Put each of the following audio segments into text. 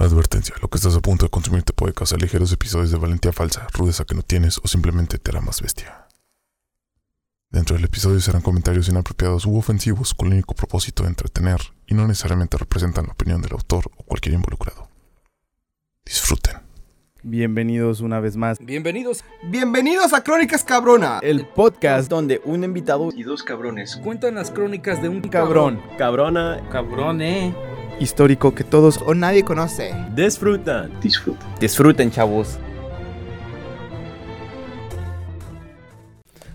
Advertencia, lo que estás a punto de consumir te puede causar ligeros episodios de valentía falsa, rudeza que no tienes o simplemente te hará más bestia. Dentro del episodio serán comentarios inapropiados u ofensivos con el único propósito de entretener y no necesariamente representan la opinión del autor o cualquier involucrado. Disfruten. Bienvenidos una vez más. Bienvenidos Bienvenidos a Crónicas Cabrona. El podcast donde un invitado y dos cabrones cuentan las crónicas de un cabrón, Cabrona, Cabrón, eh. Histórico que todos O nadie conoce. disfrutan. disfruten, chavos.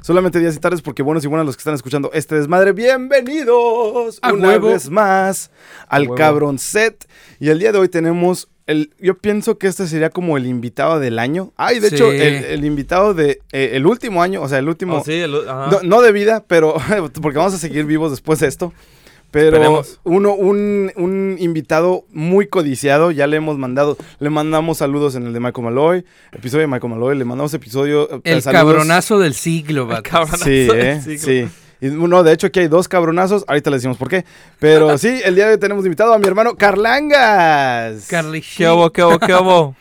Solamente días y tardes porque buenos y buenas los que están escuchando este desmadre. Bienvenidos A una huevo. vez más al. Cabrón Set. Y el día de hoy tenemos el, yo pienso que este sería como el invitado del año. Ay, de Sí. hecho, el, el invitado de eh, el último año, o sea, el último. Oh, sí, el- ajá. No, no de vida, pero porque vamos a seguir vivos después de esto. Pero Esperemos. uno, un, un invitado muy codiciado, ya le hemos mandado, le mandamos saludos en el de Michael Malloy, episodio de Michael Malloy, le mandamos episodio. eh, El saludos. cabronazo del siglo, vato. Cabronazo Sí, del eh, siglo. sí. Y no, de hecho aquí hay dos cabronazos, ahorita les decimos por qué. Pero sí, el día de hoy tenemos invitado a mi hermano Carlangas. Carly ¿Qué hubo, qué hubo, qué hubo?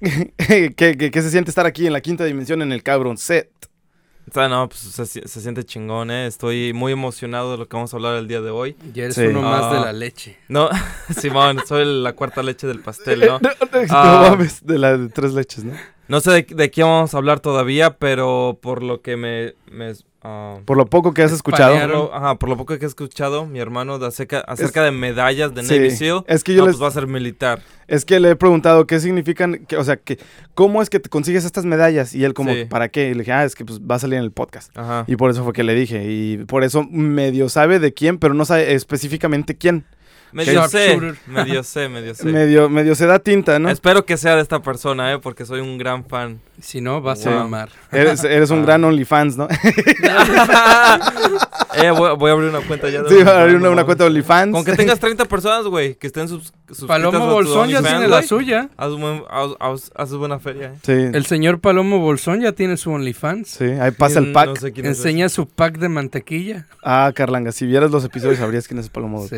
¿Qué, qué- qué se siente estar aquí en la quinta dimensión en el cabrón set? O sea, no, pues se, se siente chingón, ¿eh? Estoy muy emocionado de lo que vamos a hablar el día de hoy. Ya eres Sí. uno más de Ah. la leche. No, Simón, soy la cuarta leche del pastel, ¿no? No, Ah. mames, de las de tres leches, ¿no? No sé de, de qué vamos a hablar todavía, pero por lo que me... me ah, Por lo poco que has escuchado. por lo, ajá, por lo poco que he escuchado, mi hermano, de acerca, acerca de medallas de Sí, Navy SEAL, es que yo no, les- pues va a ser militar. Es que le he preguntado qué significan, que, o sea, que, ¿cómo es que te consigues estas medallas? Y él como, Sí. ¿para qué? Y le dije, ah, es que pues, va a salir en el podcast. Ajá. Y por eso fue que le dije. Y por eso medio sabe de quién, pero no sabe específicamente quién. Medio sé, medio sé, medio sé. Medio, medio se da tinta, ¿no? Espero que sea de esta persona, ¿eh? Porque soy un gran fan. Si no, vas Wow. a mamar. Eres, eres un Ah. gran OnlyFans, ¿no? eh, voy, voy a abrir una cuenta ya de sí, va a abrir una, no cuenta de OnlyFans. Con que tengas 30 personas, güey, que estén sus, Palomo Bolsón ya tiene la suya. Haz, buen- haz- haz- haz buena feria, ¿eh? Sí, El señor Palomo Bolsón ya tiene su OnlyFans. sí, ahí pasa el No pack. sé quién es Enseña su pack de mantequilla. Ah, Carlanga, si vieras los episodios sabrías quién es Palomo. Sí.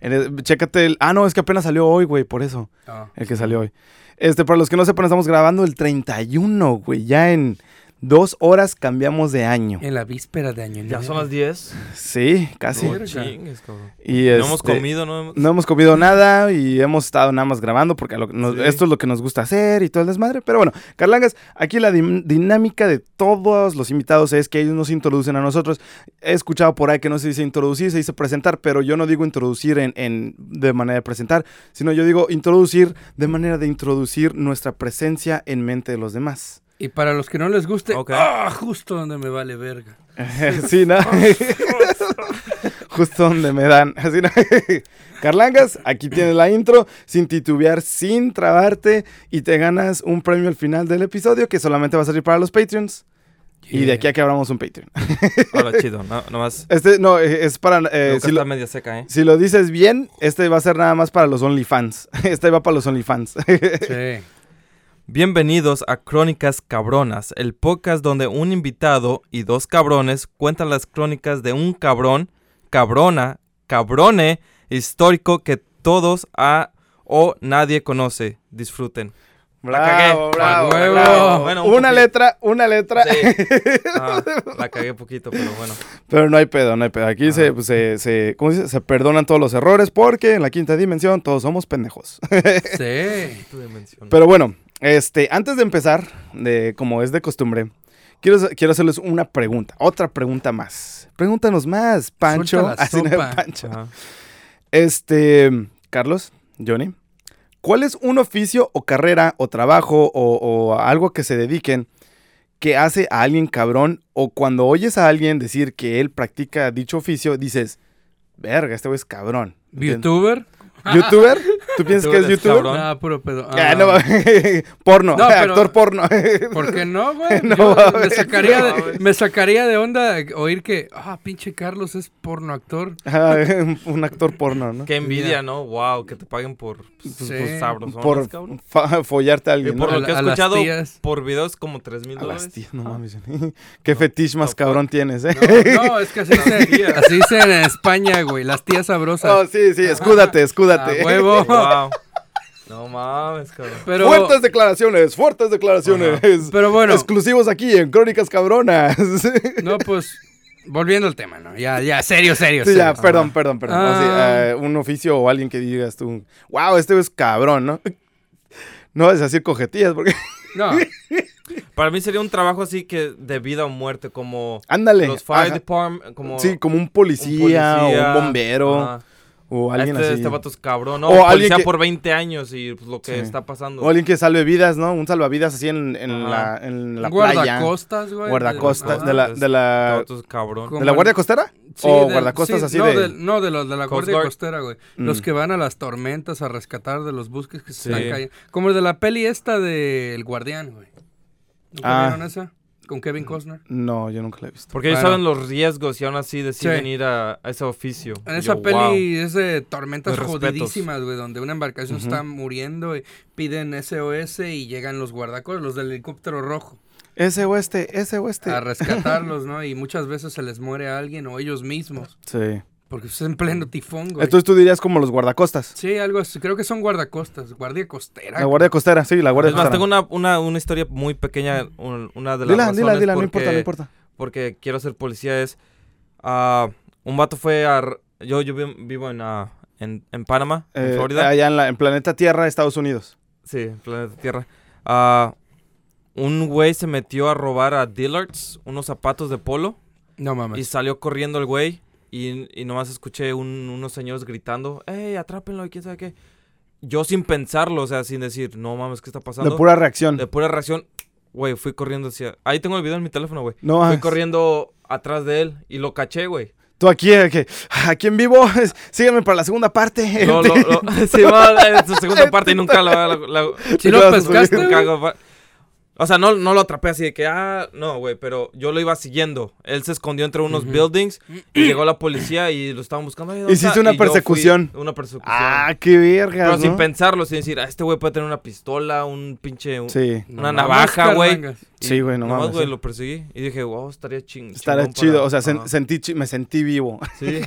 Eres- Chécate el... Ah, no, es que apenas salió hoy, güey, por eso. Ah. El que salió hoy. Este, para los que no sepan, estamos grabando el 31, güey. Ya en dos horas cambiamos de año. En la víspera de año. Ya son las 10. Sí, casi. No chingues. Y No este, hemos comido, no hemos... No hemos comido nada y hemos estado nada más grabando porque lo- nos- Sí. esto es lo que nos gusta hacer y todo el desmadre. Pero bueno, Carlangas, aquí la dinámica de todos los invitados es que ellos nos introducen a nosotros. He escuchado por ahí que no se dice introducir, se dice presentar, pero yo no digo introducir en, en- de manera de presentar, sino yo digo introducir de manera de introducir nuestra presencia en mente de los demás. Y para los que no les guste. ¡ah! justo donde me vale verga. sí, ¿no? Justo donde me dan. Así, ¿no? Carlangas, aquí tienes la intro, sin titubear, sin trabarte, y te ganas un premio al final del episodio que solamente va a salir para los Patreons. Y de aquí a que abramos un Patreon. Ahora, chido, no, nomás... Este, no, eh, es para. eh, si, está lo, media seca, ¿eh? si lo dices bien, este va a ser nada más para los OnlyFans. Este va para los OnlyFans. Sí. Bienvenidos a Crónicas Cabronas, el podcast donde un invitado y dos cabrones cuentan las crónicas de un cabrón, cabrona, cabrone histórico que todos a o nadie conoce. Disfruten. bravo, cagué. bravo. Bueno, un una poquito. letra, una letra. Ah, la cagué poquito, pero bueno. Pero no hay pedo, no hay pedo. Aquí se, pues, se, se, ¿cómo se dice? Se perdonan todos los errores porque en la quinta dimensión todos somos pendejos. Sí. Tu dimensión. Pero bueno, este, antes de empezar, de, como es de costumbre, quiero, quiero hacerles una pregunta, otra pregunta más. Pregúntanos más, Pancho. Así no. Pancho. Ajá. Este, Carlos, Johnny, ¿cuál es un oficio o carrera o trabajo o, o algo que se dediquen que hace a alguien cabrón o cuando oyes a alguien decir que él practica dicho oficio, dices, verga, este güey es cabrón. ¿Entiendes? ¿Youtuber? ¿Youtuber? ¿Tú piensas que es ¿Youtuber cabrón? Ah, puro pedo. Ah, Ah. no, porno, No, pero- actor porno. ¿Por qué no, güey? No me, sacaría no de, me sacaría de onda oír que, ah, pinche Carlos es porno actor. Ah, un actor porno, ¿no? Qué envidia, ¿no? Wow, que te paguen por, pues, Sí. por sabrosonas, Por cabrón. follarte a Y alguien, por ¿no? lo que he escuchado, por videos como 3 mil dólares. tías, no Ah. mames. Qué No, fetiche más no, cabrón tienes, ¿eh? No, no, es que así se, así dicen en España, güey. Las tías sabrosas. Oh, sí, sí, escúdate, escúdate. A huevo. Wow. No mames, cabrón. Pero, Fuertes declaraciones, fuertes declaraciones. pero bueno, Exclusivos aquí en Crónicas Cabronas. no, pues, volviendo al tema, ¿no? Ya, ya, serio, serio. Sí, ya, perdón, perdón, perdón. O Ah. eh, un oficio o alguien que digas tú, wow, este es cabrón, ¿no? No vas a decir cojetillas porque. No, Para mí sería un trabajo así que de vida o muerte, como Ándale. los fire department, como Sí, como un un policía, o policía, un bombero ajá. O alguien este, así. este vato es cabrón, ¿no? O O alguien policía que- por 20 años y pues, lo que Sí. está pasando. O alguien que salve vidas, ¿no? Un salvavidas así en, en la, en la playa. guardacostas, güey. Guardacostas. De la, de la, vato es cabrón. ¿de la Guardia Costera? Sí, o del- guardacostas sí, así no, de. del- no, de los de la Coast Guardia Guard. Costera, güey. Mm. Los que van a las tormentas a rescatar de los buques que se Sí. están cayendo. Como el de la peli esta de El Guardián, güey. ¿Nunca Ah. vieron esa? Con Kevin Costner. No, yo nunca la he visto. Porque ellos Bueno. saben los riesgos y aún así deciden Sí. ir a, a ese oficio. En esa yo, peli wow. es de tormentas jodidísimas, güey, donde una embarcación está muriendo y piden SOS y llegan los guardacostas, los del helicóptero rojo, Ese oeste, ese oeste. a rescatarlos, ¿no? Y muchas veces se les muere a alguien o ellos mismos, Sí. Porque es en pleno tifón, güey. Entonces tú dirías como los guardacostas. Sí, algo así. Creo que son guardacostas, guardia costera. La Guardia Costera, sí, la Guardia Es más, Costera. tengo una, una, una historia muy pequeña, un- una de las Dila, razones dila, dila, no porque- importa, no importa. porque quiero ser policía es ah, un vato fue a yo yo vi- vivo en ah, en, en Panamá en Eh, Florida allá en, la, en Planeta Tierra, Estados Unidos. sí en planeta Tierra Ah, un güey se metió a robar a Dillard's unos zapatos de polo No y mames. salió corriendo el güey y, y nomás escuché un- unos señores gritando ¡Ey, atrápenlo! y quién sabe qué yo sin pensarlo o sea sin decir no mames qué está pasando De pura reacción. de pura reacción güey fui corriendo hacia ahí tengo el video en mi teléfono güey No, Fui corriendo atrás de él y lo caché, güey. tú aquí, eh, que, aquí en vivo, es- síganme para la segunda parte. Lo, lo, lo, sí, va en su segunda parte y nunca la... la, la- ¿Sí lo Lo vas a pescaste, subir. nunca güey? hago pa- o sea, no, no lo atrapé así de que, ah, no, güey, pero yo lo iba siguiendo. Él se escondió entre unos buildings y llegó la policía y lo estaban buscando. "Ay, ¿dónde Hiciste está?" una Y persecución. una persecución. Ah, qué verga. pero sin pensarlo, sin decir, ah, este güey puede tener una pistola, un pinche... un- Sí, Una No navaja, güey. Y Sí, güey, no nomás, mames, güey, sí. lo perseguí. Y dije, wow, estaría ching chingón chido. para- O sea, sen- sentí, chi- me sentí vivo. Sí,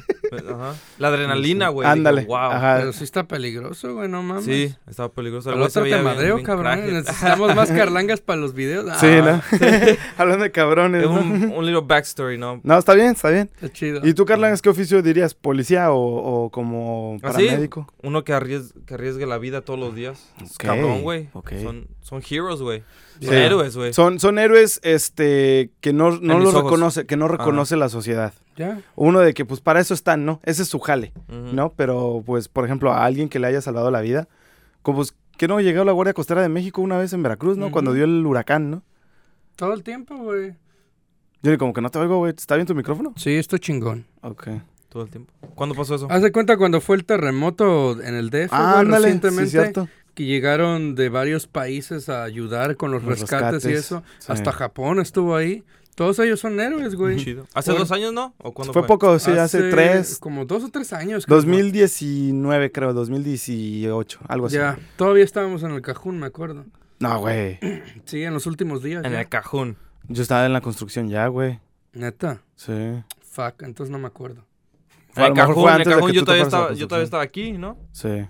ajá. La adrenalina, güey. Ándale. Dije, wow. Ajá. Pero sí está peligroso, güey, no mames. Sí, estaba peligroso. El Al otro te madreo, bien cabrón. Necesitamos más carlangas para los videos. Ah, Sí, ¿no? Hablando de cabrones. Es ¿no? un, un little backstory, ¿no? No, está bien, está bien. Está chido. ¿Y tú, Carlangas, qué oficio dirías? ¿Policía o, o como ¿Ah, sí? paramédico? Uno que arriesgue, que arriesgue la vida todos los días. Es Ok, cabrón, güey. ok. Son, son heroes, güey. Sí. Son héroes, güey. Son, son héroes este, que no, no los reconoce, que no reconoce la sociedad. Ya. Uno de que, pues, para eso están, ¿no? Ese es su jale. ¿no? Pero, pues, por ejemplo, a alguien que le haya salvado la vida, como, pues, que no llegó la Guardia Costera de México una vez en Veracruz, ¿no? Cuando dio el huracán, ¿no? Todo el tiempo, güey. Yo como que no te oigo, güey. ¿Está bien tu micrófono? Sí, esto chingón. Ok. Todo el tiempo. ¿Cuándo pasó eso? Haz de cuenta cuando fue el terremoto en el DF, Ah, güey, ándale, sí, cierto. Que llegaron de varios países a ayudar con los, Los rescates, y eso. sí. Hasta Japón estuvo ahí. Todos ellos son héroes, güey. Chido. ¿Hace dos años, no? ¿O cuándo Fue fue? poco, sí, hace, tres, Como dos o tres años. creo, 2019 creo, 2018, algo así. Ya, todavía estábamos en el cajón, me acuerdo. No, güey. Sí, en los últimos días. En ya. el cajón. Yo estaba en la construcción ya, güey. Neta. Sí. Fuck, entonces no me acuerdo. En el cajón, en el cajón yo todavía, estaba, yo todavía estaba aquí, ¿no? Sí.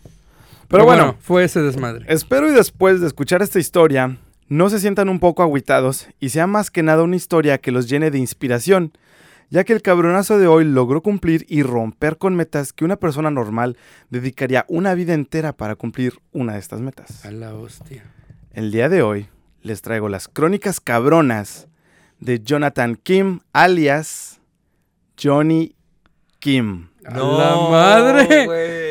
Pero bueno, fue ese desmadre. espero y después de escuchar esta historia, no se sientan un poco agüitados y sea más que nada una historia que los llene de inspiración, ya que el cabronazo de hoy logró cumplir y romper con metas que una persona normal dedicaría una vida entera para cumplir una de estas metas. A la hostia. El día de hoy les traigo las crónicas cabronas de Jonathan Kim, alias Johnny Kim. ¡A la madre!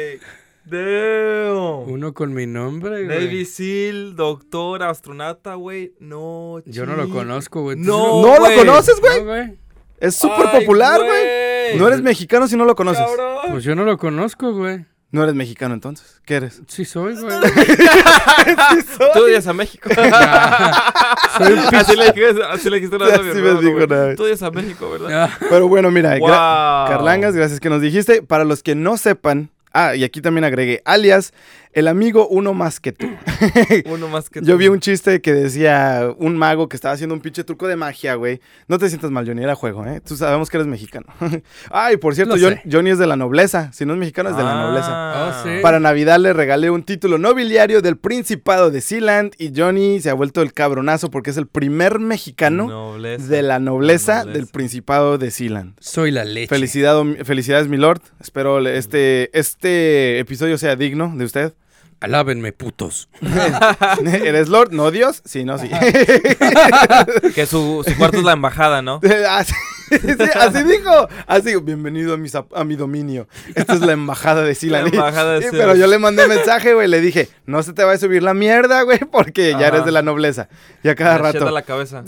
Damn. Uno con mi nombre, güey. Navy SEAL, doctor, astronauta, güey. No, Yo no lo conozco, güey. ¿Tú No, sí ¿No lo conoces, güey? No. Es súper popular, güey. No eres mexicano si no lo conoces. Cabrón. Pues yo no lo conozco, güey. No eres mexicano entonces. ¿Qué eres? Sí soy, güey. Tú odias a México. soy un así, le dijiste, así le dijiste una vez Así me dijo güey. una vez. Tú odias a México, ¿verdad? Pero bueno, mira, gra-. Carlangas, gracias que nos dijiste. Para los que no sepan, ah, y aquí también agregué, alias el amigo uno más que tú. Uno más que Yo tú. vi un chiste que decía un mago que estaba haciendo un pinche truco de magia, güey. No te sientas mal, Johnny, era juego, ¿eh? Tú sabemos que eres mexicano. Ay, por cierto, John-. Johnny es de la nobleza. Si no es mexicano, es de la nobleza. Ah. Oh, sí. Para Navidad le regalé un título nobiliario del Principado de Sealand y Johnny se ha vuelto el cabronazo porque es el primer mexicano Nobleza. de la nobleza, La nobleza. del Principado de Sealand. Soy la leche. Felicidad, felicidades, mi lord. Espero este, este episodio sea digno de usted. Alábenme, putos. ¿Eres lord? No, Dios. Sí, no, sí. Que su, su cuarto es la embajada, ¿no? así, sí, así dijo. Así, bienvenido a a mi dominio. Esta es la embajada de. La embajada de Sí, pero yo le mandé mensaje, güey. Le dije, no se te va a subir la mierda, güey, porque ya eres de la nobleza. Y a cada Le rato. la cabeza.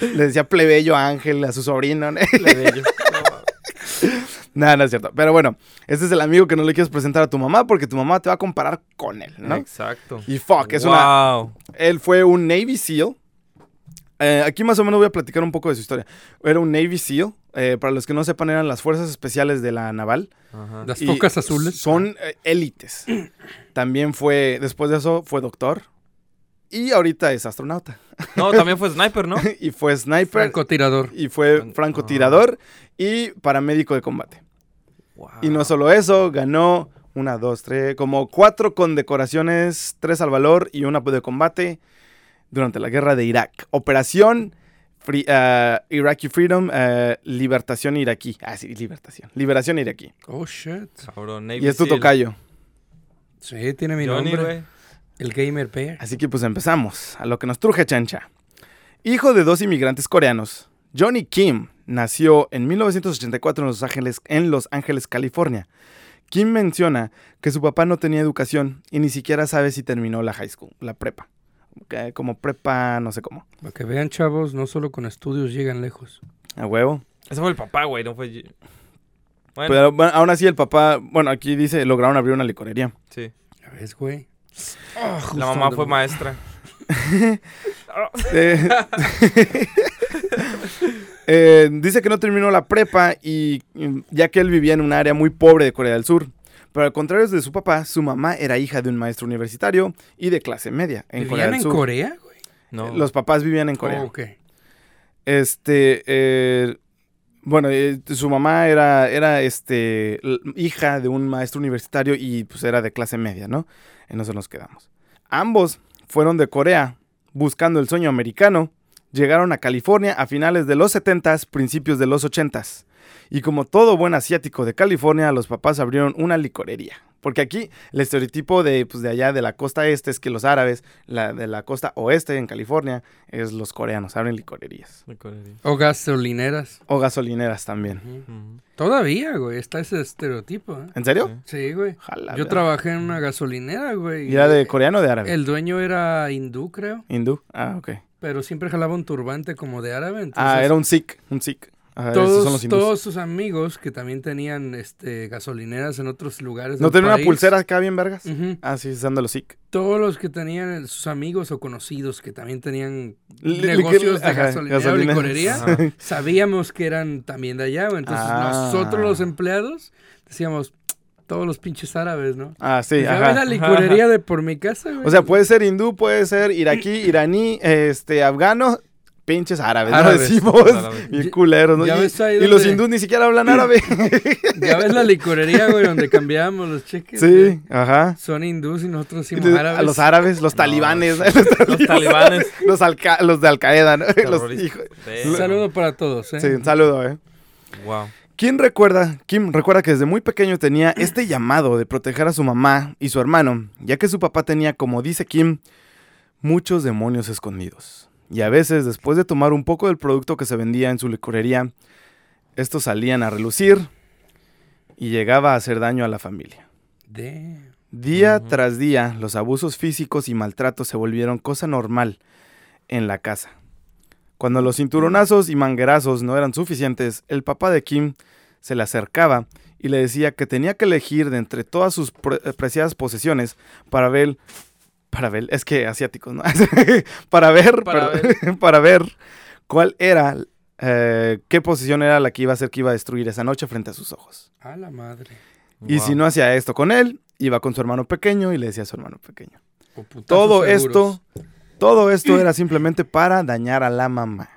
Le decía plebeyo a Ángel, a su sobrino. ¿no? Plebeyo. Nada, no es cierto. Pero bueno, este es el amigo que no le quieres presentar a tu mamá porque tu mamá te va a comparar con él, ¿no? Exacto. Y fuck, es una. wow. Él fue un Navy SEAL. Eh, aquí más o menos voy a platicar un poco de su historia. Era un Navy SEAL. eh, para los que no sepan, eran las fuerzas especiales de la naval. Ajá. Las focas azules. Son eh, élites. También fue, después de eso, fue doctor. Y ahorita es astronauta. No, también fue sniper, ¿no? y fue sniper. Francotirador. Y fue Fran- francotirador. Y paramédico de combate. Wow. Y no solo eso, ganó una, dos, tres, como cuatro condecoraciones, tres al valor y una de combate durante la guerra de Irak. Operación Free- ah, Iraqi Freedom, ah, Libertación Iraquí. Ah, sí, Libertación. Liberación Iraquí. Oh, shit. Cabrón, Navy Y es tu tocayo. Sí, tiene mi Johnny, nombre. El Gamer Bear. Así que pues empezamos. A lo que nos truje chancha. Hijo de dos inmigrantes coreanos, Johnny Kim nació en 1984 en Los Ángeles, en Los Ángeles, California. Kim menciona que su papá no tenía educación y ni siquiera sabe si terminó la high school, la prepa. Como prepa, no sé cómo. Para que vean, chavos, no solo con estudios llegan lejos. A huevo. Ese fue el papá, güey, no fue... Bueno, Pero bueno, aún así el papá, bueno, aquí dice, lograron abrir una licorería. sí. Ya ves, güey. Ah, La mamá fue maestra. Eh, dice que no terminó la prepa y mm, ya que él vivía en un área muy pobre de Corea del Sur. Pero al contrario de su papá, su mamá era hija de un maestro universitario y de clase media en Corea ¿Vivían del en Sur. Corea, güey? No. Los papás vivían en Corea. Oh, ok. Este, eh, bueno, eh, su mamá era, era este, hija de un maestro universitario y pues era de clase media, ¿no? En eso nos quedamos. Ambos fueron de Corea buscando el sueño americano. Llegaron a California a finales de los 70s, principios de los 80s. Y como todo buen asiático de California, los papás abrieron una licorería. Porque aquí el estereotipo de, pues, de allá de la costa este es que los árabes, la, de la costa oeste en California, es los coreanos, abren licorerías. O gasolineras. O gasolineras también. Todavía, güey, está ese estereotipo. ¿eh? ¿En serio? Sí, güey. Ojalá. Yo trabajé en una gasolinera, güey. ¿Y era de coreano o de árabe? El dueño era hindú, creo, Hindú. Ah, ok. Pero siempre jalaba un turbante como de árabe. Entonces, Ah, era un sikh. Un sikh. Ajá, esos todos, son los hindús. todos sus amigos que también tenían este gasolineras en otros lugares. ¿No del tenía una pulsera acá bien vergas? Ah, sí, son de los sikh. Todos los que tenían eh, sus amigos o conocidos que también tenían negocios de ajá, gasolinera o gasolina. licorería, Ajá. sabíamos que eran también de allá. Entonces Ah. nosotros los empleados decíamos, todos los pinches árabes, ¿no? Ah, sí, Ya ves la ajá. licorería de por mi casa, güey. O sea, puede ser hindú, puede ser iraquí, iraní, este, afgano, pinches árabes, ¿no? Árabes. Decimos. Árabes. Bien culeros, ¿no? Ya Y, ves ahí y los hindús ni siquiera hablan árabe. Ya ves la licorería, güey, donde cambiábamos los cheques. sí, güey? ajá. Son hindús y nosotros decimos árabes. A los árabes, los talibanes, los, Los talibanes. los, alca- los de Al-Qaeda, ¿no? Los hijos. Un Sí. saludo para todos, ¿eh? Sí, un saludo, eh. Wow. ¿Quién recuerda? Kim recuerda que desde muy pequeño tenía este llamado de proteger a su mamá y su hermano, ya que su papá tenía, como dice Kim, muchos demonios escondidos. Y a veces, después de tomar un poco del producto que se vendía en su licorería, estos salían a relucir y llegaba a hacer daño a la familia. Damn. Día tras día, los abusos físicos y maltratos se volvieron cosa normal en la casa. Cuando los cinturonazos y manguerazos no eran suficientes, el papá de Kim se le acercaba y le decía que tenía que elegir de entre todas sus pre- eh, preciadas posesiones para ver, para ver, es que asiáticos, ¿no? para ver, Para perdón, para ver cuál era, eh, qué posición era la que iba a ser que iba a destruir esa noche frente a sus ojos. A la madre. Y Wow. si no hacía esto con él, iba con su hermano pequeño y le decía a su hermano pequeño. Todo seguros. esto, todo esto era simplemente para dañar a la mamá.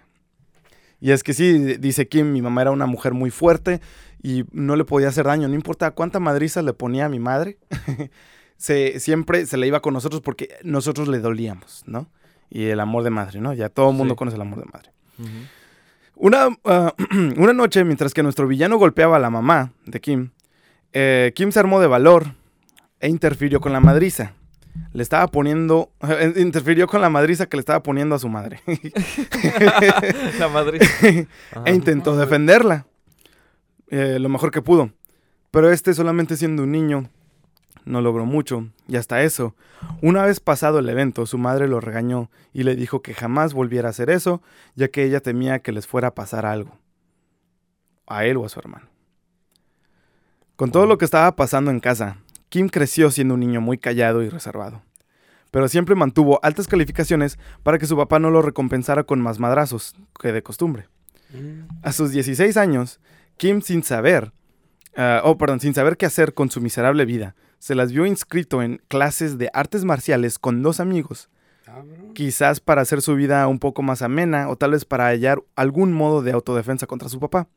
Y es que sí, dice Kim, mi mamá era una mujer muy fuerte y no le podía hacer daño, no importa cuánta madriza le ponía a mi madre, se, siempre se le iba con nosotros porque nosotros le dolíamos, ¿no? Y el amor de madre, ¿no? Ya todo el mundo Sí. conoce el amor de madre. Una, ah, una noche, mientras que nuestro villano golpeaba a la mamá de Kim, eh, Kim se armó de valor e interfirió con la madriza. Le estaba poniendo, interfirió con la madriza que le estaba poniendo a su madre. la Madrid. Ajá. e intentó defenderla eh, lo mejor que pudo. Pero este, solamente siendo un niño, no logró mucho. Y hasta eso, una vez pasado el evento, su madre lo regañó y le dijo que jamás volviera a hacer eso, ya que ella temía que les fuera a pasar algo. A él o a su hermano. Con todo lo que estaba pasando en casa, Kim creció siendo un niño muy callado y reservado. Pero siempre mantuvo altas calificaciones para que su papá no lo recompensara con más madrazos que de costumbre. Mm. A sus 16 años, Kim sin saber, ah, oh perdón, sin saber qué hacer con su miserable vida, se las vio inscrito en clases de artes marciales con dos amigos, quizás para hacer su vida un poco más amena o tal vez para hallar algún modo de autodefensa contra su papá.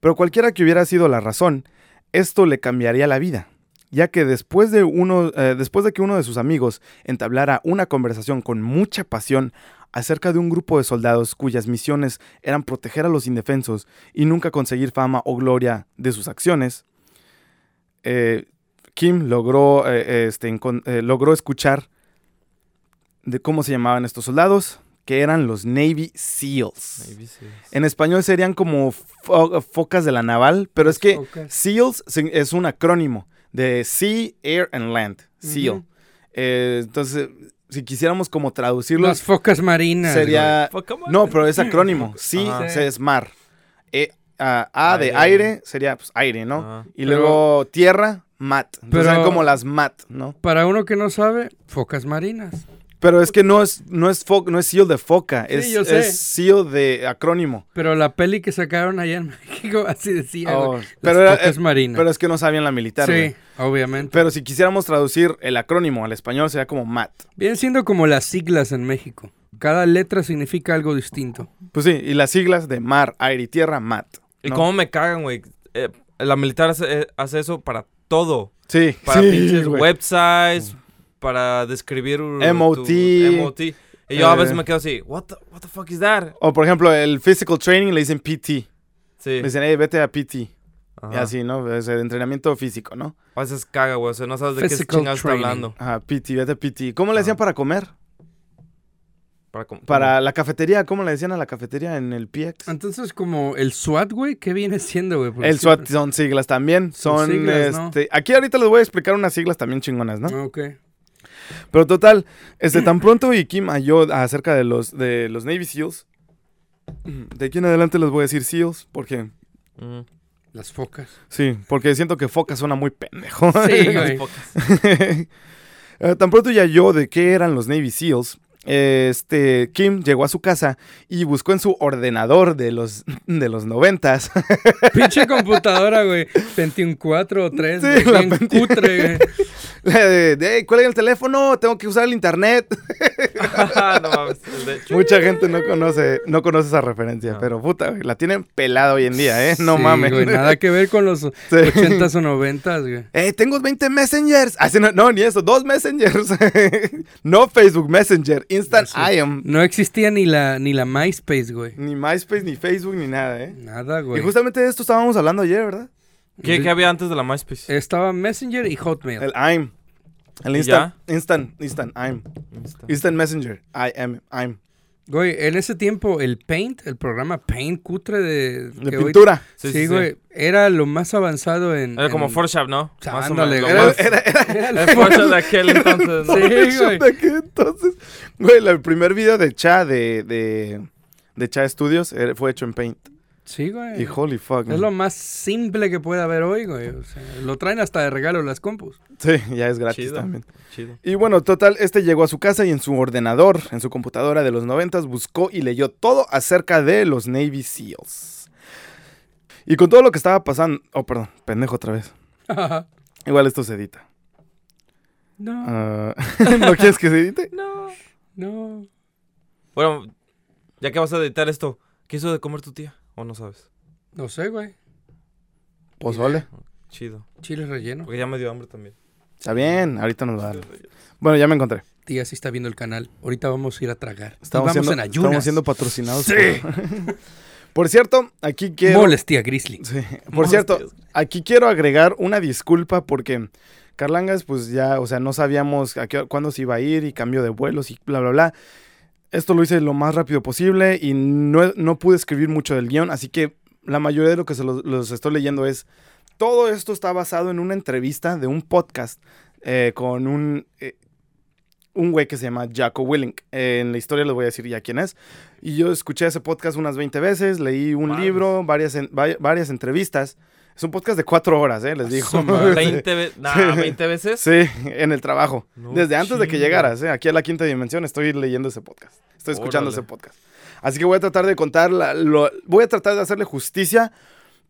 Pero cualquiera que hubiera sido la razón, esto le cambiaría la vida, ya que después de, uno, eh, después de que uno de sus amigos entablara una conversación con mucha pasión acerca de un grupo de soldados cuyas misiones eran proteger a los indefensos y nunca conseguir fama o gloria de sus acciones, eh, Kim logró, eh, este, logró escuchar de cómo se llamaban estos soldados, que eran los Navy SEALs. En español serían como fo- focas de la naval, pero es que. SEALs se- es un acrónimo de Sea, Air and Land. SEAL. Eh, entonces, si quisiéramos como traducirlo, Las focas marinas. sería... No, pero es acrónimo. Sea es mar. E- a- A de Aire. sería pues, aire, ¿no? Ajá. Y Pero- luego tierra, mat. Entonces Pero- eran como las mat, ¿no? Para uno que no sabe, focas marinas. Pero es que no es, no es, fo- no es SEAL de foca, Sí, es, yo sé. es SEAL de acrónimo. Pero la peli que sacaron allá en México así decía, Oh, pero, era- eh, marinas. pero es que no sabían la militar. sí, obviamente. Pero si quisiéramos traducir el acrónimo al español sería como MAT. Vienen siendo como las siglas en México. Cada letra significa algo distinto. Pues sí, y las siglas de mar, aire y tierra, MAT. ¿Y ¿no? cómo me cagan, güey? Eh, la militar hace, eh, hace eso para todo. Sí, Para sí, pinches websites, para describir... MOT. tu- MOT. Y yo a veces Eh. me quedo así, what the, what the fuck is that? O por ejemplo, el physical training le dicen PT. Sí. Le dicen, hey, vete a PT. Y así, ¿no? Es el entrenamiento físico, ¿no? A veces caga, güey. O sea, no sabes de qué chingados está hablando. Ajá, PT, vete a PT. ¿Cómo le decían para comer? Para, com- Para la cafetería, ¿cómo le decían a la cafetería en el PX? Entonces, como el SWAT, güey, ¿qué viene siendo, güey? El siempre- SWAT son siglas también. Son Son, siglas, ¿no? este, Aquí ahorita les voy a explicar unas siglas también chingonas, ¿no? Ah, Ok. Pero total, este, tan pronto y Kim halló acerca de los, de los Navy SEALs. De aquí en adelante les voy a decir SEALs, porque... Ujú. Las focas. Sí, porque siento que foca suena muy pendejo. Sí, güey. Eh, tan pronto ya yo de qué eran los Navy SEALs, este, Kim llegó a su casa y buscó en su ordenador de los, de los noventas. Pinche computadora, güey. 21.4 o 3. Sí, güey, la bien Pentium. cutre, güey. De, de, "Hey, ¿cuál es el teléfono? Tengo que usar el internet. no mames. Mucha gente no conoce, no conoce esa referencia, No. pero puta, güey, la tienen pelada hoy en día, ¿eh? No Sí, mames. güey, nada que ver con los Sí. 80s o 90s, güey. Eh, tengo 20 messengers. Ah, sí, no, no, ni eso, dos messengers. no Facebook Messenger, Instant Sí. I am. No existía ni la, ni la MySpace, güey. Ni MySpace, ni Facebook, ni nada, ¿eh? Nada, Y güey. justamente de esto estábamos hablando ayer, ¿verdad? ¿Qué, qué había antes de la MySpace? Estaba Messenger y Hotmail. El I'm. El ¿Y instant, instant, instant, I'm. Insta. Instant Messenger, I am, I'm. Güey, en ese tiempo el Paint, el programa Paint cutre de... De que pintura. Sí, Sí, sí, sí. güey. Era lo más avanzado en... Era como en- Photoshop, ¿no? Más o menos, Era, más- era, era, Era el Photoshop de aquel entonces. ¿no? Sí, güey. de aquel entonces. Güey, el primer video de Cha de, de, de Cha Studios fue hecho en Paint. Sí, güey. Y holy fuck. Es man. lo más simple que puede haber hoy, güey. O sea, lo traen hasta de regalo las compus. Sí, ya es gratis Chido. también. Chido. Y bueno, total, este llegó a su casa y en su ordenador, en su computadora de los noventas, buscó y leyó todo acerca de los Navy SEALs. Y con todo lo que estaba pasando... Oh, perdón, pendejo otra vez. Igual esto se edita. No, Ah, ¿No quieres que se edite? no, no. Bueno, ya que vas a editar esto, ¿qué hizo de comer tu tía? ¿O no sabes? No sé, güey. Pozole. Chido. Chile relleno. Porque ya me dio hambre también. Está bien, ahorita nos va a dar. Bueno, ya me encontré. Tía sí está viendo el canal. Ahorita vamos a ir a tragar. Estamos, vamos siendo, en ayunas. estamos siendo patrocinados. Sí. Por, por cierto, aquí quiero... Moles, tía Grizzly. Sí, Por cierto, aquí quiero agregar una disculpa porque Carlangas, pues ya, o sea, no sabíamos a qué- cuándo se iba a ir y cambio de vuelos y bla, bla, bla. Esto lo hice lo más rápido posible y no, no pude escribir mucho del guion, así que la mayoría de lo que se los, los estoy leyendo es, todo esto está basado en una entrevista de un podcast eh, con un... eh, un güey que se llama Jaco Willink. Eh, en la historia les voy a decir ya quién es. Y yo escuché ese podcast unas 20 veces, leí un libro, varias, en- va- varias entrevistas. Es un podcast de cuatro horas, ¿eh? Les digo. su madre. 20, ve- nah, 20 veces. Sí, en el trabajo. No Desde antes de que llegaras, ¿eh? Aquí a la quinta dimensión estoy leyendo ese podcast. Estoy escuchando Órale. ese podcast. Así que voy a tratar de contar, la- lo- voy a tratar de hacerle justicia,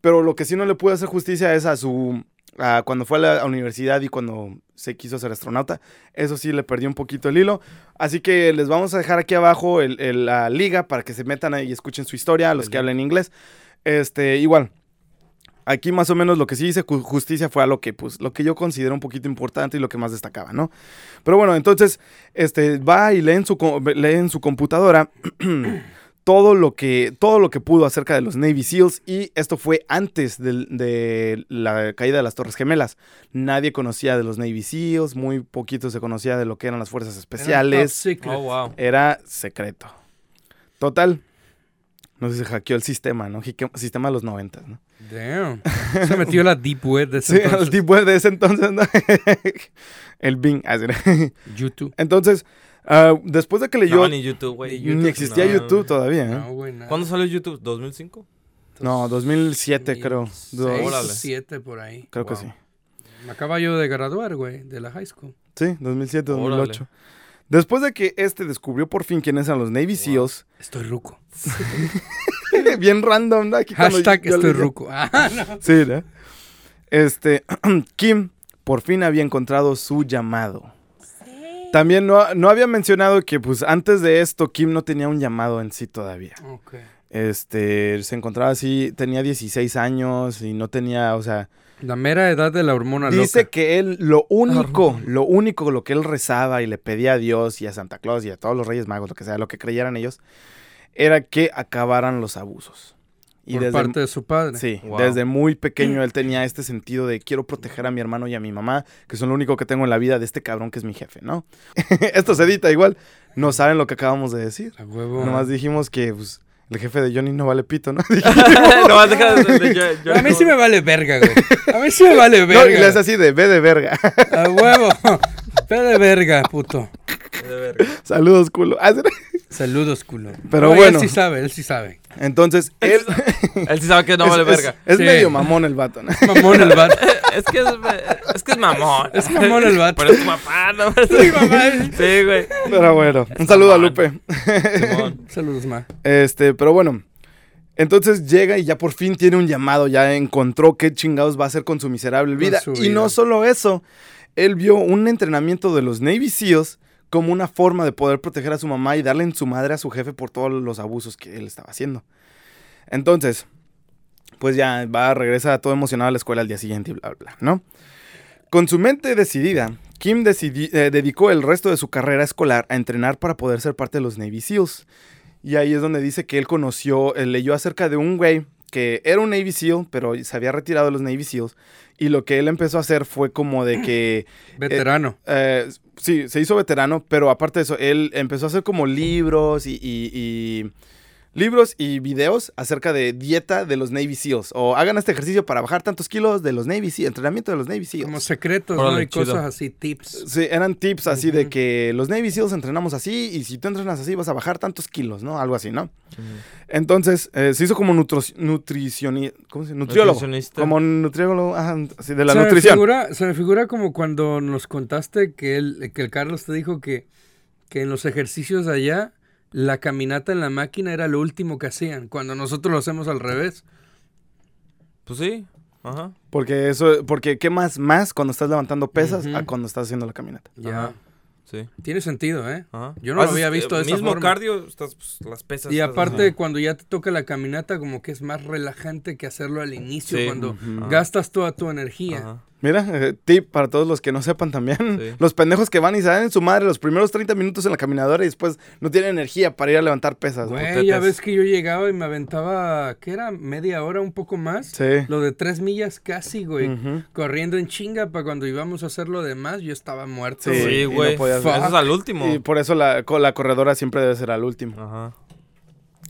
pero lo que sí no le pude hacer justicia es a su, a cuando fue a la universidad y cuando se quiso ser astronauta. Eso sí le perdí un poquito el hilo. Así que les vamos a dejar aquí abajo el- el- la liga para que se metan ahí y escuchen su historia, los El que hablen inglés. Este, igual. Aquí más o menos lo que sí hice ju- justicia fue a lo que, pues, lo que yo considero un poquito importante y lo que más destacaba, ¿no? Pero bueno, entonces, este, va y lee en su, lee en su computadora todo lo que, todo lo que pudo acerca de los Navy SEALs y esto fue antes de, la caída de las Torres Gemelas. Nadie conocía de los Navy SEALs, muy poquito se conocía de lo que eran las fuerzas especiales. Secret. Oh, wow. Era secreto. Total. No sé si se hackeó el sistema, ¿no? Sistema de los 90, ¿no? Damn. Se metió la deep web de ese Sí, el entonces. deep web de ese entonces, ¿no? el Bing. así. YouTube. Entonces, ah, después de que leyó, No, ni YouTube, güey. Ni existía no. YouTube todavía, ¿eh? No, güey, nada. ¿Cuándo salió YouTube? ¿2005? No, 2007 creo. Dos- Seis, Órale. siete por ahí. creo que Wow. sí. Me acaba yo de graduar, güey, de la high school. Sí, 2007, Órale. 2008. Después de que este descubrió por fin quiénes eran los Navy SEALs, Estoy ruco. bien random, ¿no? Aquí Hashtag yo- yo estoy ruco. Ah, no. Sí, ¿no? Este, Kim por fin había encontrado su llamado. También no, no había mencionado que pues antes de esto Kim no tenía un llamado en sí todavía. Ok. Este, se encontraba así, tenía 16 años y no tenía, o sea, La mera edad de la hormona dice loca. que él lo único, lo único lo que él rezaba y le pedía a Dios y a Santa Claus y a todos los Reyes Magos, lo que sea, lo que creyeran ellos, era que acabaran los abusos. Y por desde parte de su padre. Sí, Wow. desde muy pequeño él tenía este sentido de quiero proteger a mi hermano y a mi mamá, que son lo único que tengo en la vida de este cabrón que es mi jefe, ¿no? Esto se edita igual, no saben lo que acabamos de decir. A huevo. Nomás dijimos que pues, el jefe de Johnny no vale pito, ¿no? no, deja de, de- yo- yo- a mí sí me vale verga, güey. A mí sí me vale no, verga. y le hace así de ve de verga. A huevo. Ve de verga, puto. de verga. Saludos, culo. Saludos, culo. Pero No, bueno. Él sí sabe, él sí sabe. Entonces, él Él sí sabe que no es, vale es- verga. es Sí. medio mamón el vato, ¿no? Mamón el vato. Es que es, es que es mamón. Es mamón el vato. Pero es tu papá, ¿no? Sí, mamá. Sí, güey. Pero bueno, un saludo a Lupe. Simón. Saludos, ma. Este, pero bueno. Entonces llega y ya por fin tiene un llamado, ya encontró qué chingados va a hacer con su miserable vida. su Y no solo eso, él vio un entrenamiento de los Navy SEALs como una forma de poder proteger a su mamá y darle en su madre a su jefe por todos los abusos que él estaba haciendo. Entonces, pues ya va, regresa todo emocionado a la escuela al día siguiente y bla, bla, bla, ¿no? Con su mente decidida, Kim decidi- eh, dedicó el resto de su carrera escolar a entrenar para poder ser parte de los Navy SEALs. Y ahí es donde dice que él conoció, él leyó acerca de un güey que era un Navy SEAL, pero se había retirado de los Navy SEAls. Y lo que él empezó a hacer fue como de que, Veterano. eh, sí, se hizo veterano, pero aparte de eso, él empezó a hacer como libros y, y- y- libros y videos acerca de dieta de los Navy SEAls. O hagan este ejercicio para bajar tantos kilos de los Navy SEAls, entrenamiento de los Navy SEAls. Como secretos, ¿no? Y chido. cosas así, tips. Sí, eran tips así de que los Navy SEAls entrenamos así y si tú entrenas así vas a bajar tantos kilos, ¿no? Algo así, ¿no? Entonces, eh, se hizo como nutricionista, ¿cómo se dice? Nutriólogo. Nutricionista. Como nutriólogo, ajá, así de la se Me nutrición. figura, se me figura como cuando nos contaste que, él, que el Carlos te dijo que, que en los ejercicios allá, la caminata en la máquina era lo último que hacían, cuando nosotros lo hacemos al revés. Pues sí. Ajá. Porque eso, porque quemas más cuando estás levantando pesas a cuando estás haciendo la caminata. Ya. Ajá. Sí. Tiene sentido, ¿eh? Ajá. Yo no lo Haces, había visto eh, de esa Mismo forma. cardio, estás, pues, las pesas. Y aparte, Ajá. cuando ya te toca la caminata, como que es más relajante que hacerlo al inicio, Sí. cuando gastas toda tu energía. Mira, eh, tip para todos los que no sepan también. Sí. Los pendejos que van y salen en su madre los primeros 30 minutos en la caminadora y después no tienen energía para ir a levantar pesas. Güey, ya ves que yo llegaba y me aventaba, ¿qué era? Media hora, un poco más. Sí. Lo de tres millas casi, güey. Corriendo en chinga para cuando íbamos a hacer lo demás, yo estaba muerto, Sí. güey. Sí, no Eso es al último. Y por eso la, co- la corredora siempre debe ser al último. Ajá.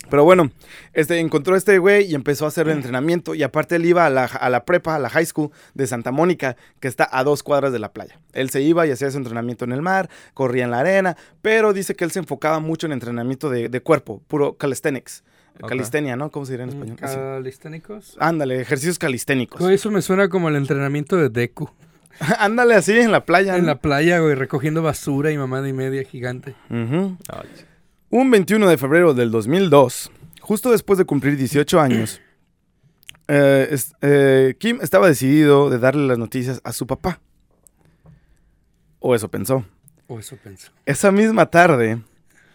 Pero bueno, este, encontró a este güey y empezó a hacer el entrenamiento. Y aparte él iba a la, a la prepa, a la high school de Santa Mónica, que está a dos cuadras de la playa. Él se iba y hacía su entrenamiento en el mar, corría en la arena, pero dice que él se enfocaba mucho en entrenamiento de, de cuerpo, puro calisthenics. Ok. Calistenia, ¿no? ¿Cómo se diría en Mm, español? ¿Calisténicos? Ándale, ejercicios calisténicos. Güey, eso me suena como el entrenamiento de Deku. Ándale así en la playa. En ¿no? la playa, güey, recogiendo basura y mamada y media gigante. Ay, Un 21 de febrero del 2002, justo después de cumplir 18 años, eh, es- eh, Kim estaba decidido de darle las noticias a su papá. O eso pensó. O eso pensó. Esa misma tarde,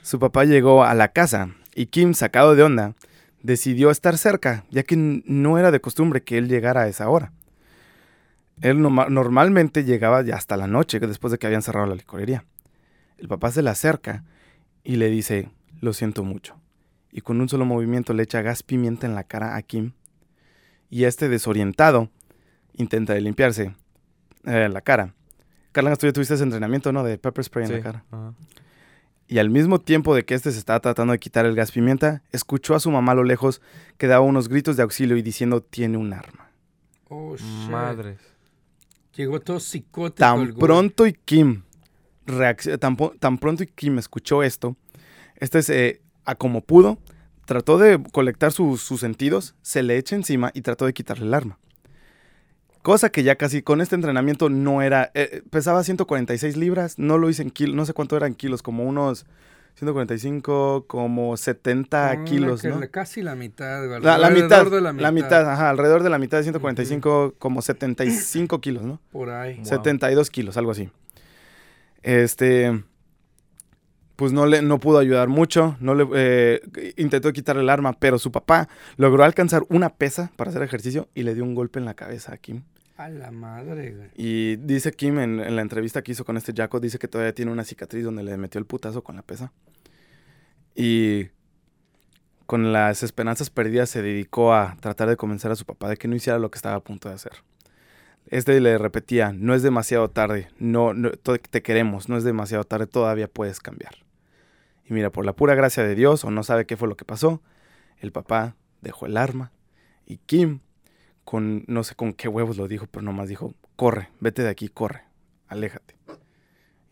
su papá llegó a la casa y Kim, sacado de onda, decidió estar cerca, ya que no era de costumbre que él llegara a esa hora. Él normalmente llegaba ya hasta la noche, después de que habían cerrado la licorería. El papá se le acerca y le dice, lo siento mucho. Y con un solo movimiento le echa gas pimienta en la cara a Kim. Y este desorientado intenta de limpiarse eh, la cara. Carla, tú ya tuviste ese entrenamiento, ¿no? De pepper spray en sí. la cara. Y al mismo tiempo de que este se estaba tratando de quitar el gas pimienta, escuchó a su mamá a lo lejos que daba unos gritos de auxilio y diciendo tiene un arma. Oh, shit. Madres. Llegó todo psicótico. Tan pronto y Kim tan, tan pronto y Kim escuchó esto, este se a como pudo trató de colectar sus- sus sentidos, se le echa encima y trató de quitarle el arma. Cosa que ya casi con este entrenamiento no era. eh, pesaba 146 libras, no lo hice en kilos, no sé cuánto eran kilos, como unos 145, como 70 Ponle kilos, que Casi la mitad, güey. La, mitad, de la mitad, ajá, alrededor de la mitad de 145, como 75 kilos, ¿no? Por ahí. Wow. 72 kilos, algo así. Este, pues no le, no pudo ayudar mucho, no le, eh, intentó quitarle el arma, pero su papá logró alcanzar una pesa para hacer ejercicio y le dio un golpe en la cabeza a Kim. A la madre, güey. Y dice Kim en, en la entrevista que hizo con este Jaco, dice que todavía tiene una cicatriz donde le metió el putazo con la pesa. Y con las esperanzas perdidas se dedicó a tratar de convencer a su papá de que no hiciera lo que estaba a punto de hacer. Este le repetía, no es demasiado tarde, no, no te queremos, no es demasiado tarde, todavía puedes cambiar. Y mira, por la pura gracia de Dios, o no sabe qué fue lo que pasó, el papá dejó el arma y Kim, con no sé con qué huevos lo dijo, pero nomás dijo, corre, vete de aquí, corre, aléjate.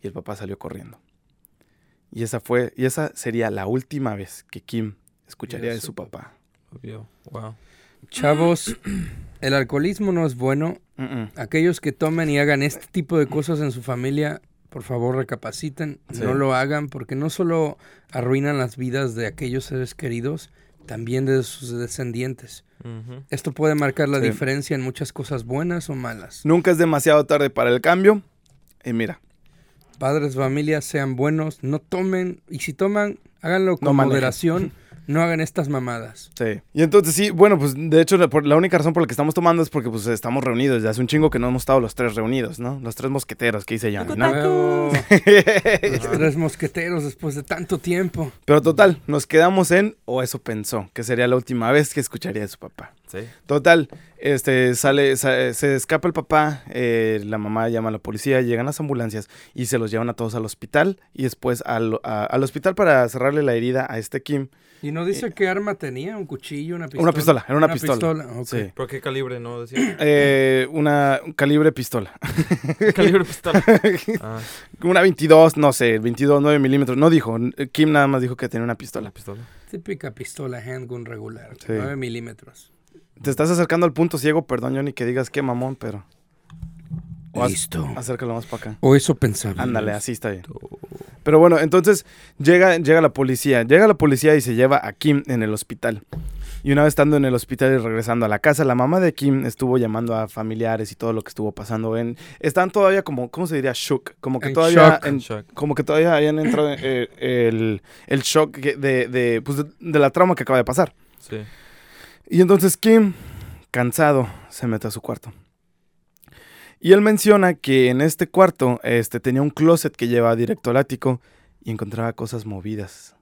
Y el papá salió corriendo. Y esa fue, y esa sería la última vez que Kim escucharía de su su papá. Obvio. Wow. Chavos, el alcoholismo no es bueno. Mm, mm. Aquellos que tomen y hagan este tipo de cosas en su familia, por favor recapaciten, Sí. no lo hagan porque no solo arruinan las vidas de aquellos seres queridos, también de sus descendientes. Esto puede marcar la Sí. diferencia en muchas cosas buenas o malas. Nunca es demasiado tarde para el cambio. Y mira, Padres, familias, sean buenos, no tomen y si toman, háganlo con No manejen. no hagan estas mamadas. Sí. Y entonces sí, bueno, pues de hecho la, por- la única razón por la que estamos tomando es porque pues estamos reunidos. Ya hace un chingo que no hemos estado los tres reunidos, ¿no? Los tres mosqueteros que hice Johnny, ¿no? Los tres mosqueteros después de tanto tiempo. Pero total, nos quedamos en, o eso pensó, que sería la última vez que escucharía de su papá. Sí. Total, este, sale, sa- se escapa el papá, eh, la mamá llama a la policía, llegan las ambulancias y se los llevan a todos al hospital y después al, a- al hospital para cerrarle la herida a este Kim. Y no dice qué arma tenía, un cuchillo, una pistola. Una pistola, era una pistola. ok. Sí. ¿Por qué calibre no decía? Eh, una un calibre pistola. calibre pistola. Ah, Una 22, no sé, 22, 9 milímetros. No dijo, Kim nada más dijo que tenía una la pistola. pistola. Típica pistola handgun regular, Sí. 9 milímetros. Te estás acercando al punto ciego, perdón, Johnny, que digas qué mamón, pero O Listo. acércalo más para acá. O eso pensaba. Ándale, así está bien. Pero bueno, entonces llega, llega la policía. Llega la policía y se lleva a Kim en el hospital. Y una vez estando en el hospital y regresando a la casa, la mamá de Kim estuvo llamando a familiares y todo lo que estuvo pasando. En, están todavía como, ¿cómo se diría? Shook. Como que En todavía... shock. en- Shock. como que todavía hayan entrado eh, el, el shock de, de, pues, de, de la trauma que acaba de pasar. Sí. Y entonces Kim, cansado, se mete a su cuarto. Y él menciona que en este cuarto este, tenía un closet que llevaba directo al ático y encontraba cosas movidas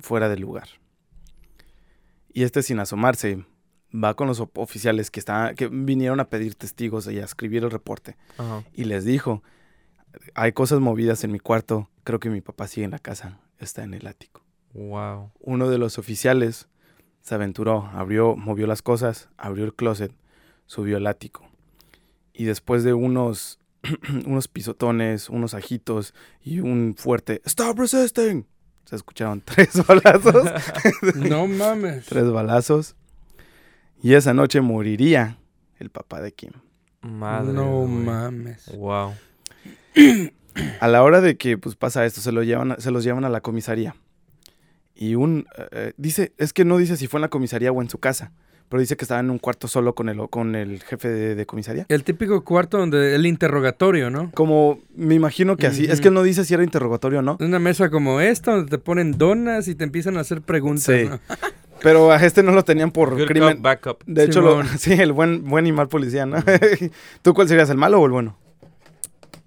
fuera del lugar. Y este sin asomarse va con los oficiales que, que vinieron a pedir testigos y a escribir el reporte. Ajá. Y les dijo, hay cosas movidas en mi cuarto, creo que mi papá sigue en la casa, está en el ático. Wow. Uno de los oficiales se aventuró, abrió, movió las cosas, abrió el closet, subió al ático. Y después de unos, unos pisotones, unos ajitos y un fuerte ¡Stop resisting! Se escucharon tres balazos. No mames. tres balazos. Y esa noche moriría el papá de Kim. Madre. no mames. Wow. A la hora de que pues, pasa esto, se, lo llevan, se los llevan a la comisaría. Y un... eh, dice, es que no dice si fue en la comisaría o en su casa, pero dice que estaba en un cuarto solo con el, con el jefe de, de comisaría. El típico cuarto donde el interrogatorio, ¿no? Como, me imagino que así, es que no dice si era interrogatorio o no, Una mesa como esta donde te ponen donas y te empiezan a hacer preguntas. Sí. ¿no? pero a este no lo tenían por Good crimen. cop, bad cop. De hecho, lo- sí, el buen, buen y mal policía, ¿no? ¿Tú cuál serías, el malo o el bueno?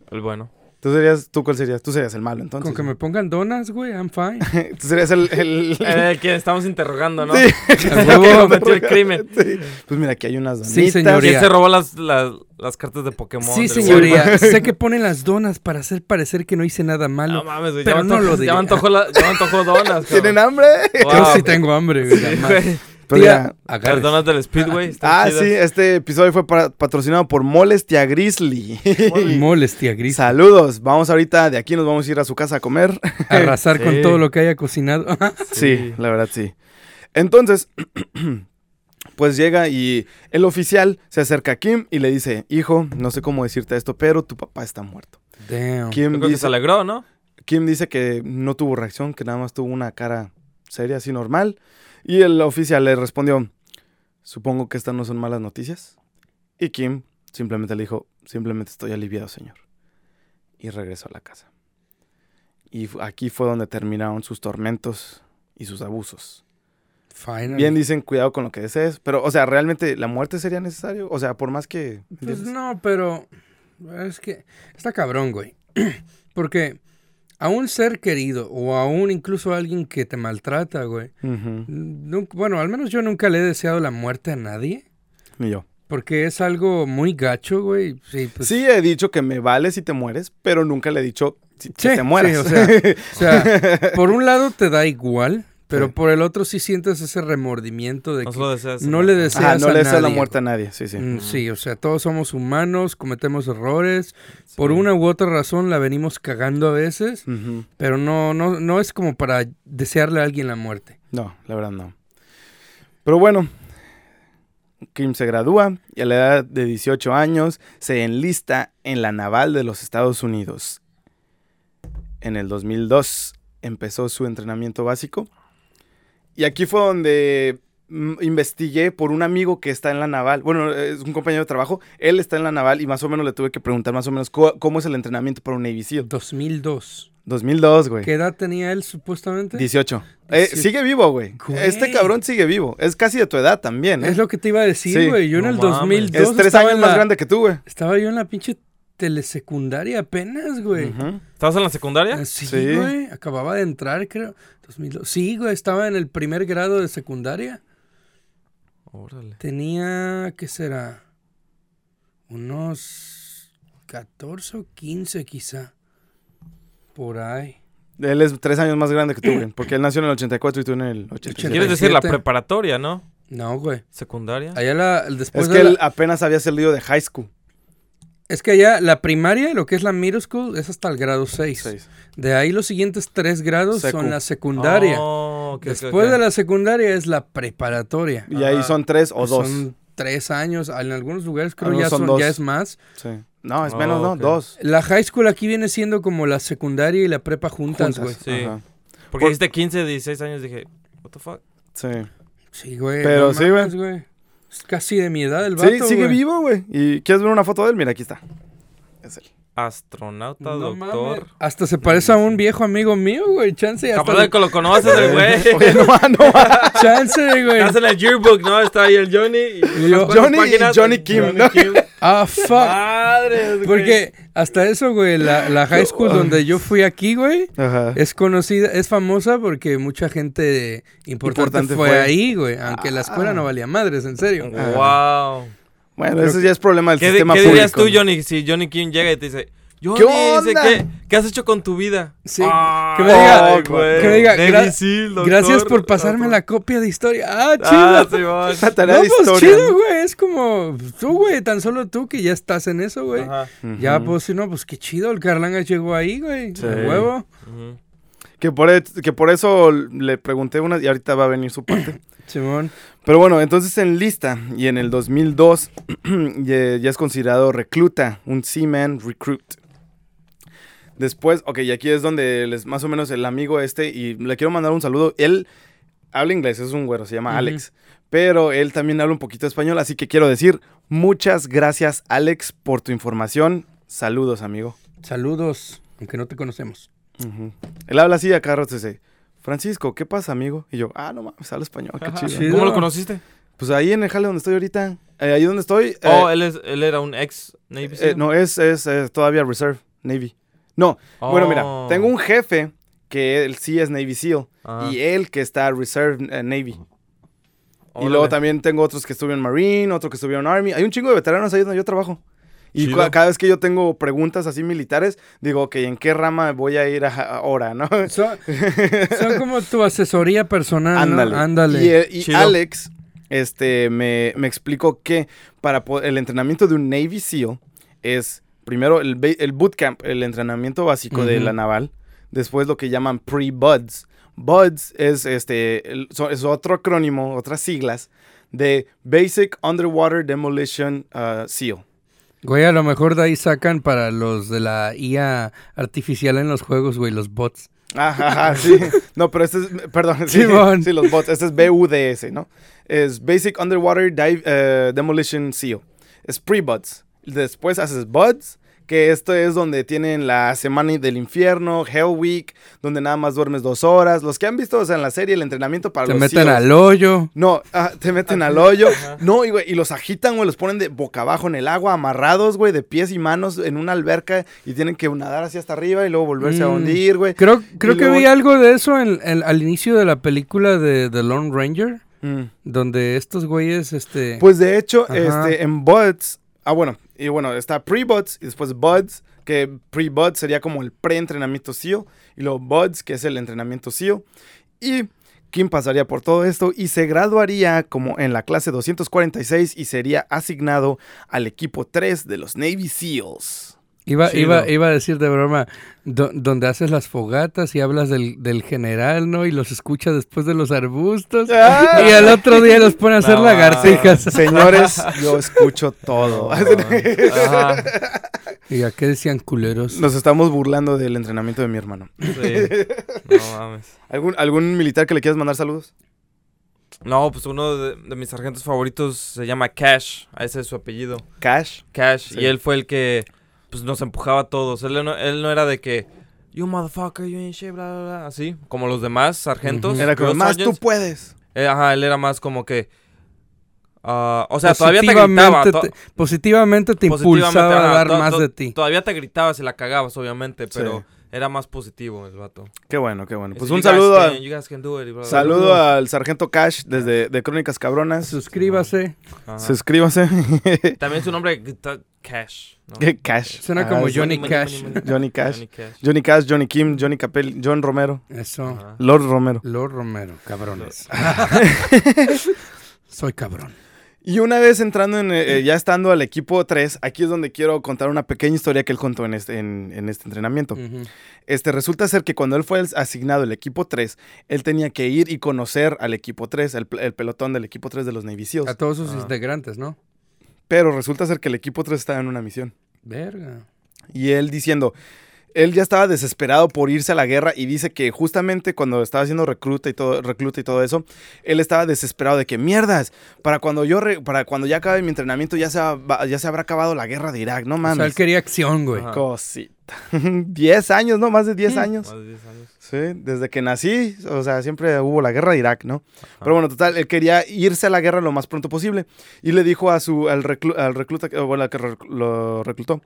El bueno. Tú serías, ¿tú cuál serías? Tú serías el malo, entonces. Con que me pongan donas, güey, I'm fine. Tú serías el... el... El que estamos interrogando, ¿no? Sí. El que cometió el crimen. Sí. Pues mira, aquí hay unas donitas. Sí, señoría. ¿Quién se robó las, las, las cartas de Pokémon? Sí, señoría. Sé que ponen las donas para hacer parecer que no hice nada malo. No mames, güey. Pero ya me no antojó- lo Ya diría. me antojó, la- ya me antojó donas. ¿Tienen hambre? Wow. Yo sí tengo hambre, güey. Sí. Pero Tía, ya- donas del Speedway. Ah, chidas. sí, este episodio fue para- patrocinado por Molestia Grizzly. Molestia gris. Saludos, vamos ahorita, de aquí nos vamos a ir a su casa a comer. Arrasar Sí. con todo lo que haya cocinado. Sí, la verdad sí. Entonces, pues llega y el oficial se acerca a Kim y le dice, hijo, no sé cómo decirte esto, pero tu papá está muerto. Damn. Kim Yo creo que se alegró, ¿no? Kim dice que no tuvo reacción, que nada más tuvo una cara seria, así normal. Y el oficial le respondió, supongo que estas no son malas noticias. Y Kim simplemente le dijo, simplemente estoy aliviado, señor. Y regresó a la casa. Y aquí fue donde terminaron sus tormentos y sus abusos. Finally. Bien dicen, cuidado con lo que desees, pero, o sea, ¿realmente la muerte sería necesario? O sea, por más que... ¿me Pues no, pero es que está cabrón, güey. Porque a un ser querido o a un incluso a alguien que te maltrata, güey. Nunca- bueno, al menos yo nunca le he deseado la muerte a nadie. Ni yo. Porque es algo muy gacho, güey. Sí, pues, sí he dicho que me vale si te mueres, pero nunca le he dicho si Sí, te mueras. sí, o sea, O sea, por un lado te da igual, pero Sí. por el otro sí sientes ese remordimiento de No que deseas. no le deseas Ajá, no a le deseo la nadie, muerte a nadie, sí, sí. Mm, Sí, o sea, todos somos humanos, cometemos errores. Sí. Por una u otra razón la venimos cagando a veces, pero no, no, no es como para desearle a alguien la muerte. No, la verdad no. Pero bueno, Kim se gradúa y a la edad de 18 años se enlista en la Naval de los Estados Unidos. En el 2002 empezó su entrenamiento básico. Y aquí fue donde mm, investigué por un amigo que está en la Naval. Bueno, es un compañero de trabajo. Él está en la Naval y más o menos le tuve que preguntar más o menos cómo es el entrenamiento para un Navy SEAL. 2002. 2002, güey. ¿Qué edad tenía él supuestamente? 18. Eh, 18. sigue vivo, güey. Güey. Este cabrón sigue vivo. Es casi de tu edad también, ¿eh? Es lo que te iba a decir, Sí. güey. Yo en No el mames. 2002 Es tres estaba años en más grande que tú, güey. Estaba yo en la pinche telesecundaria apenas, güey. ¿Estabas en la secundaria? Ah, Sí, Sí. güey. Acababa de entrar, creo. 2002. Sí, güey. Estaba en el primer grado de secundaria. Órale. Tenía, ¿qué será? Unos 14 o 15 quizá. Por ahí. Él es tres años más grande que tú, güey. Porque él nació en el 84 y tú en el 87. ¿Quieres decir la 87? preparatoria, no? No, güey. ¿Secundaria? Allá la, después Es de que la- él apenas había salido de high school. Es que allá la primaria, lo que es la middle school, es hasta el grado 6. Seis. De ahí los siguientes tres grados Secu. son la secundaria. Oh, ok, ok, Después de la secundaria es la preparatoria. Y ahí son tres o dos. Son tres años. En algunos lugares creo Algunos ya, son ya es más. Sí. No, es Oh, menos, ¿no? ok. Dos. La high school aquí viene siendo como la secundaria y la prepa juntas, güey. Sí. Ajá. Porque dijiste 15, 16 años, dije, what the fuck? Sí. Sí, güey. Pero no sí, güey. Es casi de mi edad el vato, Sí, sigue güey. vivo, güey. ¿Y quieres ver una foto de él? Mira, aquí está. Es él. Astronauta, No doctor. mames. Hasta se parece a un viejo amigo mío, güey. Chance, hasta Capaz de que lo conoces, el güey. No, va, no, va. Chance, güey. Estás en el yearbook, ¿no? Está ahí el Johnny. Y yo- unas cuantas Johnny y. Johnny Kim, ¿no? Ah, fuck. Madres, güey. Porque hasta eso, güey, la, la high school donde yo fui aquí, güey, Ajá. es conocida, es famosa porque mucha gente importante, Importante fue, fue. ahí, güey. Aunque la escuela Ah. no valía madres, en serio. Wow. Bueno, ese ya es problema del ¿Qué, di- sistema qué público. dirías tú, Johnny, si Johnny Kim llega y te dice, ¿Qué dice, onda? ¿qué, ¿qué has hecho con tu vida? Sí, Ay, que me diga- güey. que me diga, gra- Seal, doctor. Gracias por pasarme Ah, la copia de historia. Ah, Ah, chido. sí. Esa tarea no, de pues historia. chido, güey. Es como tú, güey. Tan solo tú que ya estás en eso, güey. Ajá. Ya, pues, si no, pues qué chido. El Carlanga llegó ahí, güey. Sí. A huevo. Que por, e- que por eso le pregunté una y ahorita va a venir su parte. Simón. Pero bueno, entonces en lista y en el 2002 ya, ya es considerado recluta, un Seaman Recruit. Después, ok, y aquí es donde les, más o menos el amigo este, y le quiero mandar un saludo. Él habla inglés, es un güero, se llama. Alex. Pero él también habla un poquito español, así que quiero decir muchas gracias, Alex, por tu información. Saludos, amigo. Saludos, aunque no te conocemos. Ujú. Él habla así a cada rato, dice, Francisco, ¿qué pasa, amigo? Y yo, ah, no mames, habla español, qué chido. chido. ¿Cómo lo conociste? Pues ahí en el jale donde estoy ahorita, eh, ahí donde estoy. Oh, eh, él, es, él era un ex Navy eh, no, es, es, todavía Reserve, Navy. No, bueno, mira, Oh. tengo un jefe que él sí es Navy SEAL Ajá. y él que está Reserve eh, Navy. Y luego también tengo otros que estuvieron Marine, otro que estuvieron Army. Hay un chingo de veteranos ahí donde yo trabajo. Y Chido. cada vez que yo tengo preguntas así militares, digo, ok, ¿en qué rama voy a ir ahora, no? Son, son como tu asesoría personal, ¿no? Ándale. Ándale. Y, eh, y. Alex este, me, me explicó que para el entrenamiento de un Navy SEAL es primero el, el bootcamp, el entrenamiento básico de la naval. Después lo que llaman pre-BUDS. BUDS es, este, el- so- es otro acrónimo, otras siglas de Basic Underwater Demolition uh, SEAL. Güey, a lo mejor de ahí sacan para los de la IA artificial en los juegos, güey, los bots. Ajá, ajá, sí. No, pero este es, perdón, sí, sí, los bots. Este es BUDS, ¿no? Es Basic Underwater Dive, eh, Demolition SEAL. Es pre-BUDS. Después haces BUDS, que esto es donde tienen la Semana del Infierno, Hell Week, donde nada más duermes dos horas. Los que han visto o sea, en la serie el entrenamiento para Se los meten SEALs. al hoyo. No, ah, te meten al hoyo. No, y, güey, y los agitan, güey, los ponen de boca abajo en el agua, amarrados, güey, de pies y manos en una alberca y tienen que nadar hacia hasta arriba y luego volverse a Mm. hundir, güey. Creo, creo Y que luego- vi algo de eso en, en- al inicio de la película de The Lone Ranger, Mm. donde estos güeyes, este... Pues de hecho, Ajá. este, en Buds, ah, bueno, y bueno, está pre-Buds y después Buds, que pre-Buds sería como el pre-entrenamiento SEAL, y luego Buds, que es el entrenamiento SEAL. Y Kim pasaría por todo esto y se graduaría como en la clase 246 y sería asignado al equipo 3 de los Navy SEALs. Iba, iba, iba a decir de broma, do- donde haces las fogatas y hablas del, del general, ¿no? Y los escuchas después de los arbustos. Ah. Y al otro día los pone a hacer No, lagartijas. Señores, yo escucho todo. ¿Y a qué decían culeros? Nos estamos burlando del entrenamiento de mi hermano. Sí. No mames. ¿Algún, ¿Algún militar que le quieras mandar saludos? No, pues uno de, de mis sargentos favoritos se llama Cash. Ese es su apellido. Cash. Cash. Sí. Y él fue el que pues, nos empujaba a todos. Él no, él no era de que, you motherfucker, you ain't shit, bla, bla, bla. Así, como los demás sargentos. Ujú. Era como, más tú puedes. Eh, ajá, él era más como que. ah, o sea, todavía te gritaba. Positivamente to- te, positivamente te positivamente, impulsaba a dar más de ti. Todavía te gritaba si la cagabas, obviamente, pero Sí. Era más positivo el vato. Qué bueno, qué bueno. Pues un "You guys saludo, a- can- you guys can do it", y bla, bla, bla. saludo al sargento Cash desde de Crónicas Cabronas. Suscríbase. Ajá. Suscríbase. También su nombre Cash. ¿no? Cash. Suena Ah, como sí. Johnny Money, Cash. money, money. Johnny Cash. Johnny Cash. Johnny Cash, Johnny Kim, Johnny Capel, John Romero, Eso. Ajá. Lord Romero. Lord Romero, cabrones. Soy cabrón. Y una vez entrando en, eh, ya estando al equipo 3, aquí es donde quiero contar una pequeña historia que él contó en este, en, en este entrenamiento. Este, resulta ser que cuando él fue asignado al equipo 3, él tenía que ir y conocer al equipo 3, el, el pelotón del equipo 3 de los Navy Seals. A todos sus Ah. integrantes, ¿no? Pero resulta ser que el equipo 3 estaba en una misión. Verga. Y él diciendo, él ya estaba desesperado por irse a la guerra y dice que justamente cuando estaba haciendo recluta y todo, recluta y todo eso, él estaba desesperado de que mierdas, para cuando yo re- para cuando ya acabe mi entrenamiento ya se, ha- ya se habrá acabado la guerra de Irak, no O sea, él mames. quería acción, güey. Ajá. Cosita. 10 años, ¿no? Más de 10 Mm. años. Más de 10 años. Sí, desde que nací, o sea, siempre hubo la guerra de Irak, ¿no? Ajá. Pero bueno, total, él quería irse a la guerra lo más pronto posible y le dijo a su al, reclu- al recluta, que- bueno, al que lo reclutó,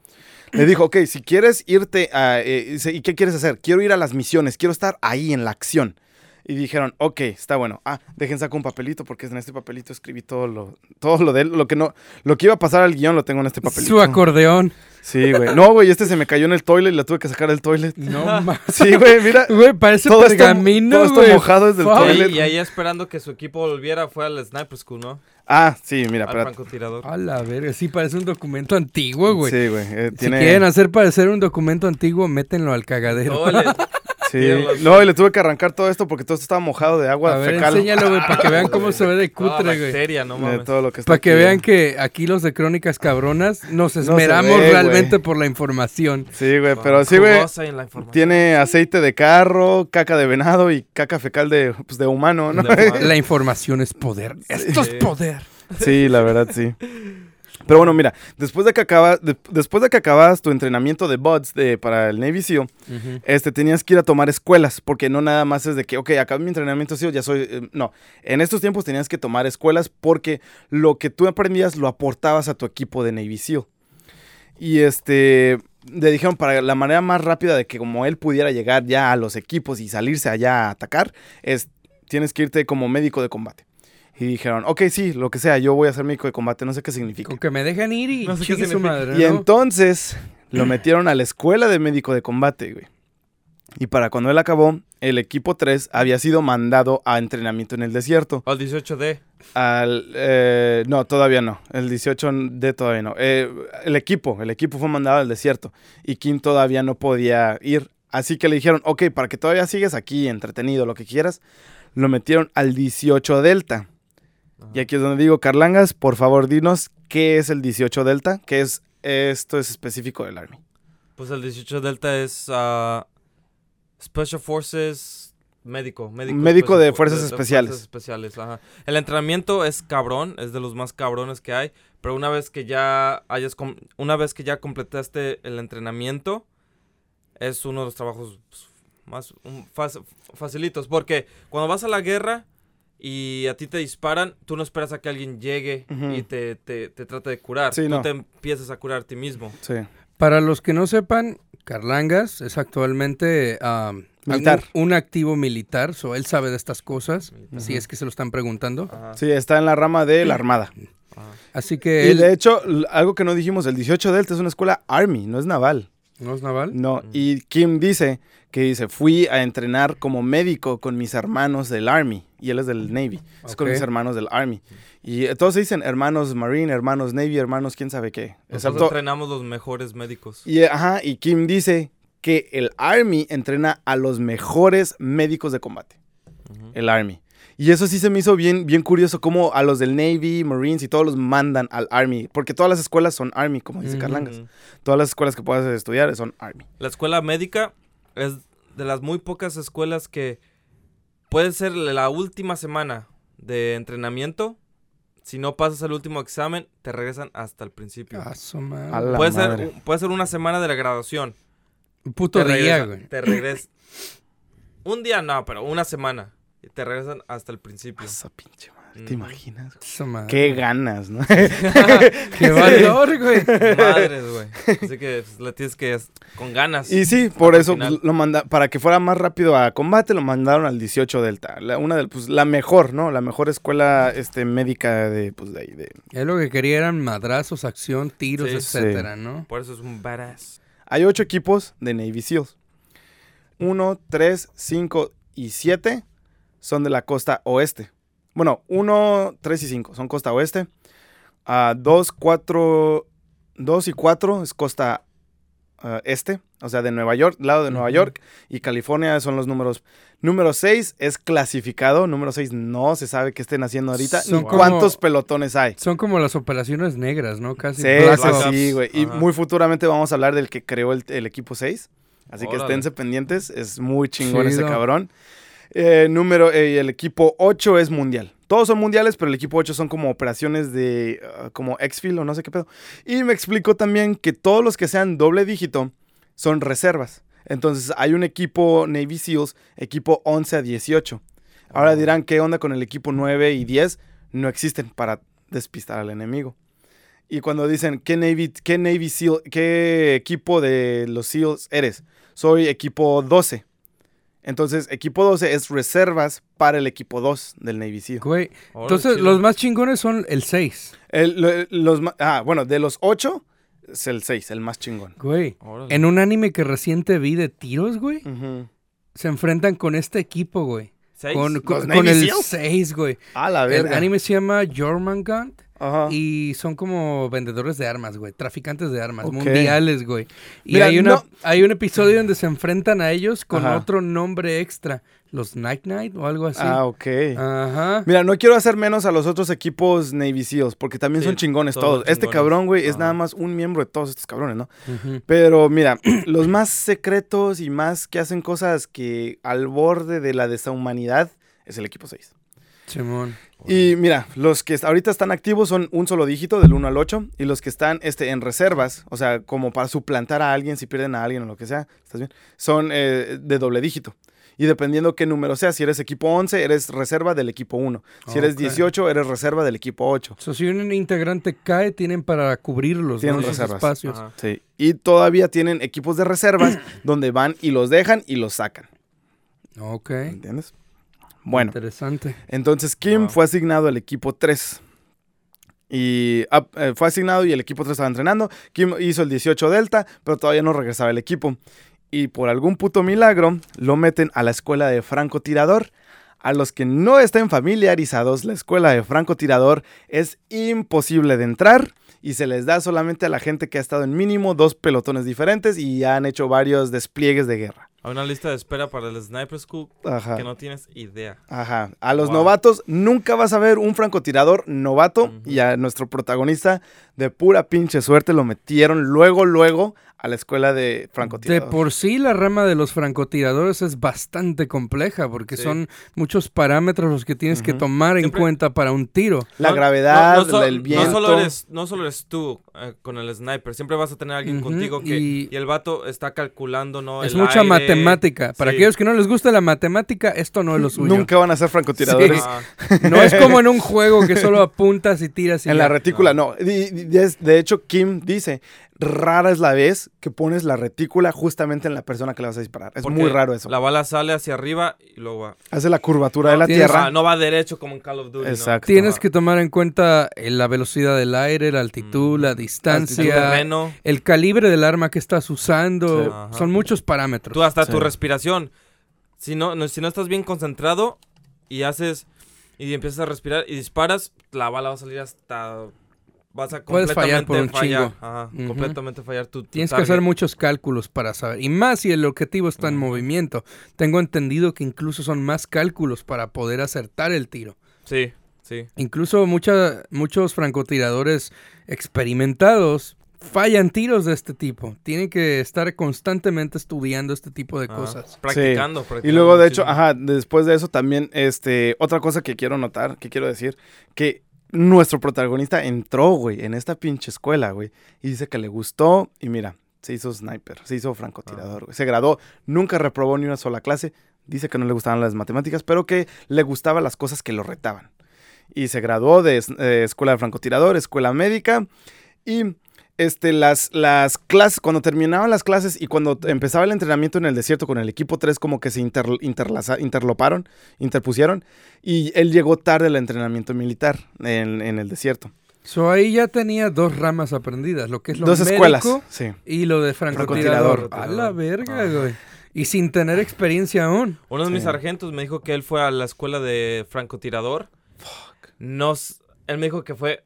le dijo, ok, si quieres irte a, eh, ¿y qué quieres hacer? Quiero ir a las misiones, quiero estar ahí en la acción. Y dijeron, ok, está bueno. Ah, dejen saco un papelito porque en este papelito escribí todo lo, todo lo de él, lo que no, lo que iba a pasar al guion lo tengo en este papelito. Su acordeón. Sí, güey. No, güey, este se me cayó en el toilet y la tuve que sacar del toilet. No mames. Sí, güey, mira. Güey, parece Todo esto, pergamino, todo esto mojado desde el toilet. Y, y ahí esperando que su equipo volviera fue al Sniper School, ¿no? Ah, sí, mira, Al francotirador. A la verga, sí parece un documento antiguo, güey. Sí, güey. eh, Si quieren hacer parecer un documento antiguo, métenlo al cagadero. No, Sí. No, y le tuve que arrancar todo esto porque todo esto estaba mojado de agua A ver, fecal. enséñalo, güey, para que vean cómo se ve de cutre, güey. bacteria, no De mames. todo lo que está Para que aquí. vean que aquí los de Crónicas Cabronas nos esmeramos ve, realmente güey. por la información. Sí, güey, pero sí, güey. Tiene aceite de carro, caca de venado y caca fecal de, pues, de humano, ¿no? De. La información es poder. Esto es poder. Sí, la verdad, sí. Pero bueno, mira, después de que acabas, de- después de que acabas tu entrenamiento de bots de, para el Navy SEAL, este, tenías que ir a tomar escuelas, porque no nada más es de que, ok, acabé mi entrenamiento SEAL, ya soy, eh, no, en estos tiempos tenías que tomar escuelas porque lo que tú aprendías lo aportabas a tu equipo de Navy SEAL. Y este, le dijeron para la manera más rápida de que como él pudiera llegar ya a los equipos y salirse allá a atacar, es, tienes que irte como médico de combate. Y dijeron, ok, sí, lo que sea, yo voy a ser médico de combate, no sé qué significa. Con que me dejen ir y No sé qué su madre, Y ¿no? entonces lo metieron a la escuela de médico de combate, güey. Y para cuando él acabó, el equipo 3 había sido mandado a entrenamiento en el desierto. Al 18D. Al, eh, no, todavía no. El 18 de todavía no. Eh, el equipo, el equipo fue mandado al desierto. Y Kim todavía no podía ir. Así que le dijeron, ok, para que todavía sigas aquí entretenido, lo que quieras, lo metieron al 18 Delta. Y aquí es donde digo, Carlangas, por favor, dinos qué es el 18 Delta, qué es esto es específico del Army. Pues el 18 Delta es ah, Special Forces médico. Médico, Médico de fuerzas especiales. fuerzas especiales, ajá. El entrenamiento es cabrón, es de los más cabrones que hay. Pero una vez que ya hayas una vez que ya completaste el entrenamiento, es uno de los trabajos pues, más un, facilitos. Porque cuando vas a la guerra y a ti te disparan, tú no esperas a que alguien llegue y te, te, te trate de curar. Sí, tú no. te empiezas a curar a ti mismo. Sí. Para los que no sepan, Carlangas es actualmente um, Militar. algún- un activo militar, so él sabe de estas cosas, Militar. si es que se lo están preguntando. Ajá, Sí, está en la rama de la Armada. ajá. Así que Y él de hecho, algo que no dijimos, el 18 Delta es una escuela Army, no es naval. no es naval. No, Mm. y Kim dice que dice, fui a entrenar como médico con mis hermanos del Army, y él es del Navy, es con mis hermanos del Army. Y eh, todos se dicen hermanos Marine, hermanos Navy, hermanos quién sabe qué. Nosotros entrenamos los mejores médicos. y, eh, ajá, y Kim dice que el Army entrena a los mejores médicos de combate, Ujú. el Army. Y eso sí se me hizo bien, bien curioso, como a los del Navy, Marines y todos los mandan al Army, porque todas las escuelas son Army, como dice. Carlangas. Todas las escuelas que puedas estudiar son Army. La escuela médica es de las muy pocas escuelas que puede ser la última semana de entrenamiento. Si no pasas el último examen, te regresan hasta el principio. Ah, puede, ser, puede ser una semana de la graduación. Un puto te día, regresan- güey. Te regresan. Un día no, pero una semana. Y te regresan hasta el principio. Esa pinche ¿te imaginas? Madre. Qué ganas, ¿no? Qué valor, güey. Madres, güey. Así que pues, le tienes que con ganas. y sí, por eso pues, lo manda para que fuera más rápido a combate lo mandaron al 18 Delta, la, una de pues la mejor, ¿no? La mejor escuela este médica de pues de ahí de Él lo que quería eran madrazos, acción, tiros, Sí. etcétera, ¿no? Por eso es un badass. Hay ocho equipos de Navy SEALs. Uno, tres, cinco y siete son de la costa oeste. Bueno, uno, tres y cinco son costa oeste. Ah, dos, cuatro, dos y cuatro es costa ah, este, o sea, de Nueva York, lado de Nueva. York. Y California son los números. Número seis es clasificado. Número seis no se sabe qué estén haciendo ahorita. Son ni como- cuántos pelotones hay. Son como las operaciones negras, ¿no? Casi. Sí, sí, güey. Y muy futuramente vamos a hablar del que creó el, el equipo 6, Así que esténse pendientes, es muy chingón ese cabrón. Eh, número, eh, el equipo 8 es mundial. Todos son mundiales, pero el equipo 8 son como operaciones de, ah, como Exfil o no sé qué pedo. Y me explico también que todos los que sean doble dígito son reservas. Entonces hay un equipo Navy SEALs, equipo 11 a 18. Ahora Oh. dirán, ¿qué onda con el equipo 9 y 10? No existen para despistar al enemigo. Y cuando dicen, ¿qué Navy, qué Navy SEAL, qué equipo de los SEALs eres? Soy equipo 12. Entonces, equipo 12 es reservas para el equipo 2 del Navy SEAL. Güey. Entonces, chido. los más chingones son el 6. El- lo- los, ma- ah, bueno, de los 8 es el 6, el más chingón. Güey. Órale. En un anime que reciente vi de tiros, güey, Ujú. se enfrentan con este equipo, güey. ¿Seis? Con, con- ¿Los con Navy el Seals? 6, güey. A la El verga. anime se llama Jormungand Ajá. y son como vendedores de armas, güey. Traficantes de armas mundiales, güey. Y Mira, hay, una, no- hay un episodio donde se enfrentan a ellos con Ajá. otro nombre extra. Los Night Knight o algo así. Ah, ok. Ajá. Mira, no quiero hacer menos a los otros equipos Navy SEAls, porque también Sí, son chingones todos Este cabrón, güey, es nada más un miembro de todos estos cabrones, ¿no? Ujú. Pero mira, los más secretos y más que hacen cosas que al borde de la deshumanidad es el equipo 6. Simón. Y mira, los que ahorita están activos son un solo dígito, del 1 al 8, y los que están este, en reservas, o sea, como para suplantar a alguien, si pierden a alguien o lo que sea, ¿estás bien? Son eh, de doble dígito. Y dependiendo qué número sea, si eres equipo 11, eres reserva del equipo 1. Si eres Ok. 18, eres reserva del equipo 8. So, si un integrante cae, tienen para cubrirlos, Tienen ¿no? Reservas. espacios. Ajá. Sí. Y todavía tienen equipos de reservas donde van y los dejan y los sacan. Ok. ¿Entiendes? Bueno. Interesante. Entonces Kim Wow. fue asignado al equipo 3. Y ah, eh, fue asignado y el equipo 3 estaba entrenando. Kim hizo el 18 Delta, pero todavía no regresaba al equipo. Y por algún puto milagro lo meten a la escuela de francotirador. A los que no estén familiarizados, la escuela de francotirador es imposible de entrar y se les da solamente a la gente que ha estado en mínimo dos pelotones diferentes y ya han hecho varios despliegues de guerra. Hay una lista de espera para el Sniper School Ajá. que no tienes idea. Ajá. A los Wow. novatos nunca vas a ver un francotirador novato y a nuestro protagonista de pura pinche suerte lo metieron luego, luego a la escuela de De francotirador. por sí la rama de los francotiradores es bastante compleja porque Sí. son muchos parámetros los que tienes que tomar en cuenta para un tiro. La No- gravedad, no- no so- el viento. No solo eres, no solo eres tú eh, con el sniper, siempre vas a tener a alguien contigo que y- y, el vato está calculando, ¿no? es El mucha aire. matemática. Para Sí. aquellos que no les gusta la matemática, esto no es lo suyo. Nunca van a ser francotiradores. Ah, No es como en un juego que solo apuntas y tiras y En ya. la retícula, no. De, de hecho, Kim dice, rara es la vez que pones la retícula justamente en la persona que le vas a disparar. Es porque muy raro eso. La bala sale hacia arriba y luego va. Hace la curvatura de la tienes- tierra. No va derecho como en Call of Duty. ¿no? Exacto. Tienes que tomar en cuenta eh, la velocidad del aire, la altitud, Mm. la El distancia, terreno. el calibre del arma que estás usando. Sí. Son muchos parámetros. Tú hasta Sí. tu respiración. Si no, no- si no estás bien concentrado y haces y empiezas a respirar y disparas, la bala va a salir hasta vas a Puedes fallar por un fallar, chingo. Ajá, completamente fallar tu, tu Tienes que hacer muchos cálculos para saber. Y más si el objetivo está en movimiento. Tengo entendido que incluso son más cálculos para poder acertar el tiro. Sí, sí. Incluso mucha- muchos francotiradores experimentados fallan tiros de este tipo. Tienen que estar constantemente estudiando este tipo de Ajá. cosas. Practicando, Y practicando luego, de hecho, ajá, después de eso también, este, otra cosa que quiero notar, que quiero decir, que nuestro protagonista entró, güey, en esta pinche escuela, güey, y dice que le gustó, y mira, se hizo sniper, se hizo francotirador, güey, se graduó, nunca reprobó ni una sola clase, dice que no le gustaban las matemáticas, pero que le gustaban las cosas que lo retaban. Y se graduó de eh, escuela de francotirador, escuela médica, y este, las, las clases, cuando terminaban las clases y cuando empezaba el entrenamiento en el desierto con el equipo 3, como que se inter, interlaza- interloparon, interpusieron, y él llegó tarde al entrenamiento militar en, en el desierto. So ahí ya tenía dos ramas aprendidas, lo que es lo Dos médico escuelas, sí. y lo de francotirador. Francotirador. A la verga, Ajá. güey. Y sin tener experiencia aún. Uno de mis sargentos me dijo que él fue a la escuela de francotirador. Nos, él me dijo que fue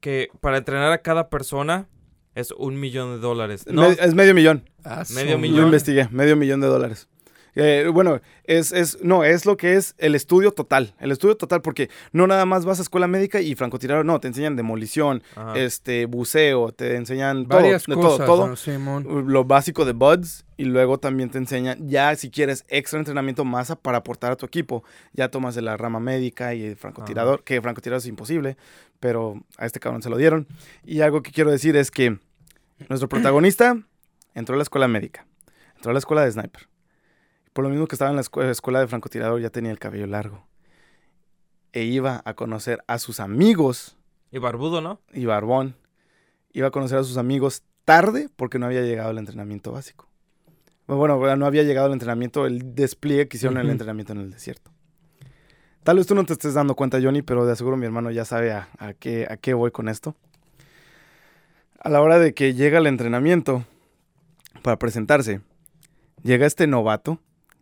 que para entrenar a cada persona es un millón de dólares. No, Me- es medio millón, Ah, Medio lo millón. investigué, medio millón de dólares. Eh, bueno, es, es, no, es lo que es el estudio total. El estudio total, porque no nada más vas a escuela médica y francotirador, no, te enseñan demolición, Ajá. este, buceo, te enseñan todo, Varias de cosas, todo, todo. Lo básico de buds y luego también te enseñan, ya si quieres extra entrenamiento más a- para aportar a tu equipo, ya tomas de la rama médica y el francotirador, que francotirador es imposible, pero a este cabrón se lo dieron. Y algo que quiero decir es que nuestro protagonista entró a la escuela médica, entró a la escuela de sniper. Por lo mismo que estaba en la escuela, escuela de francotirador, ya tenía el cabello largo. E iba a conocer a sus amigos Y barbudo, ¿no? y Barbón iba a conocer a sus amigos tarde porque no había llegado al entrenamiento básico. Bueno, bueno, no había llegado al entrenamiento, el despliegue que hicieron en el entrenamiento en el desierto. Tal vez tú no te estés dando cuenta, Johnny, pero de aseguro mi hermano ya sabe a, a qué, a qué voy con esto. A la hora de que llega el entrenamiento para presentarse, llega este novato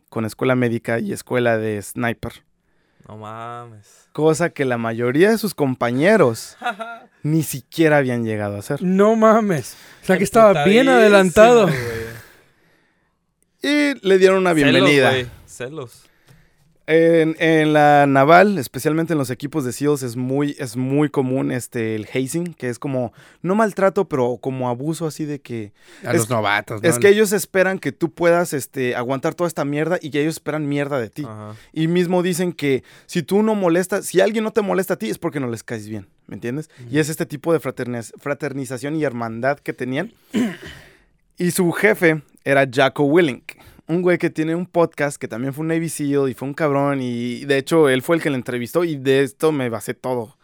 con escuela médica y escuela de sniper. No mames. Cosa que la mayoría de sus compañeros ni siquiera habían llegado a hacer. No mames. O sea que estaba bien adelantado. Y le dieron una bienvenida. Celos. Celos. En, en la naval, especialmente en los equipos de SEALs, es muy, es muy común este, el hazing, que es como, no maltrato, pero como abuso así de que... A Es- los novatos, ¿no? Es que ellos esperan que tú puedas este, aguantar toda esta mierda y que ellos esperan mierda de ti. Ajá. Y mismo dicen que si tú no molestas, si alguien no te molesta a ti es porque no les caes bien, ¿me entiendes? Y es este tipo de fraterniz- fraternización y hermandad que tenían. y su jefe era Jacko Willink, un güey que tiene un podcast que también fue un Navy SEAL y fue un cabrón y de hecho él fue el que le entrevistó y de esto me basé todo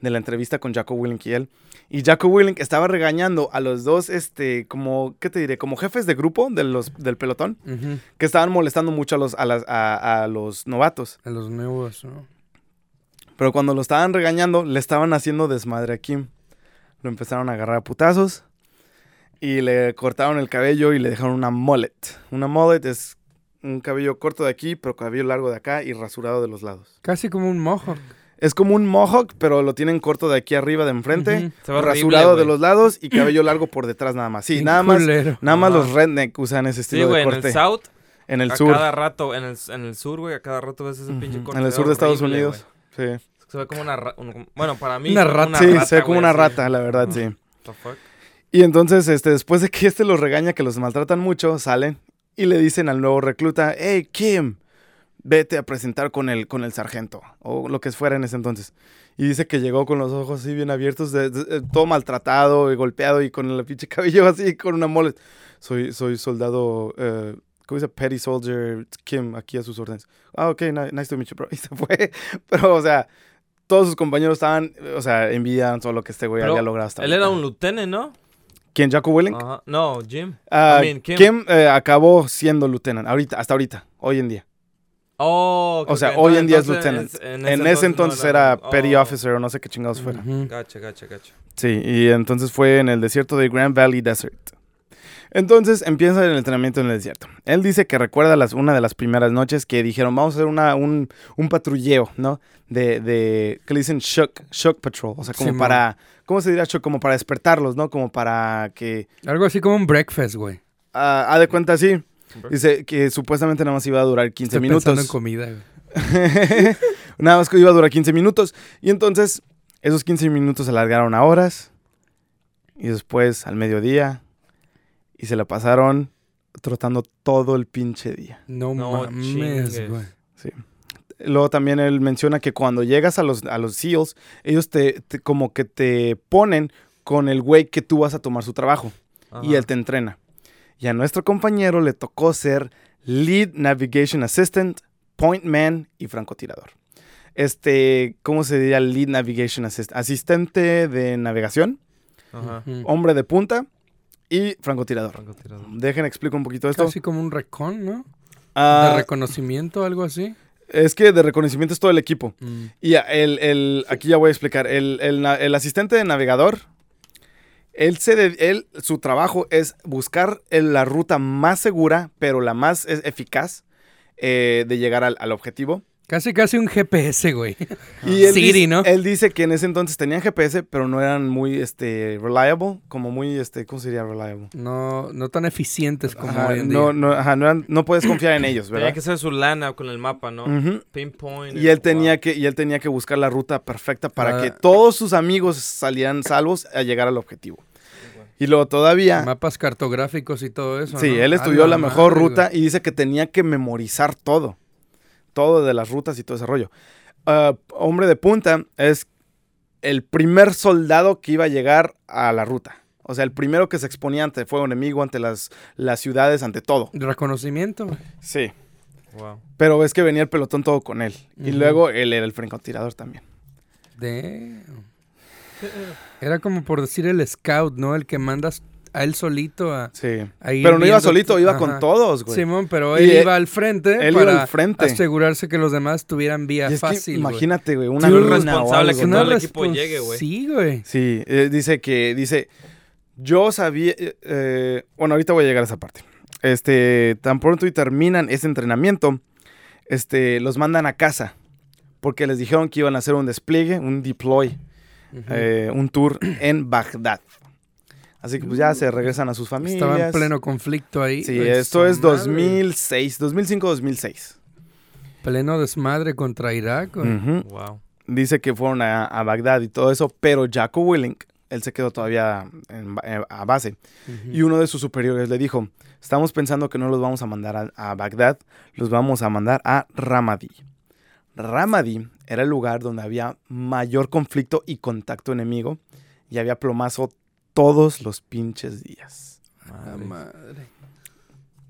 de la entrevista con Jacko Willink y él. Y Jacko Willink estaba regañando a los dos, este, como, ¿qué te diré? Como jefes de grupo de los, del pelotón que estaban molestando mucho a los, a las- a- a los novatos. A los nuevos, ¿no? Pero cuando lo estaban regañando, le estaban haciendo desmadre a Kim. Lo empezaron a agarrar a putazos y le cortaron el cabello y le dejaron una mullet. Una mullet es un cabello corto de aquí, pero cabello largo de acá y rasurado de los lados. Casi como un mohawk. Es como un mohawk, pero lo tienen corto de aquí arriba de enfrente, ve horrible, rasurado de los lados y cabello largo por detrás nada más. Sí, nada más, nada más los redneck usan ese Sí, estilo güey, de en corte. el South, en el a sur. cada rato, en el, en el sur, güey, a cada rato ves ese pinche corte. En el sur de Estados horrible, Unidos. Sí. Se ve como una rata. Bueno, para mí. Una rata. sí, rata, se ve como güey, una rata, la verdad, sí. What the fuck? Y entonces, este, después de que este los regaña, que los maltratan mucho, salen y le dicen al nuevo recluta, hey, Kim, vete a presentar con el, con el sargento, o lo que fuera en ese entonces. Y dice que llegó con los ojos así bien abiertos, de- de- eh, todo maltratado y golpeado y con el pinche cabello así, con una mole. Soy, soy soldado, eh, ¿cómo dice? Petty Soldier Kim, aquí a sus órdenes. Ah, ok, ni- nice to meet you, bro. Y se fue. Pero, o sea, todos sus compañeros estaban, o sea, envidiaban todo lo que este güey Pero había logrado hasta Él era un lieutenant, ¿no? ¿Quién, Jaco Willink? Ajá. No, Jim. Ah, I mean, Kim. Kim, eh, acabó siendo lieutenant, ahorita, hasta ahorita, hoy en día. Oh, O sea, hoy no, en día es lieutenant. En, ese entonces no era oh, petty officer o no sé qué chingados fuera. Gacha, gacha, gacha. Sí, y entonces fue en el desierto de Grand Valley Desert. Entonces empieza el entrenamiento en el desierto. Él dice que recuerda las, una de las primeras noches que dijeron, vamos a hacer una, un, un patrulleo, ¿no? De, de, que le dicen shock, shock patrol. O sea, como para, ¿cómo se diría shock? Como para despertarlos, ¿no? Como para que, Algo así como un breakfast, güey. ah, haz de cuenta, sí. Dice que supuestamente nada más iba a durar 15 Estoy minutos. pensando en comida, güey. Nada más que iba a durar 15 minutos. Y entonces, esos 15 minutos se alargaron a horas. Y después al mediodía. Y se la pasaron trotando todo el pinche día. No, No mames, güey. Luego también él menciona que cuando llegas a los, a los SEALs, ellos te, te- como que te ponen con el güey que tú vas a tomar su trabajo. Y él te entrena. Y a nuestro compañero le tocó ser Lead Navigation Assistant, Point Man y francotirador. Este, ¿cómo se diría Lead Navigation Assistant? Asistente de navegación, Ajá. Hombre de punta y francotirador. Francotirador. Dejen explico un poquito esto. Casi como un recon, ¿no? Ah, De reconocimiento, algo así. Es que de reconocimiento es todo el equipo. Mm. Y ya, el, el- aquí ya voy a explicar. El, el el asistente de navegador, él, se de- él, su trabajo es buscar la ruta más segura, pero la más eficaz eh, de llegar al, al objetivo. Casi, casi un GPS, güey. Y él, Siri, dice, ¿no? él dice que en ese entonces tenían GPS, pero no eran muy este, reliable, como muy, este, ¿cómo sería reliable? No, no tan eficientes como Ajá, hoy en día. no, no, ajá, no, eran- no puedes confiar en ellos, Tenía ¿verdad? que ser su lana con el mapa, ¿no? Pinpoint. Y él wow. tenía que, y él tenía que buscar la ruta perfecta para Ah. que todos sus amigos salieran salvos a llegar al objetivo. Y luego todavía, Mapas cartográficos y todo eso. sí, ¿no? él estudió la, mejor madre, ruta y dice que tenía que memorizar todo, todo de las rutas y todo ese rollo. Ah, hombre de punta es el primer soldado que iba a llegar a la ruta. O sea, el primero que se exponía ante el fuego enemigo, ante las, las ciudades, ante todo. Reconocimiento. Sí. Wow. Pero ves que venía el pelotón todo con él. Y luego él era el francotirador también. Damn. Era como por decir el scout, ¿no? El que mandas a él solito a, Sí. a ir Pero no iba solito, iba Ajá. con todos, güey. Simón, pero Y él él- iba al frente él iba para al frente. asegurarse que los demás tuvieran vía Y es que fácil. güey. imagínate, güey, una Sí, o responsable algo, que ¿no? todo el equipo llegue, güey. Sí, güey. Sí, eh, dice que, dice, yo sabía, eh, eh, bueno, ahorita voy a llegar a esa parte. Este, tan pronto y terminan ese entrenamiento, este, los mandan a casa, porque les dijeron que iban a hacer un despliegue, un deploy, eh, un tour en Bagdad. Así que pues ya se regresan a sus familias. Estaba en pleno conflicto ahí. Sí, esto es madre. 2006, 2005-2006. Pleno desmadre contra Irak. Wow. Dice que fueron a, a Bagdad y todo eso, pero Jaco Willink, él se quedó todavía en eh, a base. Y uno de sus superiores le dijo, estamos pensando que no los vamos a mandar a, a Bagdad, los vamos a mandar a Ramadi. Ramadi era el lugar donde había mayor conflicto y contacto enemigo y había plomazo todos los pinches días. La madre.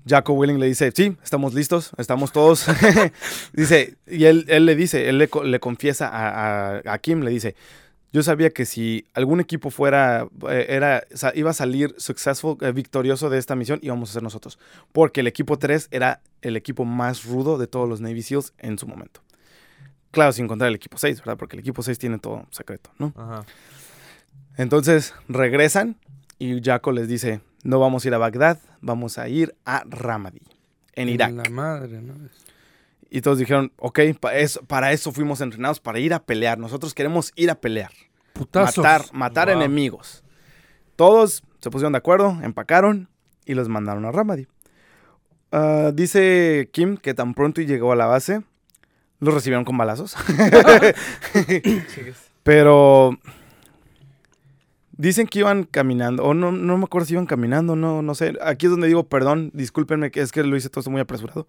Jaco Willing le dice, sí, estamos listos, estamos todos. dice, y él, él le dice, él le, co- le confiesa a, a- a Kim, le dice, yo sabía que si algún equipo fuera, eh, era, iba a salir successful, eh, victorioso de esta misión, íbamos a ser nosotros. Porque el equipo 3 era el equipo más rudo de todos los Navy SEALs en su momento. Claro, sin contar el equipo 6, ¿verdad? Porque el equipo 6 tiene todo secreto, ¿no? Ajá. Entonces regresan y Jaco les dice, no vamos a ir a Bagdad, vamos a ir a Ramadi, en Irak. La madre, ¿no? Y todos dijeron, ok, pa- eso- para eso fuimos entrenados, para ir a pelear. Nosotros queremos ir a pelear, Putazos. matar, matar Wow. enemigos. Todos se pusieron de acuerdo, empacaron y los mandaron a Ramadi. Ah, dice Kim que tan pronto llegó a la base, los recibieron con balazos. Pero dicen que iban caminando, o no, no me acuerdo si iban caminando, no, no sé. Aquí es donde digo, perdón, discúlpenme, que es que lo hice todo muy apresurado.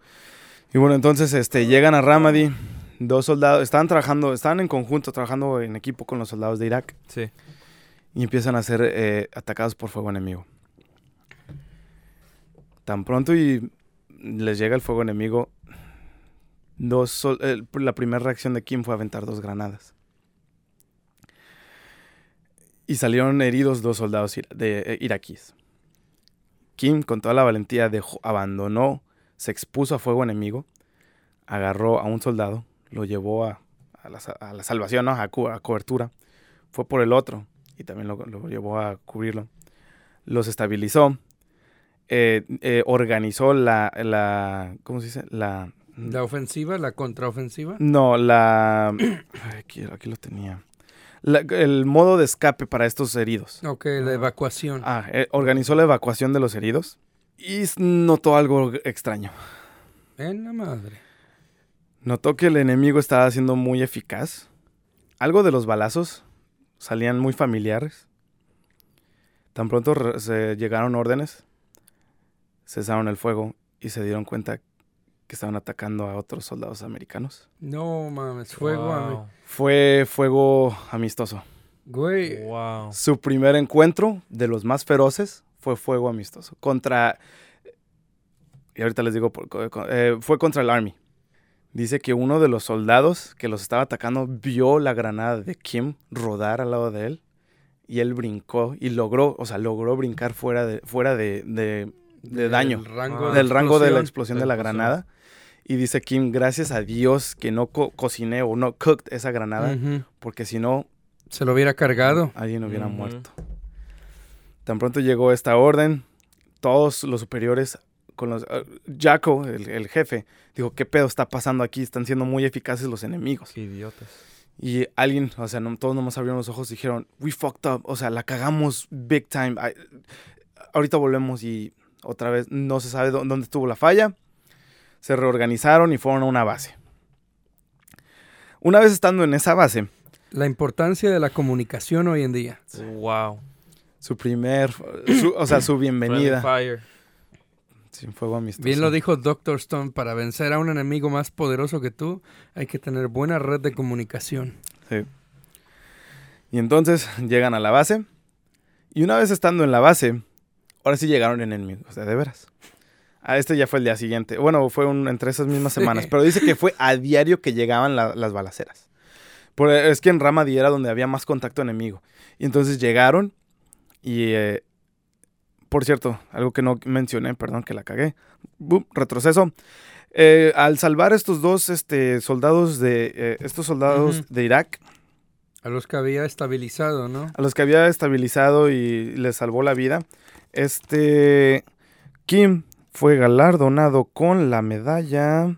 Y bueno, entonces este, llegan a Ramadi, dos soldados, estaban trabajando, estaban en conjunto, trabajando en equipo con los soldados de Irak, Sí. y empiezan a ser eh, atacados por fuego enemigo. Tan pronto y les llega el fuego enemigo, dos sol- la primera reacción de Kim fue aventar dos granadas. Y salieron heridos dos soldados ira- de, eh, iraquíes. Kim, con toda la valentía, dejó, abandonó, se expuso a fuego enemigo, agarró a un soldado, lo llevó a, a la, sa- a la salvación, ¿no? a, cu- a cobertura. Fue por el otro y también lo, lo llevó a cubrirlo. Los estabilizó. eh, eh, organizó la, la. ¿Cómo se dice? La. La ofensiva, la contraofensiva. No, la. aquí lo tenía. La- el modo de escape para estos heridos. Ok, la evacuación. Ah, eh, organizó la evacuación de los heridos y notó algo extraño. En la madre. Notó que el enemigo estaba siendo muy eficaz. Algo de los balazos salían muy familiares. Tan pronto se llegaron órdenes, cesaron el fuego y se dieron cuenta que estaban atacando a otros soldados americanos. No mames, fuego. Wow. Fue fuego amistoso. Güey, Wow. Su primer encuentro de los más feroces fue fuego amistoso. Contra. Y ahorita les digo. por- eh, fue contra el Army. Dice que uno de los soldados que los estaba atacando vio la granada de Kim rodar al lado de él. Y él brincó y logró, o sea, logró brincar fuera de, fuera de, de- de daño. Del rango, Ah. de, del rango de la explosión. explosión de la granada. Y dice Kim, gracias a Dios que no co- cociné o no cooked esa granada, porque si no, Se lo hubiera cargado. alguien hubiera Ujú. muerto. Tan pronto llegó esta orden, todos los superiores con los... eh, Jaco, el, el jefe, dijo, ¿qué pedo está pasando aquí? Están siendo muy eficaces los enemigos. Qué idiotas. Y alguien, o sea, no, todos nomás abrieron los ojos y dijeron, we fucked up, o sea, la cagamos big time. Ay, ahorita volvemos y otra vez no se sabe dó- dónde estuvo la falla. Se reorganizaron y fueron a una base. Una vez estando en esa base, La importancia de la comunicación hoy en día. Wow. su primer, su- o sea, su bienvenida. Sin fuego amistoso. Bien lo dijo Doctor Stone, para vencer a un enemigo más poderoso que tú, hay que tener buena red de comunicación. Sí. Y entonces llegan a la base. Y una vez estando en la base, ahora sí llegaron enemigos, o sea, de veras. A este ya fue el día siguiente. Bueno, fue un- entre esas mismas Sí. semanas. Pero dice que fue a diario que llegaban la- las balaceras. Por- es que en Ramadi era donde había más contacto enemigo. Y entonces llegaron y... eh, por cierto, algo que no mencioné, perdón que la cagué. Retroceso. Eh, al salvar estos dos este, soldados de... eh, estos soldados de Irak, A los que había estabilizado, ¿no? a los que había estabilizado y les salvó la vida. Este Kim fue galardonado con la medalla.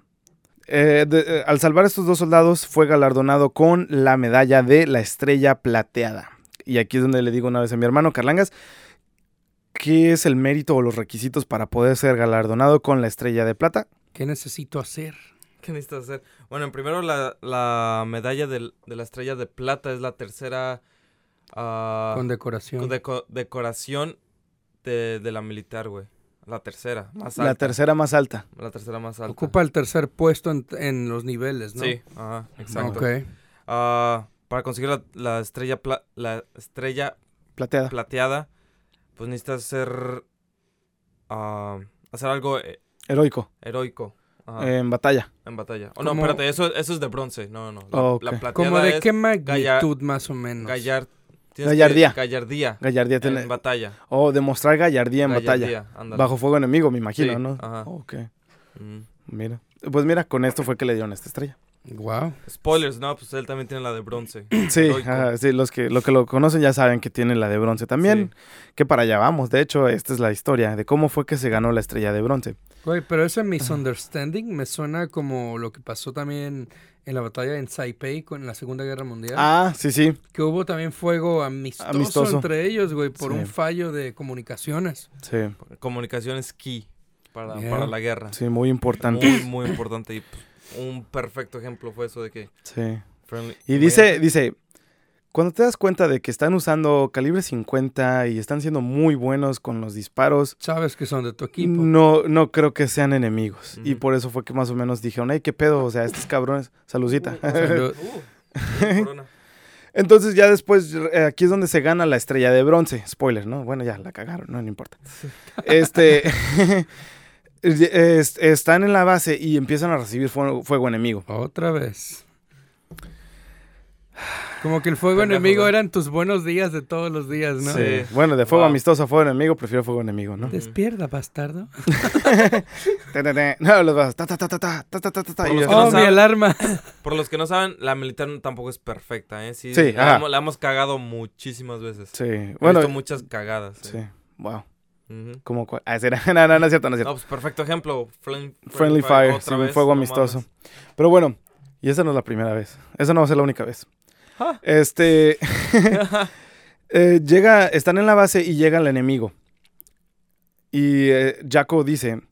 eh, de- eh, al salvar a estos dos soldados, fue galardonado con la medalla de la estrella plateada. Y aquí es donde le digo una vez a mi hermano Carlangas, ¿qué es el mérito o los requisitos para poder ser galardonado con la estrella de plata? ¿Qué necesito hacer? ¿Qué necesitas hacer? Bueno, primero la, la medalla de la estrella de plata es la tercera ah, Con decoración. deco- decoración de, de la militar, güey. La tercera, más alta. La tercera más alta. La tercera más alta. Ocupa el tercer puesto en, en los niveles, ¿no? Sí, ajá, exacto. Ok. Ah, para conseguir la, la estrella pla- la estrella Plateada. plateada, pues necesitas hacer ah, hacer algo eh, Heroico. heroico ajá, En batalla. en batalla. Oh, no, espérate, eso, eso es de bronce. No, no. La, Oh, la plateada ¿Como de es qué magnitud más o menos? gallar- tienes que- Gallardía. gallardía. Gallardía en tiene. batalla. O demostrar gallardía en batalla. Gallardía. Bajo fuego enemigo, me imagino, Sí, ¿no? ajá. Ok, Mm. mira. Pues mira, con esto fue que le dieron esta estrella. Wow. Spoilers, no, pues él también tiene la de bronce. Sí, ajá, sí, los que, lo que lo conocen ya saben que tiene la de bronce también. Que para allá vamos. De hecho, esta es la historia de cómo fue que se ganó la estrella de bronce. Güey, pero ese misunderstanding me suena como lo que pasó también en la batalla en Saipei con la Segunda Guerra Mundial. Ah, sí, sí, Que hubo también fuego amistoso, Amistoso. entre ellos, güey, por Sí. un fallo de comunicaciones. sí, Comunicación es key para, Yeah. para la guerra. sí, muy importante. Muy, muy importante. Y pues, un perfecto ejemplo fue eso de que Sí. friendly- Y dice, dice, cuando te das cuenta de que están usando calibre 50 y están siendo muy buenos con los disparos, Sabes que son de tu equipo. no, no creo que sean enemigos. Y por eso fue que más o menos dijeron, hey, qué pedo, o sea, estos cabrones, saludcita. Salud. Uh, corona. Entonces ya después, eh, aquí es donde se gana la estrella de bronce. Spoiler, ¿no? Bueno, ya la cagaron, no, no importa. Este, Están en la base y empiezan a recibir fuego, enemigo. Otra vez. Como que el fuego enemigo eran tus buenos días de todos los días, ¿no? Sí. Bueno, de fuego amistoso a fuego enemigo, prefiero fuego enemigo, ¿no? Despierta, bastardo. no, los vas. Ta, ta, ta, ta, ta, ta, ta, ta, oh, alarma. Por los que no saben, la militar tampoco es perfecta, ¿eh? Sí. la, hemos, cagado muchísimas veces. Sí. He. Visto muchas cagadas. Sí. Wow. Ujú. ¿Cómo cuál? Ah, será. No, no, no es cierto, no es cierto. No, pues perfecto ejemplo. Friendly, Friendly Fire, otra sí, vez, fuego amistoso. mames. Pero bueno, y esa no es la primera vez. Esa no va a ser la única vez. Ah. Este. eh, llega, están en la base y llega el enemigo. Y eh, Jaco dice: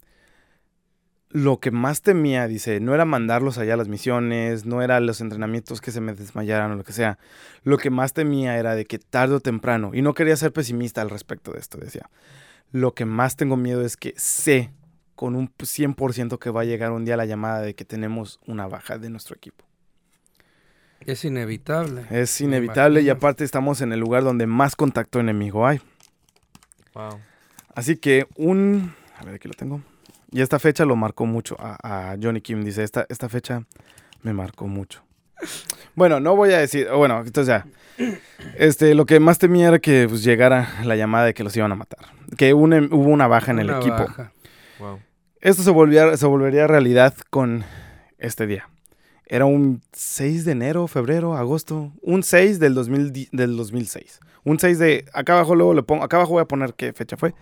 Lo que más temía, dice, no era mandarlos allá a las misiones, no era los entrenamientos que se me desmayaran o lo que sea. Lo que más temía era de que tarde o temprano, y no quería ser pesimista al respecto de esto, decía. Lo que más tengo miedo es que sé con un 100% que va a llegar un día la llamada de que tenemos una baja de nuestro equipo. Es inevitable. Es inevitable y aparte estamos en el lugar donde más contacto enemigo hay. Wow. Así que un... A ver, aquí lo tengo. Y esta fecha lo marcó mucho a, a Johnny Kim. Dice, esta, esta fecha me marcó mucho. Bueno, no voy a decir... Bueno, entonces ya. Este, lo que más temía era que pues, llegara la llamada de que los iban a matar. Que un em- hubo una baja en el Una equipo. baja. Wow. Esto se, volvía, se volvería realidad con este día. Era un 6 de enero, febrero, agosto. Un 6 del, 2000 di- del 2006. Un 6 de... Acá abajo luego le pongo... Acá abajo voy a poner qué fecha fue.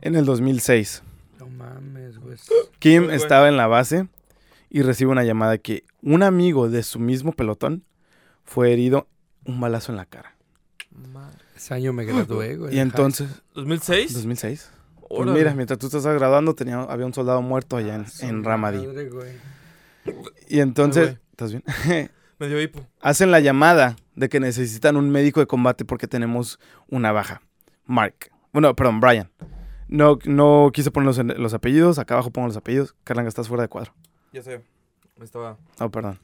En el 2006. No mames, güey. Kim Muy bueno. estaba en la base y recibe una llamada que un amigo de su mismo pelotón fue herido un balazo en la cara. Ese año me gradué, güey. Y entonces, ¿2006? 2006. Pues mira, mientras tú estabas graduando, tenía, había un soldado muerto allá en, Ah, en Ramadi. madre, güey. Y entonces, güey. ¿estás bien? Me dio hipo. Hacen la llamada de que necesitan un médico de combate porque tenemos una baja. Mark. Bueno, perdón, Brian. No, no quise poner los, los apellidos. Acá abajo pongo los apellidos. Carlanga, estás fuera de cuadro. Ya sé. Estaba Oh, perdón.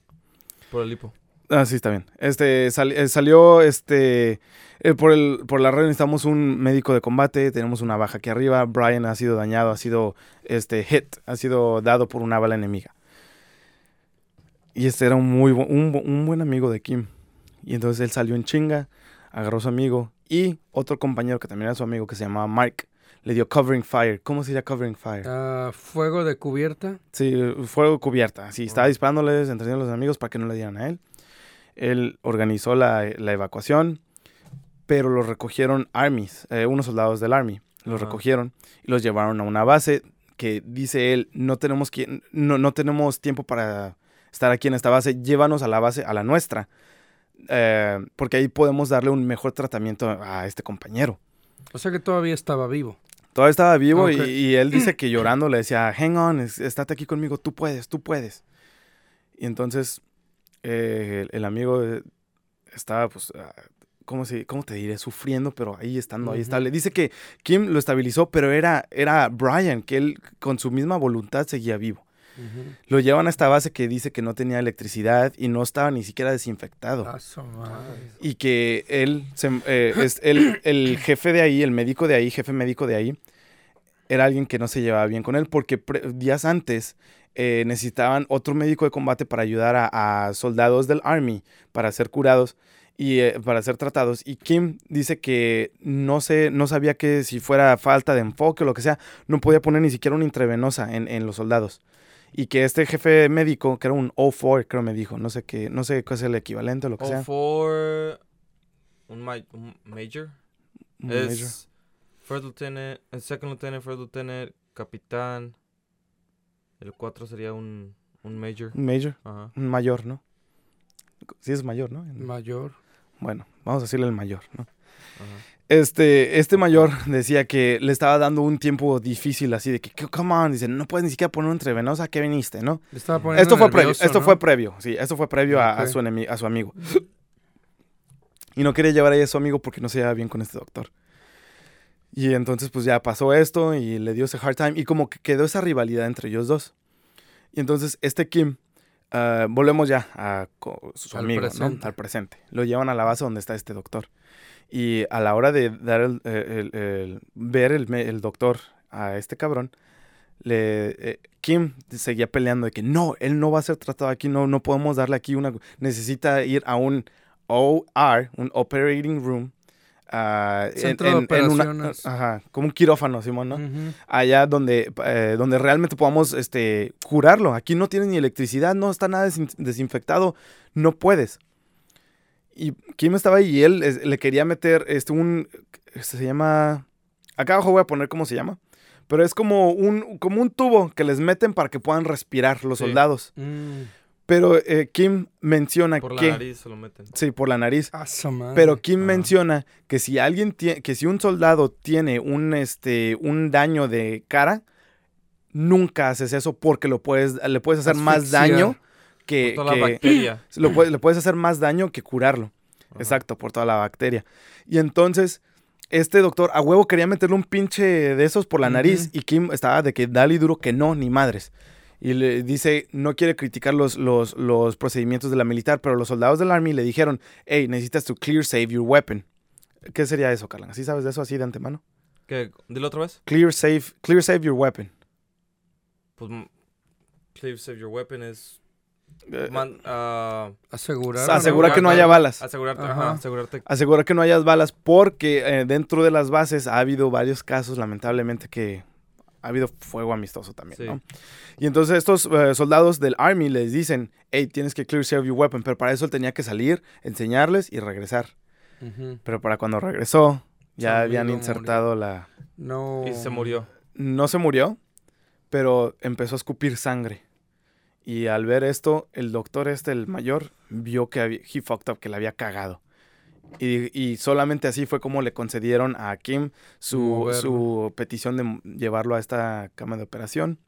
por el hipo. Ah, sí, está bien. Este, sal- eh, salió, este, eh, por, el, por la red necesitamos un médico de combate, tenemos una baja aquí arriba, Brian ha sido dañado, ha sido, este, hit, ha sido dado por una bala enemiga. Y este era un muy, bu- un, un buen amigo de Kim. Y entonces él salió en chinga, agarró a su amigo y otro compañero que también era su amigo que se llamaba Mark, le dio covering fire. ¿Cómo sería covering fire? Ah, fuego de cubierta. Sí, fuego cubierta. Sí, estaba disparándoles, entreteniendo a los amigos para que no le dieran a él. Él organizó la, la evacuación, pero los recogieron armies, eh, unos soldados del army. Los recogieron y los llevaron a una base que dice él, no tenemos, que, no, no tenemos tiempo para estar aquí en esta base, llévanos a la base, a la nuestra, eh, porque ahí podemos darle un mejor tratamiento a este compañero. O sea que todavía estaba vivo. Todavía estaba vivo y- él dice que llorando le decía, hang on, es- estate aquí conmigo, tú puedes, tú puedes. Y entonces eh, el, el amigo eh, estaba, pues, ah, ¿cómo, se, ¿cómo te diré? Sufriendo, pero ahí estando, ahí Ujú. estable. Dice que Kim lo estabilizó, pero era, era Brian, que él con su misma voluntad seguía vivo. Lo llevan a esta base que dice que no tenía electricidad y no estaba ni siquiera desinfectado. Ah. Y que él, se- eh, es el, el jefe de ahí, el médico de ahí, jefe médico de ahí, era alguien que no se llevaba bien con él porque días antes eh, necesitaban otro médico de combate para ayudar a, a soldados del Army para ser curados y eh, para ser tratados. Y Kim dice que no, sé, no sabía que si fuera falta de enfoque o lo que sea, no podía poner ni siquiera una intravenosa en, en los soldados. Y que este jefe médico, que era un O4, creo me dijo, no sé qué, no sé qué es el equivalente o lo que sea. O for un, ma- un major. un major. Es first lieutenant, el second lieutenant, first lieutenant, capitán. El 4 sería un, un major. Un major, Ajá. un mayor, ¿no? Sí es mayor, ¿no? Mayor. Bueno, vamos a decirle el mayor, ¿no? Ajá. Este, este mayor decía que le estaba dando un tiempo difícil así de que, "C- come on, dice, no puedes ni siquiera poner una intravenosa, ¿a qué viniste, no? Estaba poniendo Esto fue previo, esto ¿no? fue previo, sí, esto fue previo a, su a su amigo. Y no quería llevar ahí a su amigo porque no se llevaba bien con este doctor. Y entonces pues ya pasó esto y le dio ese hard time y como que quedó esa rivalidad entre ellos dos. Y entonces este Kim, ah, volvemos ya a su Al amigo, ¿no? Al presente. Lo llevan a la base donde está este doctor. Y a la hora de dar el, el- el- ver el, doctor a este cabrón, le, eh, Kim seguía peleando de que no, él no va a ser tratado aquí, no, no podemos darle aquí una... Necesita ir a un OR, un Operating Room. en- Centro de en- en una- operaciones. ajá, como un quirófano, Simón, ¿no? Allá donde, eh, donde realmente podamos este, curarlo. Aquí no tienes ni electricidad, no está nada desin- desinfectado, no puedes. Y Kim estaba ahí y él es- le quería meter este, un, este, se llama, acá abajo voy a poner cómo se llama, pero es como un, como un tubo que les meten para que puedan respirar los Sí. soldados. Mm. Pero eh, Kim menciona Por la que... nariz se lo meten. Sí, por la nariz. Ah. Pero Kim menciona que si alguien tiene, que si un soldado tiene un este un daño de cara, nunca haces eso porque lo puedes le puedes hacer más daño que, Por toda la bacteria. lo puedes- le puedes hacer más daño que curarlo. Ajá. Exacto, por toda la bacteria. Y entonces este doctor a huevo quería meterle un pinche de esos por la nariz y Kim estaba de que dale y duro que no, ni madres. Y le dice, no quiere criticar los, los, los procedimientos de la militar, pero los soldados del Army le dijeron, hey, necesitas to clear save your weapon. ¿Qué sería eso, Carlan? ¿Así sabes de eso así de antemano? ¿Qué? Dilo otra vez. Clear save, clear save your weapon. Pues. mm, Cleave save your weapon es. Eh, man- ah, Asegurar. asegura que no haya balas. Asegurarte, Ajá. ajá, asegurarte. Asegurar que no hayas balas porque eh, dentro de las bases ha habido varios casos, lamentablemente, que ha habido fuego amistoso también, Sí. ¿no? Y entonces estos eh, soldados del Army les dicen, hey, tienes que clear save your weapon, pero para eso él tenía que salir, enseñarles y regresar. Pero para cuando regresó, ya habían insertado la... No. Y se murió. No se murió, pero empezó a escupir sangre. Y al ver esto, el doctor este, el mayor, vio que había, he fucked up, que le había cagado. Y, y solamente así fue como le concedieron a Kim su, su petición de llevarlo a esta cama de operación.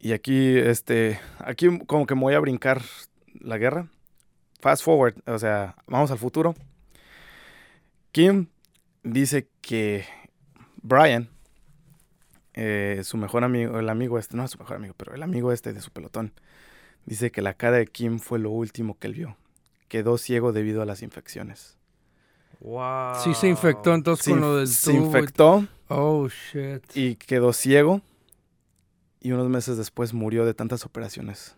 Y aquí, este, aquí como que me voy a brincar la guerra. Fast forward, o sea, vamos al futuro. Kim dice que Brian, eh, su mejor amigo, el amigo este, no es su mejor amigo, pero el amigo este de su pelotón, dice que la cara de Kim fue lo último que él vio. Quedó ciego debido a las infecciones. Wow. Sí se infectó entonces Se, con lo del se tubo y- infectó Oh, shit. y quedó ciego. Y unos meses después murió de tantas operaciones.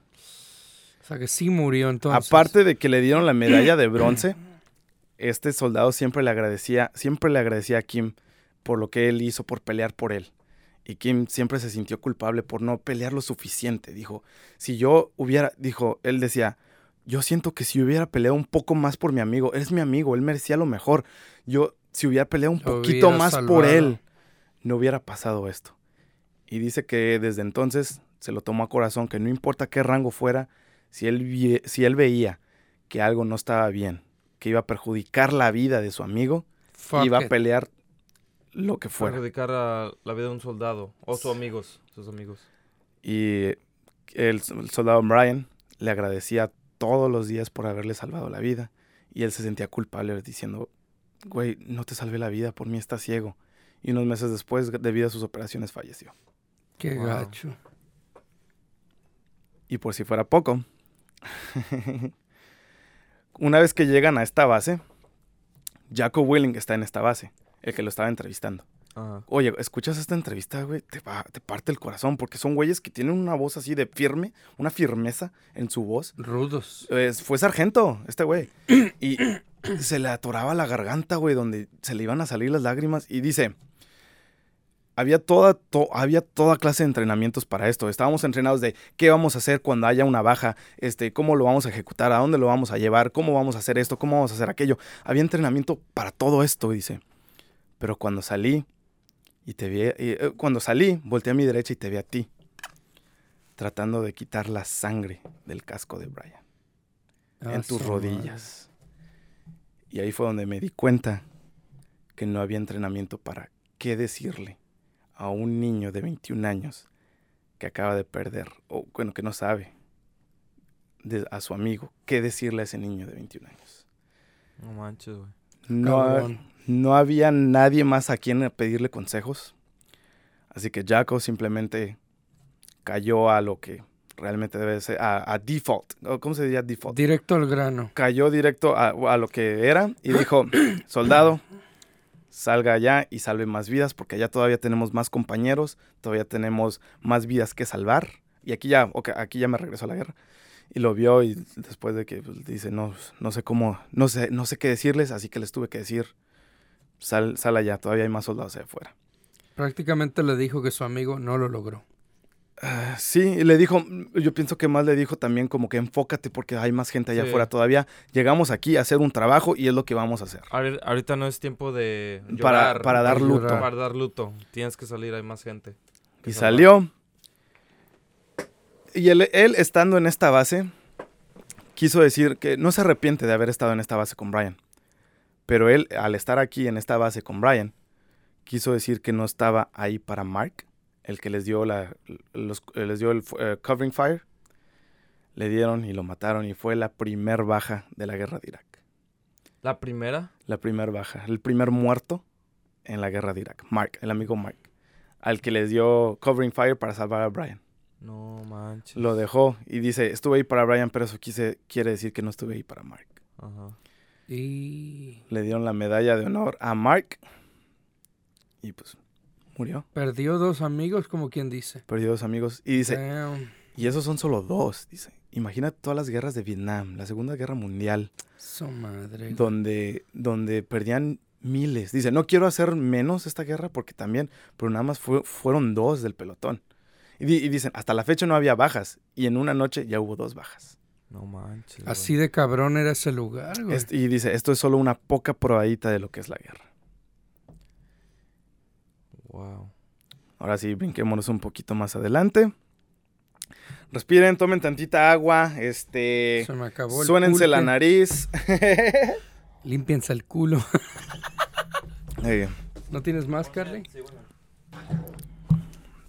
O sea que sí murió entonces. Aparte de que le dieron la medalla de bronce, este soldado siempre le agradecía, siempre le agradecía a Kim por lo que él hizo por pelear por él. Y Kim siempre se sintió culpable por no pelear lo suficiente. Dijo, si yo hubiera, dijo, él decía, yo siento que si hubiera peleado un poco más por mi amigo, él es mi amigo, él merecía lo mejor. Yo, si hubiera peleado un Lo poquito más por él, no hubiera pasado esto. Y dice que desde entonces se lo tomó a corazón, que no importa qué rango fuera, si él, si él veía que algo no estaba bien, que iba a perjudicar la vida de su amigo, Fuck iba a pelear lo que fuera. Perjudicar a la vida de un soldado. O sus amigos. Sus amigos. Y el, el soldado Brian le agradecía todos los días por haberle salvado la vida. Y él se sentía culpable diciendo, güey, no te salvé la vida, por mí estás ciego. Y unos meses después, debido a sus operaciones, falleció. Qué Wow. gacho. Y por si fuera poco, una vez que llegan a esta base, Jacob Willing está en esta base, el que lo estaba entrevistando. Ajá. Oye, escuchas esta entrevista, güey, te, va- te parte el corazón, porque son güeyes que tienen una voz así de firme, una firmeza en su voz. Rudos. Fue sargento, este güey. Y se le atoraba la garganta, güey, donde se le iban a salir las lágrimas. Y dice, había toda, to- había toda clase de entrenamientos para esto. Estábamos entrenados de qué vamos a hacer cuando haya una baja, este, cómo lo vamos a ejecutar, a dónde lo vamos a llevar, cómo vamos a hacer esto, cómo vamos a hacer aquello. Había entrenamiento para todo esto, dice. Pero cuando salí y te vi, y, eh, cuando salí, volteé a mi derecha y te vi a ti, tratando de quitar la sangre del casco de Brian en Ah, tus su rodillas. Y ahí fue donde me di cuenta que no había entrenamiento para qué decirle a un niño de 21 años que acaba de perder, o bueno, que no sabe, de- a su amigo, qué decirle a ese niño de 21 años. No manches, güey. No. No había nadie más a quien pedirle consejos. Así que Jaco simplemente cayó a lo que realmente debe ser, a, a default. ¿o ¿Cómo se diría default? Directo al grano. cayó directo a, a lo que era y dijo, soldado, salga allá y salve más vidas, porque allá todavía tenemos más compañeros, todavía tenemos más vidas que salvar. Y aquí ya, aquí ya me regresó a la guerra. Y lo vio y después de que pues, dice, no, no sé cómo, no sé, no sé qué decirles, así que les tuve que decir, sal, sal allá, todavía hay más soldados allá afuera. Prácticamente le dijo que su amigo no lo logró. Ah, Sí, y le dijo, yo pienso que más le dijo también como que enfócate porque hay más gente allá Sí. afuera todavía. Llegamos aquí a hacer un trabajo y es lo que vamos a hacer. Ahori- Ahorita no es tiempo de Para, llorar. para dar luto. llorar. Para dar luto. Tienes que salir, hay más gente. Y salvar. salió. Y él, él, estando en esta base, quiso decir que no se arrepiente de haber estado en esta base con Brian. Pero él, al estar aquí en esta base con Brian, quiso decir que no estaba ahí para Mark, el que les dio, la, los- eh, les dio el eh, covering fire. Le dieron y lo mataron y fue la primer baja de la guerra de Irak. La primera. La primer baja, el primer muerto en la guerra de Irak. Mark, el amigo Mark, al que les dio covering fire para salvar a Brian. No manches. Lo dejó y dice, estuve ahí para Brian, pero eso quise, quiere decir que no estuve ahí para Mark. Ajá. Y Le dieron la medalla de honor a Mark y pues murió. perdió dos amigos, como quien dice. Perdió dos amigos y dice, Damn, y esos son solo dos, dice. Imagina todas las guerras de Vietnam, la Segunda Guerra Mundial, su madre. donde, donde perdían miles. Dice, no quiero hacer menos esta guerra porque también, pero nada más fue- fueron dos del pelotón. Y, y dicen, hasta la fecha no había bajas y en una noche ya hubo dos bajas. No manches. Así de cabrón era ese lugar, güey. Est- y dice, esto es solo una poca probadita de lo que es la guerra. Wow. Ahora sí, brinquémonos un poquito más adelante. Respiren, tomen tantita agua, este... Se me acabó el Suénense la nariz. Límpiense el culo. Eh, ¿No tienes más, Carly?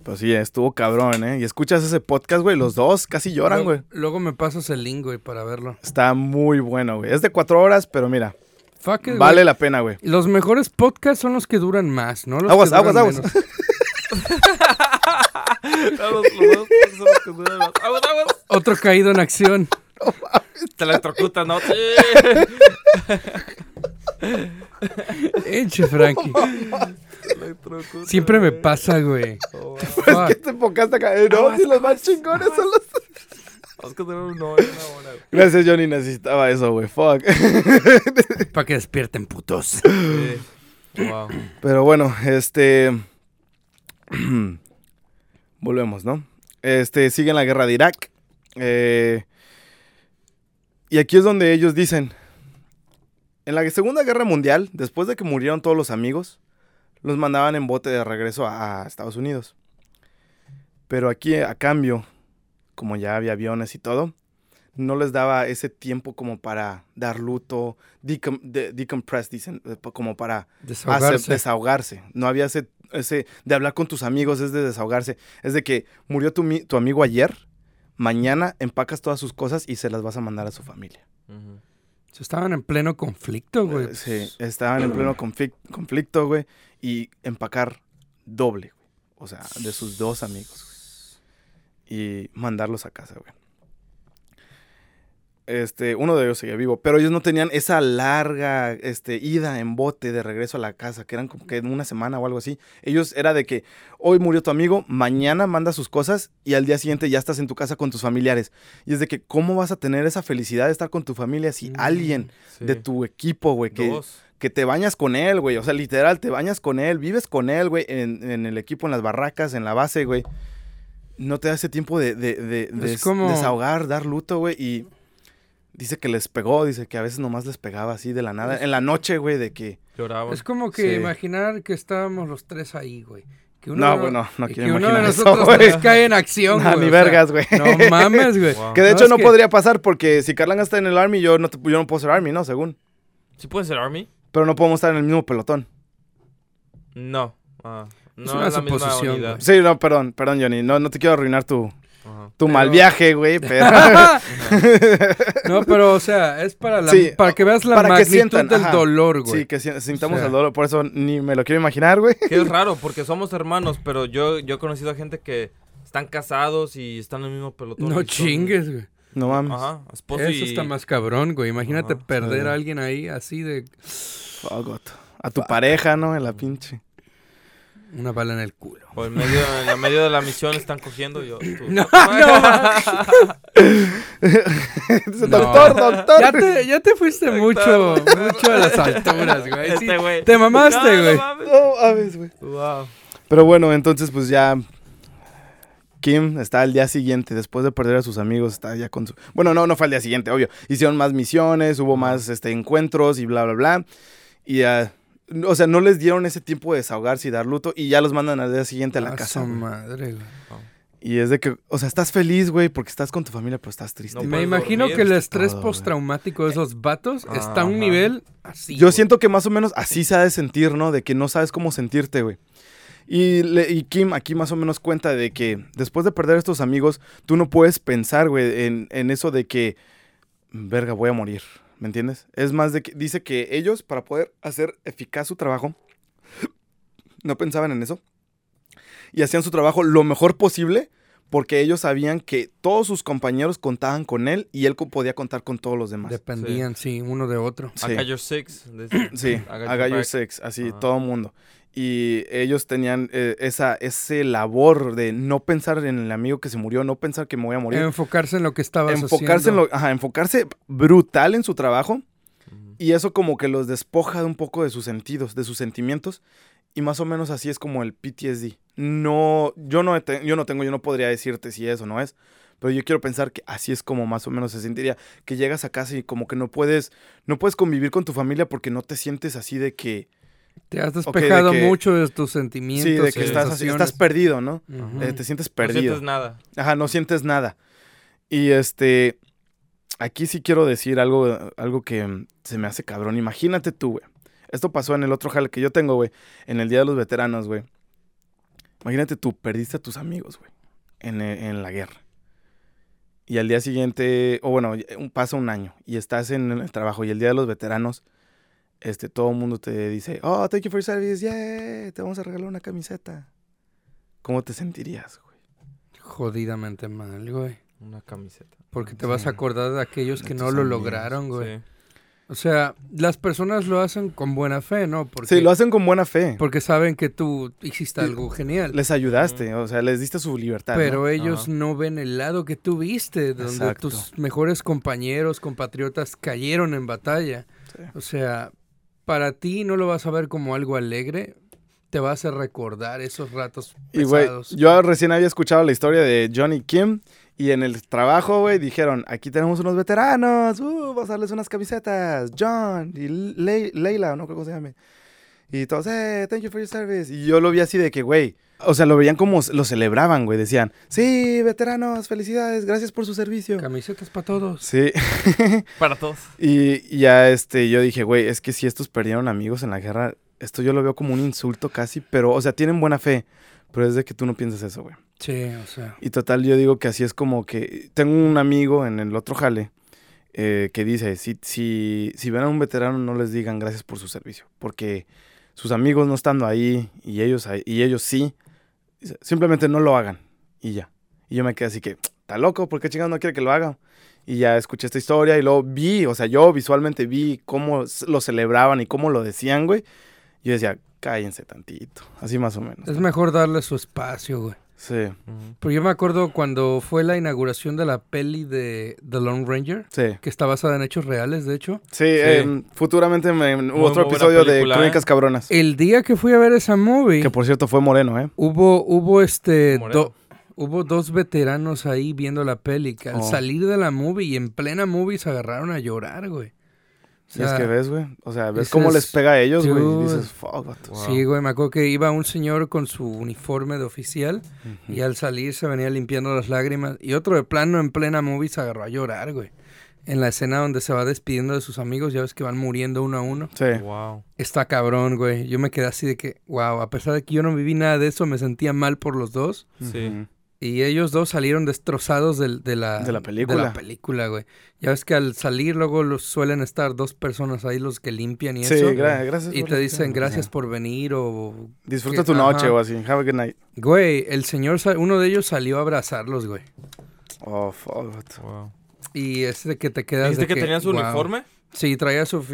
Pues sí, estuvo cabrón, ¿eh? Y escuchas ese podcast, güey, los dos casi lloran, Luego- güey. Luego me pasas el link, güey, para verlo. Está muy bueno, güey. Es de cuatro horas, pero mira, Fuck it, vale güey. la pena, güey. Los mejores podcasts son los que duran más, ¿no? Los Aguas, que duran aguas, aguas. Otro caído en acción. Te electrocutas, ¿no? Sí. Eche, Frankie. Siempre me pasa, güey. Oh, que este podcast acá. eh, No, si los más chingones son los. Hora, una hora. güey. Gracias, Johnny. Necesitaba eso, güey. Fuck. Para que despierten, putos. Sí. Wow. Pero bueno, este. Volvemos, ¿no? Este, siguen la guerra de Irak. Eh, y aquí es donde ellos dicen. En la Segunda Guerra Mundial, después de que murieron todos los amigos, los mandaban en bote de regreso a, a Estados Unidos. Pero aquí, a cambio, como ya había aviones y todo, no les daba ese tiempo como para dar luto, decom- de- decompress, dicen, eh, como para Desahogarse. hacer- desahogarse. No había ese, ese de hablar con tus amigos, es de desahogarse. Es de que murió tu, tu amigo ayer, mañana empacas todas sus cosas y se las vas a mandar a su familia. Ujú. Estaban en pleno conflicto, güey. Eh, sí, estaban en pleno conflic- conflicto, güey, y empacar doble, güey. O sea, de sus dos amigos, güey. Y mandarlos a casa, güey. Este, uno de ellos seguía vivo, pero ellos no tenían esa larga este, ida en bote de regreso a la casa, que eran como que en una semana o algo así. Ellos era de que hoy murió tu amigo, mañana manda sus cosas y al día siguiente ya estás en tu casa con tus familiares. Y es de que, ¿cómo vas a tener esa felicidad de estar con tu familia si Mm, alguien Sí. de tu equipo, güey, que, Dos. Que te bañas con él, güey. O sea, literal, te bañas con él, vives con él, güey, en, en el equipo, en las barracas, en la base, güey. No te da ese tiempo de, de, de- de Es des- como- desahogar, dar luto, güey. Y dice que les pegó, dice que a veces nomás les pegaba así de la nada. En la noche, güey, de que... Lloraban. Es como que Sí. imaginar que estábamos los tres ahí, güey. Que No, güey, no, no y quiero que uno de eso, nosotros güey. tres cae en acción, Nah, güey. ni vergas, güey. No mames, güey. Wow. Que de No, hecho no que- podría pasar porque si Carlan está en el Army, yo no, te- yo no puedo ser Army, ¿no? Según. ¿Sí puede ser Army? Pero no podemos estar en el mismo pelotón. No. Ah, no Es una es la misma suposición. Sí, no, perdón, perdón, Johnny. No, no te quiero arruinar tu, Ajá. tu Pero- mal viaje, güey, pero... No, pero, o sea, es para, la, Sí, para que veas la para que magnitud sientan, del ajá. dolor, güey. Sí, que si- sintamos O sea. el dolor, por eso ni me lo quiero imaginar, güey. Que es raro porque somos hermanos, pero yo, yo he conocido a gente que están casados y están en el mismo pelotón. No chingues, güey. No mames. Ajá, esposo Eso y... está más cabrón, güey. Imagínate Ajá, perder sí. a alguien ahí así de Fuck, goto. A tu pareja, ¿no? En la pinche. una bala en el culo. O en medio, en el medio de la misión están cogiendo yo. tú- No, no. Dice, No. doctor, doctor. Ya te, ya te fuiste mucho, mucho a las alturas, güey. Este güey. te mamaste, No, no güey. mames. No mames, güey. Wow. Pero bueno, entonces pues ya Kim está al día siguiente, después de perder a sus amigos, está ya con su... Bueno, no, no fue al día siguiente, obvio. Hicieron más misiones, hubo más este, encuentros y bla, bla, bla. Y, ah, o sea, no les dieron ese tiempo de desahogarse y dar luto y ya los mandan al día siguiente a la A casa. güey. madre, güey. Y es de que, o sea, estás feliz, güey, porque estás con tu familia, pero estás triste. No güey. Me imagino dormir, que el estrés todo, postraumático de esos vatos está a un Ajá. nivel así. Yo güey. siento que más o menos así se ha de sentir, ¿no? De que no sabes cómo sentirte, güey. Y, le- y Kim aquí más o menos cuenta de que después de perder a estos amigos, tú no puedes pensar, güey, en, en eso de que, verga, voy a morir, ¿me entiendes? Es más de que dice que ellos, para poder hacer eficaz su trabajo, no pensaban en eso. Y hacían su trabajo lo mejor posible porque ellos sabían que todos sus compañeros contaban con él y él podía contar con todos los demás. Dependían, sí. uno de otro. Sí. I got your six. Sí, I I got got your your back. six, así, todo mundo. Y ellos tenían eh, esa ese labor de no pensar en el amigo que se murió, no pensar que me voy a morir. Enfocarse en lo que estabas enfocarse en lo, ajá, enfocarse brutal en su trabajo y eso como que los despoja de un poco de sus sentidos, de sus sentimientos y más o menos así es como el PTSD. No, yo no, yo no tengo, yo no podría decirte si eso no es, pero yo quiero pensar que así es como más o menos se sentiría, que llegas a casa y como que no puedes, no puedes convivir con tu familia porque no te sientes así de que Te has de despejado que- mucho de tus sentimientos. Sí, de que estás, así, estás perdido, ¿no? Eh, te sientes No perdido. sientes nada. Ajá, no sientes nada. Y este, aquí sí quiero decir algo, algo que se me hace cabrón. Imagínate tú, güey. Esto pasó en el otro jale que yo tengo, güey. En el Día de los Veteranos, güey. Imagínate tú, perdiste a tus amigos, güey. En, en la guerra. Y al día siguiente, o bueno, ya- un- pasa un año y estás en el trabajo y el Día de los Veteranos, este, todo el mundo te dice, oh, thank you for your service, yeah, te vamos a regalar una camiseta. ¿Cómo te sentirías, güey? Jodidamente mal, güey. Una camiseta. Porque te vas a acordar de aquellos De que no lo amigos, lograron, güey. Sí. O sea, las personas lo hacen con buena fe, ¿no? Porque, Sí, lo hacen con buena fe. porque saben que tú hiciste Sí. algo genial. Les ayudaste, o sea, les diste su libertad. ¿no? Pero ellos Ajá. no ven el lado que tú viste, donde Exacto. tus mejores compañeros, compatriotas cayeron en batalla. Sí. O sea, para ti no lo vas a ver como algo alegre, te vas a recordar esos ratos Y, güey, pesados. yo recién había escuchado la historia de Johnny Kim y en el trabajo, güey, dijeron, aquí tenemos unos veteranos, uh, vamos a darles unas camisetas, John y Le- Leila, no creo cómo se llame. Y todos, eh, thank you for your service. Y yo lo vi así de que, güey, o sea, lo veían como lo celebraban, güey, decían, sí, veteranos, felicidades, gracias por su servicio. Camisetas para todos. Sí. Para todos. Y ya este, yo dije, güey, es que si estos perdieron amigos en la guerra, esto yo lo veo como un insulto casi, pero, o sea, tienen buena fe, pero es de que tú no piensas eso, güey. Sí, o sea. Y total, yo digo que así es como que tengo un amigo en el otro jale eh, que dice, si, si, si ven a un veterano no les digan gracias por su servicio, porque sus amigos no estando ahí y ellos, ahí- y ellos sí, simplemente no lo hagan y ya. Y yo me quedé así que, está loco, ¿por qué chingados no quiere que lo haga? Y ya escuché esta historia y luego vi, o sea, yo visualmente vi cómo lo celebraban y cómo lo decían, güey. Yo decía, cállense tantito, así más o menos. Es mejor darle su espacio, güey. Sí. Pero yo me acuerdo cuando fue la inauguración de la peli de The Lone Ranger, sí. que está basada en hechos reales, de hecho. Sí, em, futuramente me, hubo otro episodio de película, Crónicas Cabronas. El día que fui a ver esa movie, Que por cierto fue Moreno, ¿eh? hubo, hubo este do- hubo dos veteranos ahí viendo la peli que al Oh. salir de la movie y en plena movie se agarraron a llorar, güey. O Y es sea, que ves, güey. O sea, ves dices, cómo les pega a ellos, güey. Y dices, fuck, vato. Wow. Sí, güey, me acuerdo que iba un señor con su uniforme de oficial y al salir se venía limpiando las lágrimas y otro de plano en plena movie se agarró a llorar, güey. En la escena donde se va despidiendo de sus amigos, ya ves que van muriendo uno a uno. Sí. Wow. Está cabrón, güey. Yo me quedé así de que, wow, a pesar de que yo no viví nada de eso, me sentía mal por los dos. Sí. Y ellos dos salieron destrozados del- de, la, De la película. De la película, güey. Ya ves que al salir luego los suelen estar dos personas ahí los que limpian y Sí, eso. gra- gracias. y por te dicen gracias por venir o... Disfruta que- tu noche ajá. o así. Have a good night. Güey, el señor, uno de ellos salió a abrazarlos, güey. Oh, fuck. Wow. Y es de que te quedas ¿Dijiste de que, tenía su wow. uniforme? Sí, traía su,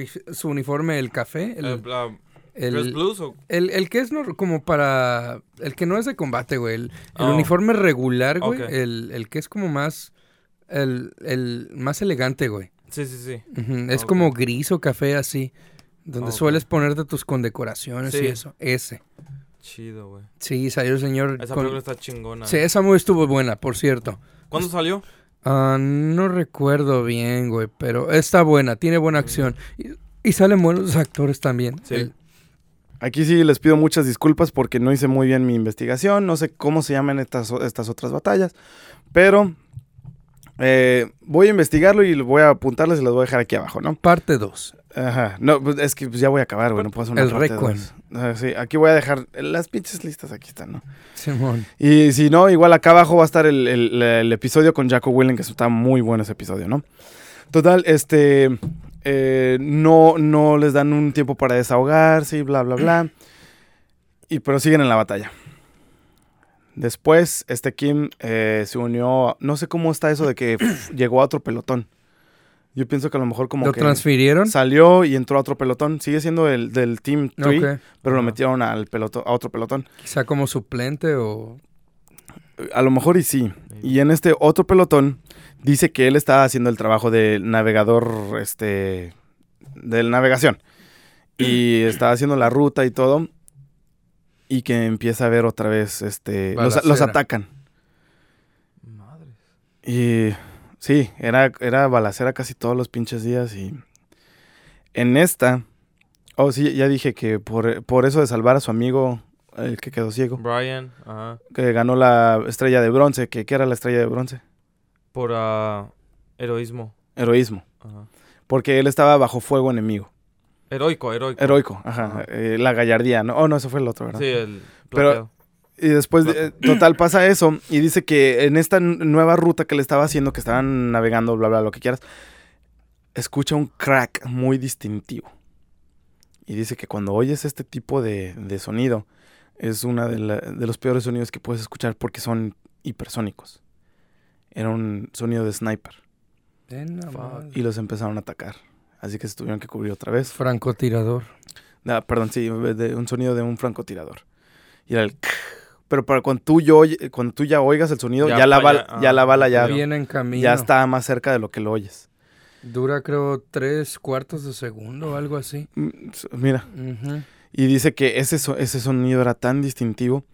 uniforme, el café. El, El, la- el- Blues o el- el que es no- como para... El que no es de combate, güey. El, el Oh. uniforme regular, güey. El, el que es como más... El, el más elegante, güey. Sí, sí, sí. Es como gris o café así. Donde Ok. sueles ponerte tus condecoraciones y Sí. eso. Ese. Chido, güey. Sí, salió el señor... Esa con- película está chingona. Sí, esa movie estuvo buena, por cierto. ¿Cuándo salió? Ah, no recuerdo bien, güey, pero está buena, tiene buena acción. Y, y salen buenos actores también. Sí. El- Aquí sí les pido muchas disculpas porque no hice muy bien mi investigación. No sé cómo se llaman estas, estas otras batallas. Pero eh, voy a investigarlo y voy a apuntarles y las voy a dejar aquí abajo, ¿no? parte 2. Ajá. No, pues es que pues, ya voy a acabar, güey. No puedo hacer una El dos. Ah, sí, aquí voy a dejar las pinches listas. Aquí están, ¿no? Simón. Y si no, igual acá abajo va a estar el, el- el episodio con Jaco Willen, que está muy bueno ese episodio, ¿no? Total, este. Eh, no, no les dan un tiempo para desahogarse y bla, bla, bla. Y pero siguen en la batalla. Después, este Kim eh, se unió. No sé cómo está eso de que pf, llegó a otro pelotón. Yo pienso que a lo mejor como ¿Lo que transfirieron? salió y entró a otro pelotón. Sigue siendo el del Team 3, Ok. pero lo metieron al peloto- a otro pelotón. Quizá como suplente o... A lo mejor y sí. Y en este otro pelotón dice que él está haciendo el trabajo de navegador, este, de navegación. Y está haciendo la ruta y todo. Y que empieza a ver otra vez, este, los, atacan. Madre. Y sí, era, era balacera casi todos los pinches días. Y en esta, Oh, sí, ya dije que por, por eso de salvar a su amigo, el que quedó ciego, Brian, ajá. que ganó la estrella de bronce, que ¿qué era la estrella de bronce? Por ah, heroísmo. Heroísmo. Ajá. Porque él estaba bajo fuego enemigo. Heroico, heroico. Heroico, ajá. Ajá. eh, la gallardía, ¿no? Oh, no, eso fue el otro, ¿verdad? Sí, el Pero-. Y después, de- eh, total, pasa eso. Y dice que en esta nueva ruta que le estaba haciendo, que estaban navegando, bla, bla, lo que quieras, escucha un crack muy distintivo. Y dice que cuando oyes este tipo de, de sonido, es uno de, de los peores sonidos que puedes escuchar porque son hipersónicos. Era un sonido de sniper. Madre. Y los empezaron a atacar. Así que se tuvieron que cubrir otra vez. Francotirador. Ah, perdón, sí, de un sonido de un francotirador. Y era el... Pero para cuando tú, yo, oye- cuando tú ya oigas el sonido, ya, Ya la, bala, ya- ya la ah, bala ya, Viene en camino. ya está más cerca de lo que lo oyes. Dura creo tres cuartos de segundo o algo así. Mm, Mira, y dice que ese sonido era tan distintivo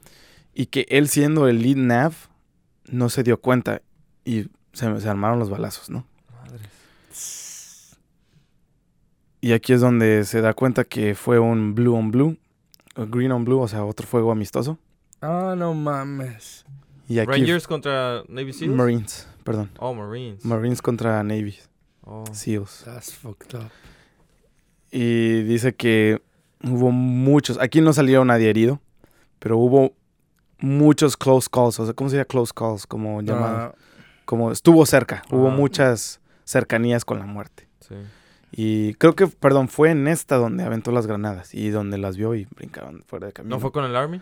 y que él siendo el lead nav no se dio cuenta y se, se armaron los balazos, ¿no? Madre. Y aquí es donde se da cuenta que fue un blue on blue, o green on blue, o sea, otro fuego amistoso. Ah, no mames. Y aquí Rangers contra Navy Seals. Marines, perdón. oh, Marines. Marines contra Navy oh. SEALs. That's fucked up. Y dice que hubo muchos, aquí no salió nadie herido, pero hubo muchos close calls, o sea, ¿cómo se llama close calls? Como llamado, Ah, como estuvo cerca, hubo Ajá. muchas cercanías con la muerte. Sí. Y creo que, perdón, fue en esta donde aventó las granadas y donde las vio y brincaban fuera de camino. ¿No fue con el Army?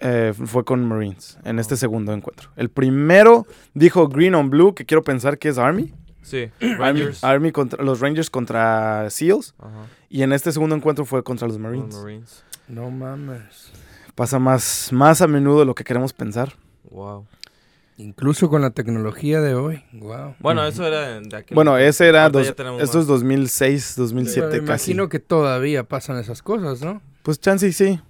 Eh, fue con Marines en este Oh. segundo encuentro. El primero dijo Green on Blue, que quiero pensar que es Army. Sí. Army, Rangers. Army contra los Rangers contra SEALs. Ajá. Y en este segundo encuentro fue contra los Los Marines. Marines. no mames. Pasa más, más a menudo de lo que queremos pensar. Wow. Incluso con la tecnología de hoy. Wow. Bueno, eso era de aquel. Bueno, ese era. Dos, es más. 2006, 2007 Pero casi. imagino que todavía pasan esas cosas, ¿no? Pues chance y sí.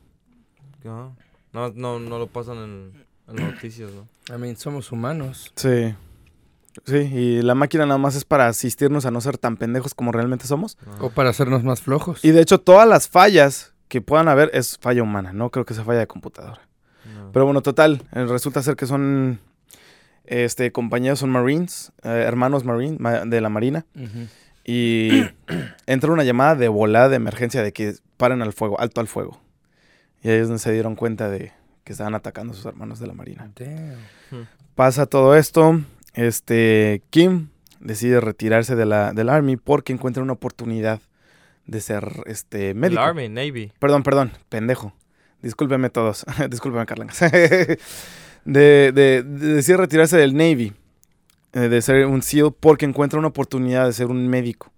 No, no, no lo pasan en, en noticias, ¿no? I mean, somos humanos. Sí. Sí, y la máquina nada más es para asistirnos a no ser tan pendejos como realmente somos. Ajá. O para hacernos más flojos. Y de hecho, todas las fallas que puedan haber es falla humana, no creo que sea falla de computadora. No. Pero bueno, total, eh, resulta ser que son este compañeros, son Marines, eh, hermanos Marine ma- de la Marina. Ujú. Y entra una llamada de volada de emergencia de que paren al fuego, alto al fuego. Y ellos se dieron cuenta de que estaban atacando a sus hermanos de la Marina. Damn. Pasa todo esto, este Kim decide retirarse de la, del Army porque encuentra una oportunidad de ser este el médico. Army, Navy. Perdón, perdón, pendejo. Discúlpeme todos. Discúlpeme, Carlangas. de, de, de decide retirarse del Navy, eh, de ser un SEAL, porque encuentra una oportunidad de ser un médico.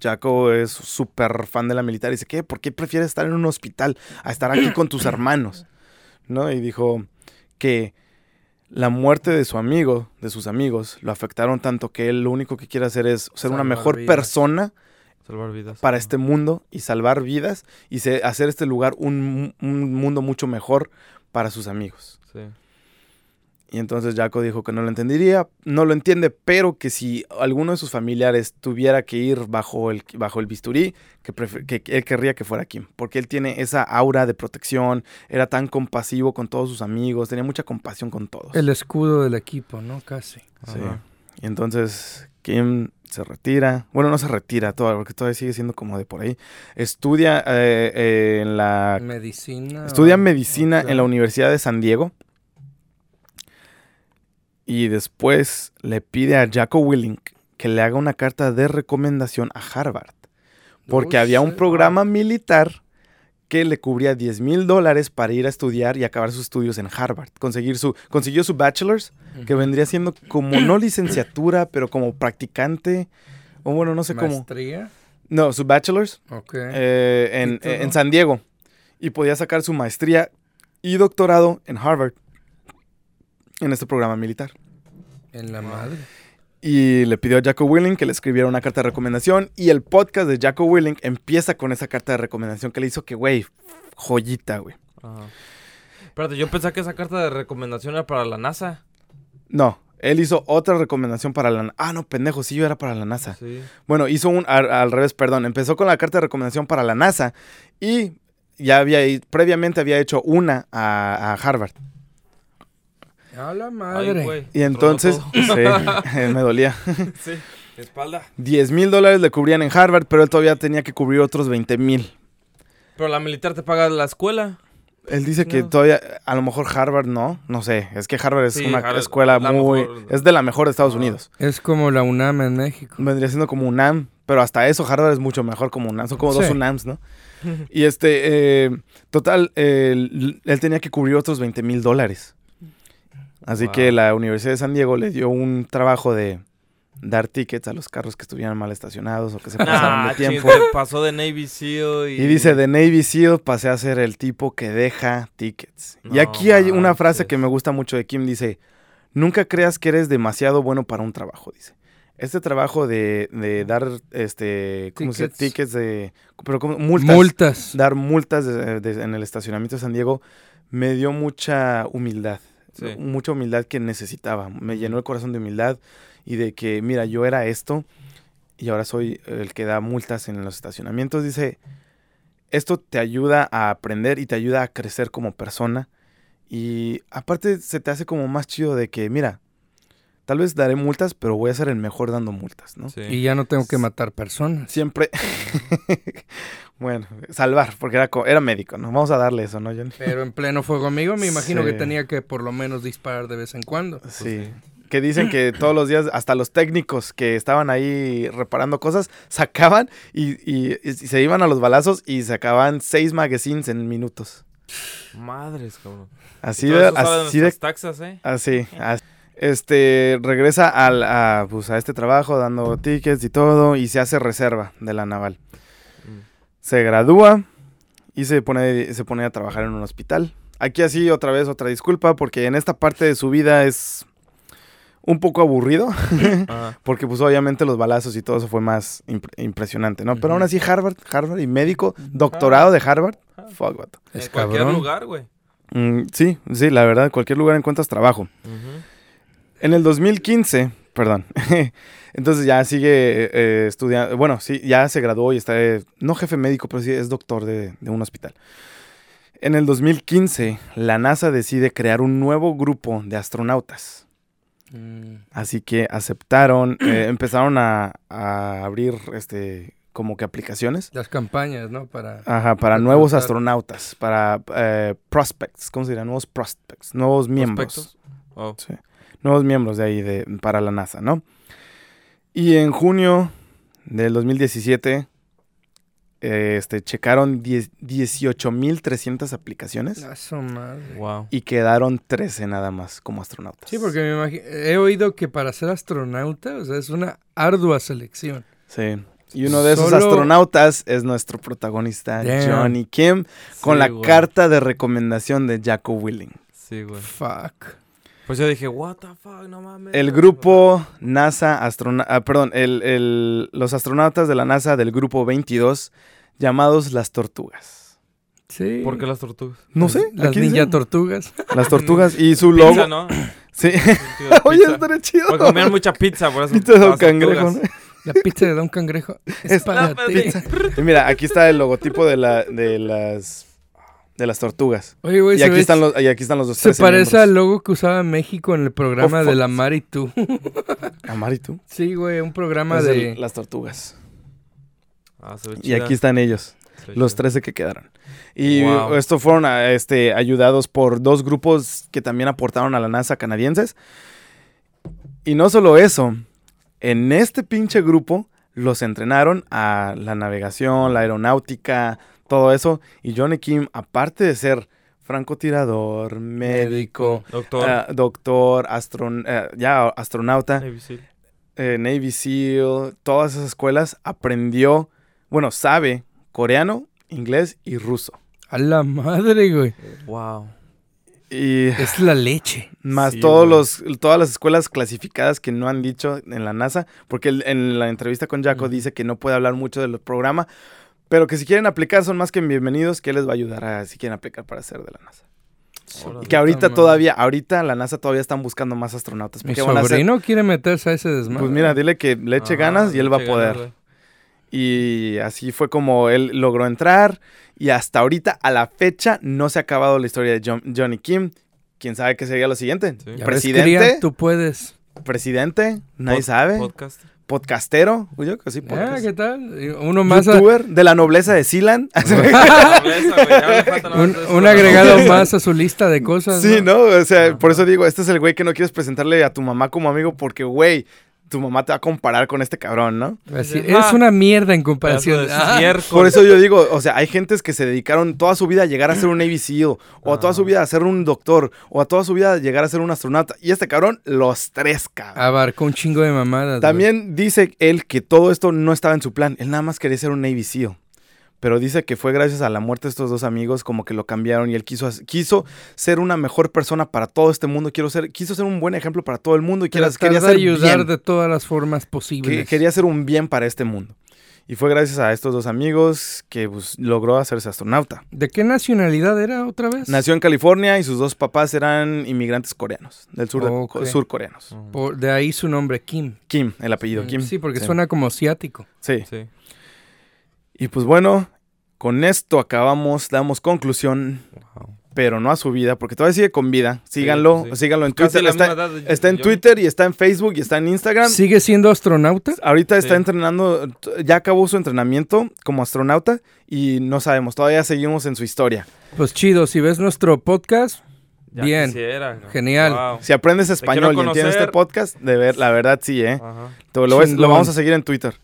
Jaco es súper fan de la militar y dice, ¿qué? ¿Por qué prefieres estar en un hospital a estar aquí con tus hermanos? ¿No? Y dijo que la muerte de su amigo, de sus amigos, lo afectaron tanto que él lo único que quiere hacer es ser una mejor vidas. persona Salvar vidas. para este mundo y salvar vidas y hacer este lugar un, un mundo mucho mejor para sus amigos. Sí. Y entonces Jaco dijo que no lo entendería, no lo entiende, pero que si alguno de sus familiares tuviera que ir bajo el, bajo el bisturí, que, él querría que fuera Kim, porque él tiene esa aura de protección, era tan compasivo con todos sus amigos, tenía mucha compasión con todos. El escudo del equipo, ¿no? Casi. Sí. Ajá. Y entonces Kim se retira. Bueno, no se retira todavía, porque todavía sigue siendo como de por ahí. Estudia eh, eh, en la. Medicina. Estudia o- medicina en la Universidad de San Diego. Y después le pide a Jacko Willink que le haga una carta de recomendación a Harvard. Porque había un programa militar que le cubría 10 mil dólares para ir a estudiar y acabar sus estudios en Harvard. Conseguir su, consiguió su bachelor's, que vendría siendo como no licenciatura, pero como practicante. O bueno, no sé cómo. Maestría. No, su bachelor's Ok. eh, en, en San Diego. Y podía sacar su maestría y doctorado en Harvard. En este programa militar. en la madre. Y le pidió a Jacko Willing que le escribiera una carta de recomendación. Y el podcast de Jacko Willing empieza con esa carta de recomendación que le hizo que, güey, joyita, güey. Ajá. Espérate, yo pensaba que esa carta de recomendación era para la NASA. No, Él hizo otra recomendación para la... Ah, no, pendejo, sí, yo era para la NASA. Sí. Bueno, hizo un... Al, al revés, perdón. Empezó con la carta de recomendación para la NASA y ya había... Previamente había hecho una a, a Harvard. A la Ay, madre. güey, Y entonces... Sí, me dolía. sí, espalda. 10 mil dólares le cubrían en Harvard, pero él todavía tenía que cubrir otros 20 mil. Pero la militar te paga la escuela. Él dice que No. todavía, a lo mejor Harvard no, no sé, es que Harvard es Sí, una Harvard, escuela la muy, mejor- es de la mejor de Estados Ah. Unidos. Es como la UNAM en México. Vendría siendo como UNAM, pero hasta eso Harvard es mucho mejor como UNAM, son como dos. UNAMs, ¿no? Y este, eh, total, él, él tenía que cubrir otros 20 mil dólares. Así Wow. que la Universidad de San Diego le dio un trabajo de dar tickets a los carros que estuvieran mal estacionados o que se pasaran Ah, de tiempo. te pasó de Navy SEAL y... Y dice, de Navy SEAL pasé a ser el tipo que deja tickets. y aquí hay una frase que me gusta mucho de Kim, dice, nunca creas que eres demasiado bueno para un trabajo, dice. Este trabajo de, de dar, este, ¿cómo se dice? Tickets. Tickets de, pero como multas, Multas. dar multas de- de- en el estacionamiento de San Diego, me dio mucha humildad, Sí. mucha humildad que necesitaba. Me llenó el corazón de humildad y de que, mira, yo era esto y ahora soy el que da multas en los estacionamientos. Dice, esto te ayuda a aprender y te ayuda a crecer como persona. Y aparte se te hace como más chido de que, mira, tal vez daré multas, pero voy a ser el mejor dando multas, ¿no? Sí. Y ya no tengo que matar personas. Siempre, bueno, salvar, porque era, era médico, ¿no? Vamos a darle eso, ¿no, Johnny? Pero en pleno fuego amigo me imagino Sí. que tenía que por lo menos disparar de vez en cuando. Sí. Que dicen que todos los días, hasta los técnicos que estaban ahí reparando cosas, sacaban y, y- y se iban a los balazos y sacaban seis magazines en minutos. Madres, cabrón. Así de, así de, taxas, ¿eh? así, así. Este, regresa al, a, pues, a este trabajo dando tickets y todo y se hace reserva de la naval. Se gradúa y se pone, se pone a trabajar en un hospital. Aquí así otra vez otra disculpa porque en esta parte de su vida es un poco aburrido Ajá. porque pues obviamente los balazos y todo eso fue más impre- impresionante, ¿no? Pero aún así Harvard, Harvard y médico, doctorado de Harvard, fuck vato. Es en cualquier cabrón. lugar, güey. Mm, sí, sí, la verdad, en cualquier lugar encuentras trabajo. En el 2015, perdón, entonces ya sigue estudiando, bueno, sí, ya se graduó y está, eh, no jefe médico, pero sí es doctor de, de un hospital. En el 2015, la NASA decide crear un nuevo grupo de astronautas. Mm. Así que aceptaron, eh, empezaron a, a abrir este como que aplicaciones. Las campañas, ¿no? Para... Ajá, para nuevos astronautas, para eh, prospects, ¿cómo se dirá? Nuevos prospects, nuevos miembros. ¿Prospectos? Oh. Sí, nuevos miembros de ahí de, para la NASA, ¿no? Y en junio del 2017, eh, este, checaron 10 18.300 aplicaciones madre. Wow. y quedaron 13 nada más como astronautas. Sí, porque me he oído que para ser astronauta, o sea, es una ardua selección. Sí. Y uno de esos Solo- astronautas es nuestro protagonista, Damn. Johnny Kim, con Sí, la carta de recomendación de Jacko Willing. Sí, güey. Fuck. Pues yo dije, what the fuck, no mames. El grupo NASA, astrona- ah, perdón, el- el- los astronautas de la NASA del grupo 22, llamados las tortugas. Sí. ¿Por qué las tortugas? No sé, Las ninja tortugas. las tortugas y su logo. Pizza, ¿no? Sí. Pizza. Oye, estaría chido. Porque comían mucha pizza, por eso. Pizza de Don Cangrejo. ¿no? La pizza de Don Cangrejo es, Es para la ti. pizza. Y mira, aquí está el logotipo de la de las de las tortugas. Oye, güey, Y aquí están los y aquí están los dos se 13 parece al logo que usaba México en el programa Oh, de la Mar y tú. Y tú. sí, güey, un programa Es de... el- las tortugas. Ah, se ve Y aquí están ellos. Se los chida. 13 que quedaron. Y Wow. estos fueron ah, este, ayudados por dos grupos que también aportaron a la NASA canadienses. Y no solo eso, en este pinche grupo los entrenaron a la navegación, la aeronáutica, todo eso. Y Johnny Kim, aparte de ser francotirador, médico, Doctor. ah, doctor, astron- eh, ya astronauta, Navy Seal. eh, Navy SEAL, todas esas escuelas, aprendió, bueno, sabe coreano, inglés y ruso. A la madre, güey. Wow. Y Es la leche. más Sí, todos güey. los, todas las escuelas clasificadas que no han dicho en la NASA, porque en la entrevista con Jaco dice que no puede hablar mucho del programa, pero que si quieren aplicar son más que bienvenidos, que les va a ayudar a si quieren aplicar para ser de la NASA. Y que ahorita todavía, ahorita la NASA todavía están buscando más astronautas. Mi van a hacer- sobrino quiere meterse a ese desmadre. Pues mira, dile que le eche ganas y él va a ganas, poder. Y así fue como él logró entrar. Y hasta ahorita, a la fecha, no se ha acabado la historia de John- Johnny Kim. ¿Quién sabe qué sería lo siguiente? Sí. Ya ves, ¿Presidente? cría, tú puedes. ¿Presidente? Nadie Pod- sabe. Podcast. ¿Podcastero? Uy, Yo que sí, Ah. ¿qué tal? Uno más. a- ¿Youtuber? ¿De la nobleza de Silan? Un, agregado más a su lista de cosas. sí, ¿no? ¿no? O sea, por eso digo, este es el güey que no quieres presentarle a tu mamá como amigo porque, güey, tu mamá te va a comparar con este cabrón, ¿no? Así, eres una mierda en comparación. Ah. Por eso yo digo, o sea, hay gentes que se dedicaron toda su vida a llegar a ser un Navy SEAL, o a toda su vida a ser un doctor, o a toda su vida a llegar a ser un astronauta. Y este cabrón, los tres, cabrón. abarcó un chingo de mamadas. También dice él que todo esto no estaba en su plan. Él nada más quería ser un Navy SEAL. Pero dice que fue gracias a la muerte de estos dos amigos como que lo cambiaron y él quiso, quiso ser una mejor persona para todo este mundo. Quiero ser, quiso ser un buen ejemplo para todo el mundo y quería de ser ayudar bien. de todas las formas que posibles. quería hacer un bien para este mundo. Y fue gracias a estos dos amigos que pues, logró hacerse astronauta. ¿De qué nacionalidad era otra vez? Nació en California y sus dos papás eran inmigrantes coreanos, del sur, de- Ok. surcoreanos. Por- de ahí su nombre, Kim. Kim, el apellido Kim. Sí, porque Sí. suena como asiático. Sí. Sí. Y pues bueno, con esto acabamos, damos conclusión, Wow. pero no a su vida, porque todavía sigue con vida. Síganlo, pues sí. síganlo en Casi Twitter. Está, de está en. Twitter y está en Facebook y está en Instagram. ¿Sigue siendo astronauta? Ahorita está entrenando, ya acabó su entrenamiento como astronauta y no sabemos, todavía seguimos en su historia. Pues chido, si ves nuestro podcast, Ya bien. quisiera, ¿no? Genial. Wow. Si aprendes español y entiendes este podcast, de ver, la verdad sí, ¿eh? Lo, ves- lo vamos a seguir en Twitter.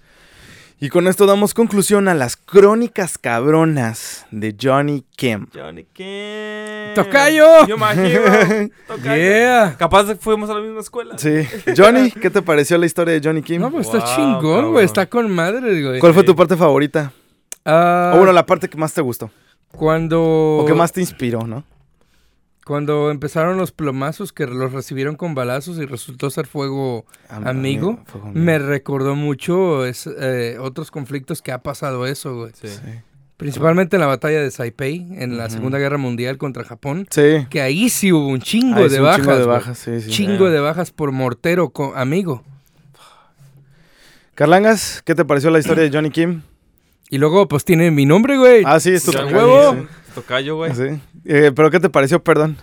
Y con esto damos conclusión a las crónicas cabronas de Johnny Kim. Johnny Kim. ¡Tocayo! Yo hero. Tocayo. Yeah. Capaz fuimos a la misma escuela. Sí. Johnny, ¿qué te pareció la historia de Johnny Kim? No, pues está Wow, chingón, güey. Está con madre, güey. ¿Cuál fue tu parte favorita? Ah, o bueno, la parte que más te gustó. cuando... O que más te inspiró, ¿no? Cuando empezaron los plomazos que los recibieron con balazos y resultó ser fuego Am- amigo, me recordó mucho es- eh, otros conflictos que ha pasado eso, güey. Sí. Sí. Principalmente en la batalla de Saipei, en la. Segunda Guerra Mundial contra Japón. Sí. Que ahí sí hubo un chingo Ah, es de un bajas. Chingo de bajas, sí, sí. Chingo Yeah. de bajas por mortero amigo. Carlangas, ¿qué te pareció la historia de Johnny Kim? Y luego, pues tiene mi nombre, güey. Ah, sí, es tu huevo. Sí. Tocayo, güey. Sí. Eh, ¿Pero qué te pareció, perdón?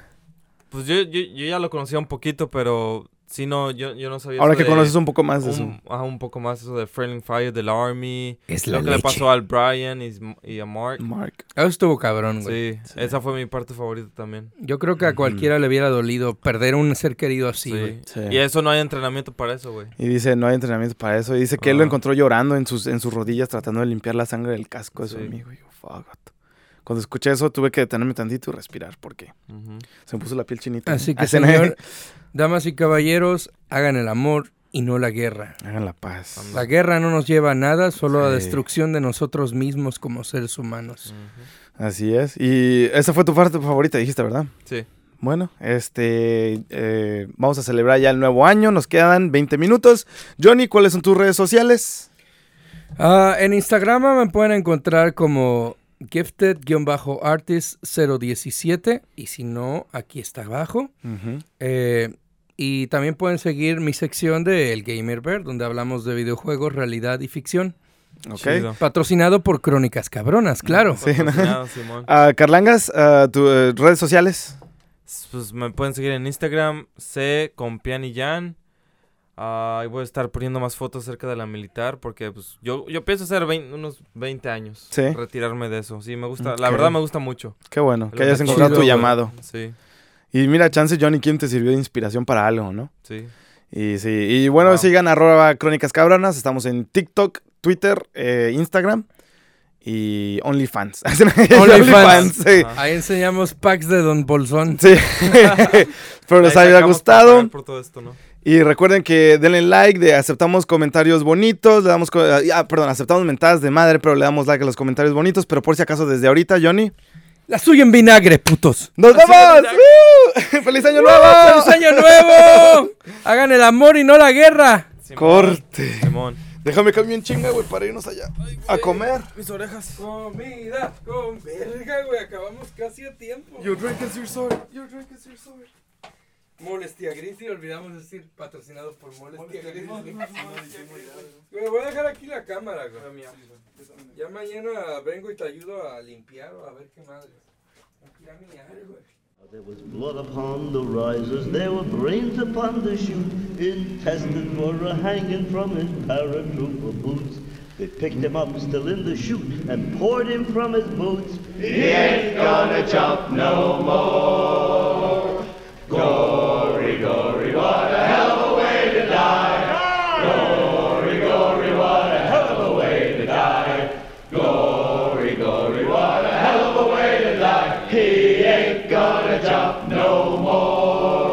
Pues yo, yo, yo ya lo conocía un poquito, pero sí, no, yo, yo no sabía Ahora eso que de- conoces un poco más de eso. un, ajá, un poco más eso de Friendly Fire del Army. Es Lo que le pasó al Brian y, y a Mark. Mark. Eso estuvo cabrón, güey. Sí, Sí. esa fue mi parte favorita también. Yo creo que a cualquiera le hubiera dolido perder un ser querido así, Sí. güey. Sí. Y eso no hay entrenamiento para eso, güey. Y dice, no hay entrenamiento para eso. Y dice que él lo Ah. encontró llorando en sus, en sus rodillas tratando de limpiar la sangre del casco de su Sí. amigo. Y yo, fuck. Cuando escuché eso tuve que detenerme tantito y respirar porque Ujú. se me puso la piel chinita. Así que, Hacen- señor, damas y caballeros, hagan el amor y no la guerra. Hagan la paz. La guerra no nos lleva a nada, solo a Sí. destrucción de nosotros mismos como seres humanos. Así es. Y esa fue tu parte favorita, dijiste, ¿verdad? Sí. Bueno, este, eh, vamos a celebrar ya el nuevo año. Nos quedan 20 minutos. Johnny, ¿cuáles son tus redes sociales? Ah, en Instagram me pueden encontrar como gifted-artist017 y si no, aquí está abajo. Eh, y también pueden seguir mi sección de El Gamer Bear, donde hablamos de videojuegos, realidad y ficción. Ok. Chido. Patrocinado por Crónicas Cabronas, claro. Sí, ¿no? Patrocinado, Simón. Ah, Carlangas, ah, tus eh, redes sociales. Pues me pueden seguir en Instagram, C con Pian y Jan. Ah, y voy a estar poniendo más fotos acerca de la militar porque pues yo, yo pienso hacer unos 20 años. Sí. Retirarme de eso. Sí, me gusta. La Ok. verdad me gusta mucho. Qué bueno, que hayas encontrado chido, tu llamado. Sí, Y mira, chance Johnny Kim te sirvió de inspiración para algo, ¿no? sí. Y sí, y bueno, Wow. sigan arroba crónicas cabronas. Estamos en TikTok, Twitter, eh, Instagram y OnlyFans. OnlyFans. sí. Ajá. Ahí enseñamos packs de Don Bolsón. Sí. Espero les haya gustado. Por todo esto, ¿no? Y recuerden que denle like, de aceptamos comentarios bonitos, le damos, co- ah, perdón, aceptamos mentadas de madre, pero le damos like a los comentarios bonitos, pero por si acaso desde ahorita, Johnny, La suya en vinagre, putos. ¡nos vemos! ¡Uh! ¡Feliz año nuevo! ¡Feliz año nuevo! Hagan el amor y no la guerra. Simón, Corte. Simón. Déjame cambio en chinga, güey, para irnos allá a comer. Mis orejas. Comida, con verga, güey. Acabamos casi a tiempo. Your drink is your sword. Your drink is your sword. Molestia Gris y olvidamos decir patrocinado por Molestia Gris. Güey, voy a dejar aquí la cámara, güey. Ya mañana vengo y te ayudo a limpiar o a ver qué madre. Aquí a miar, güey. There was blood upon the risers, there were brains upon the chute, intestines were a hanging from his paratrooper boots. They picked him up still in the chute and poured him from his boots. He ain't gonna jump no more. Glory, glory, what a hell of a way to die. Glory, glory, what a hell of a way to die. Glory, glory, what a hell of a way to die. He ain't gonna jump no more.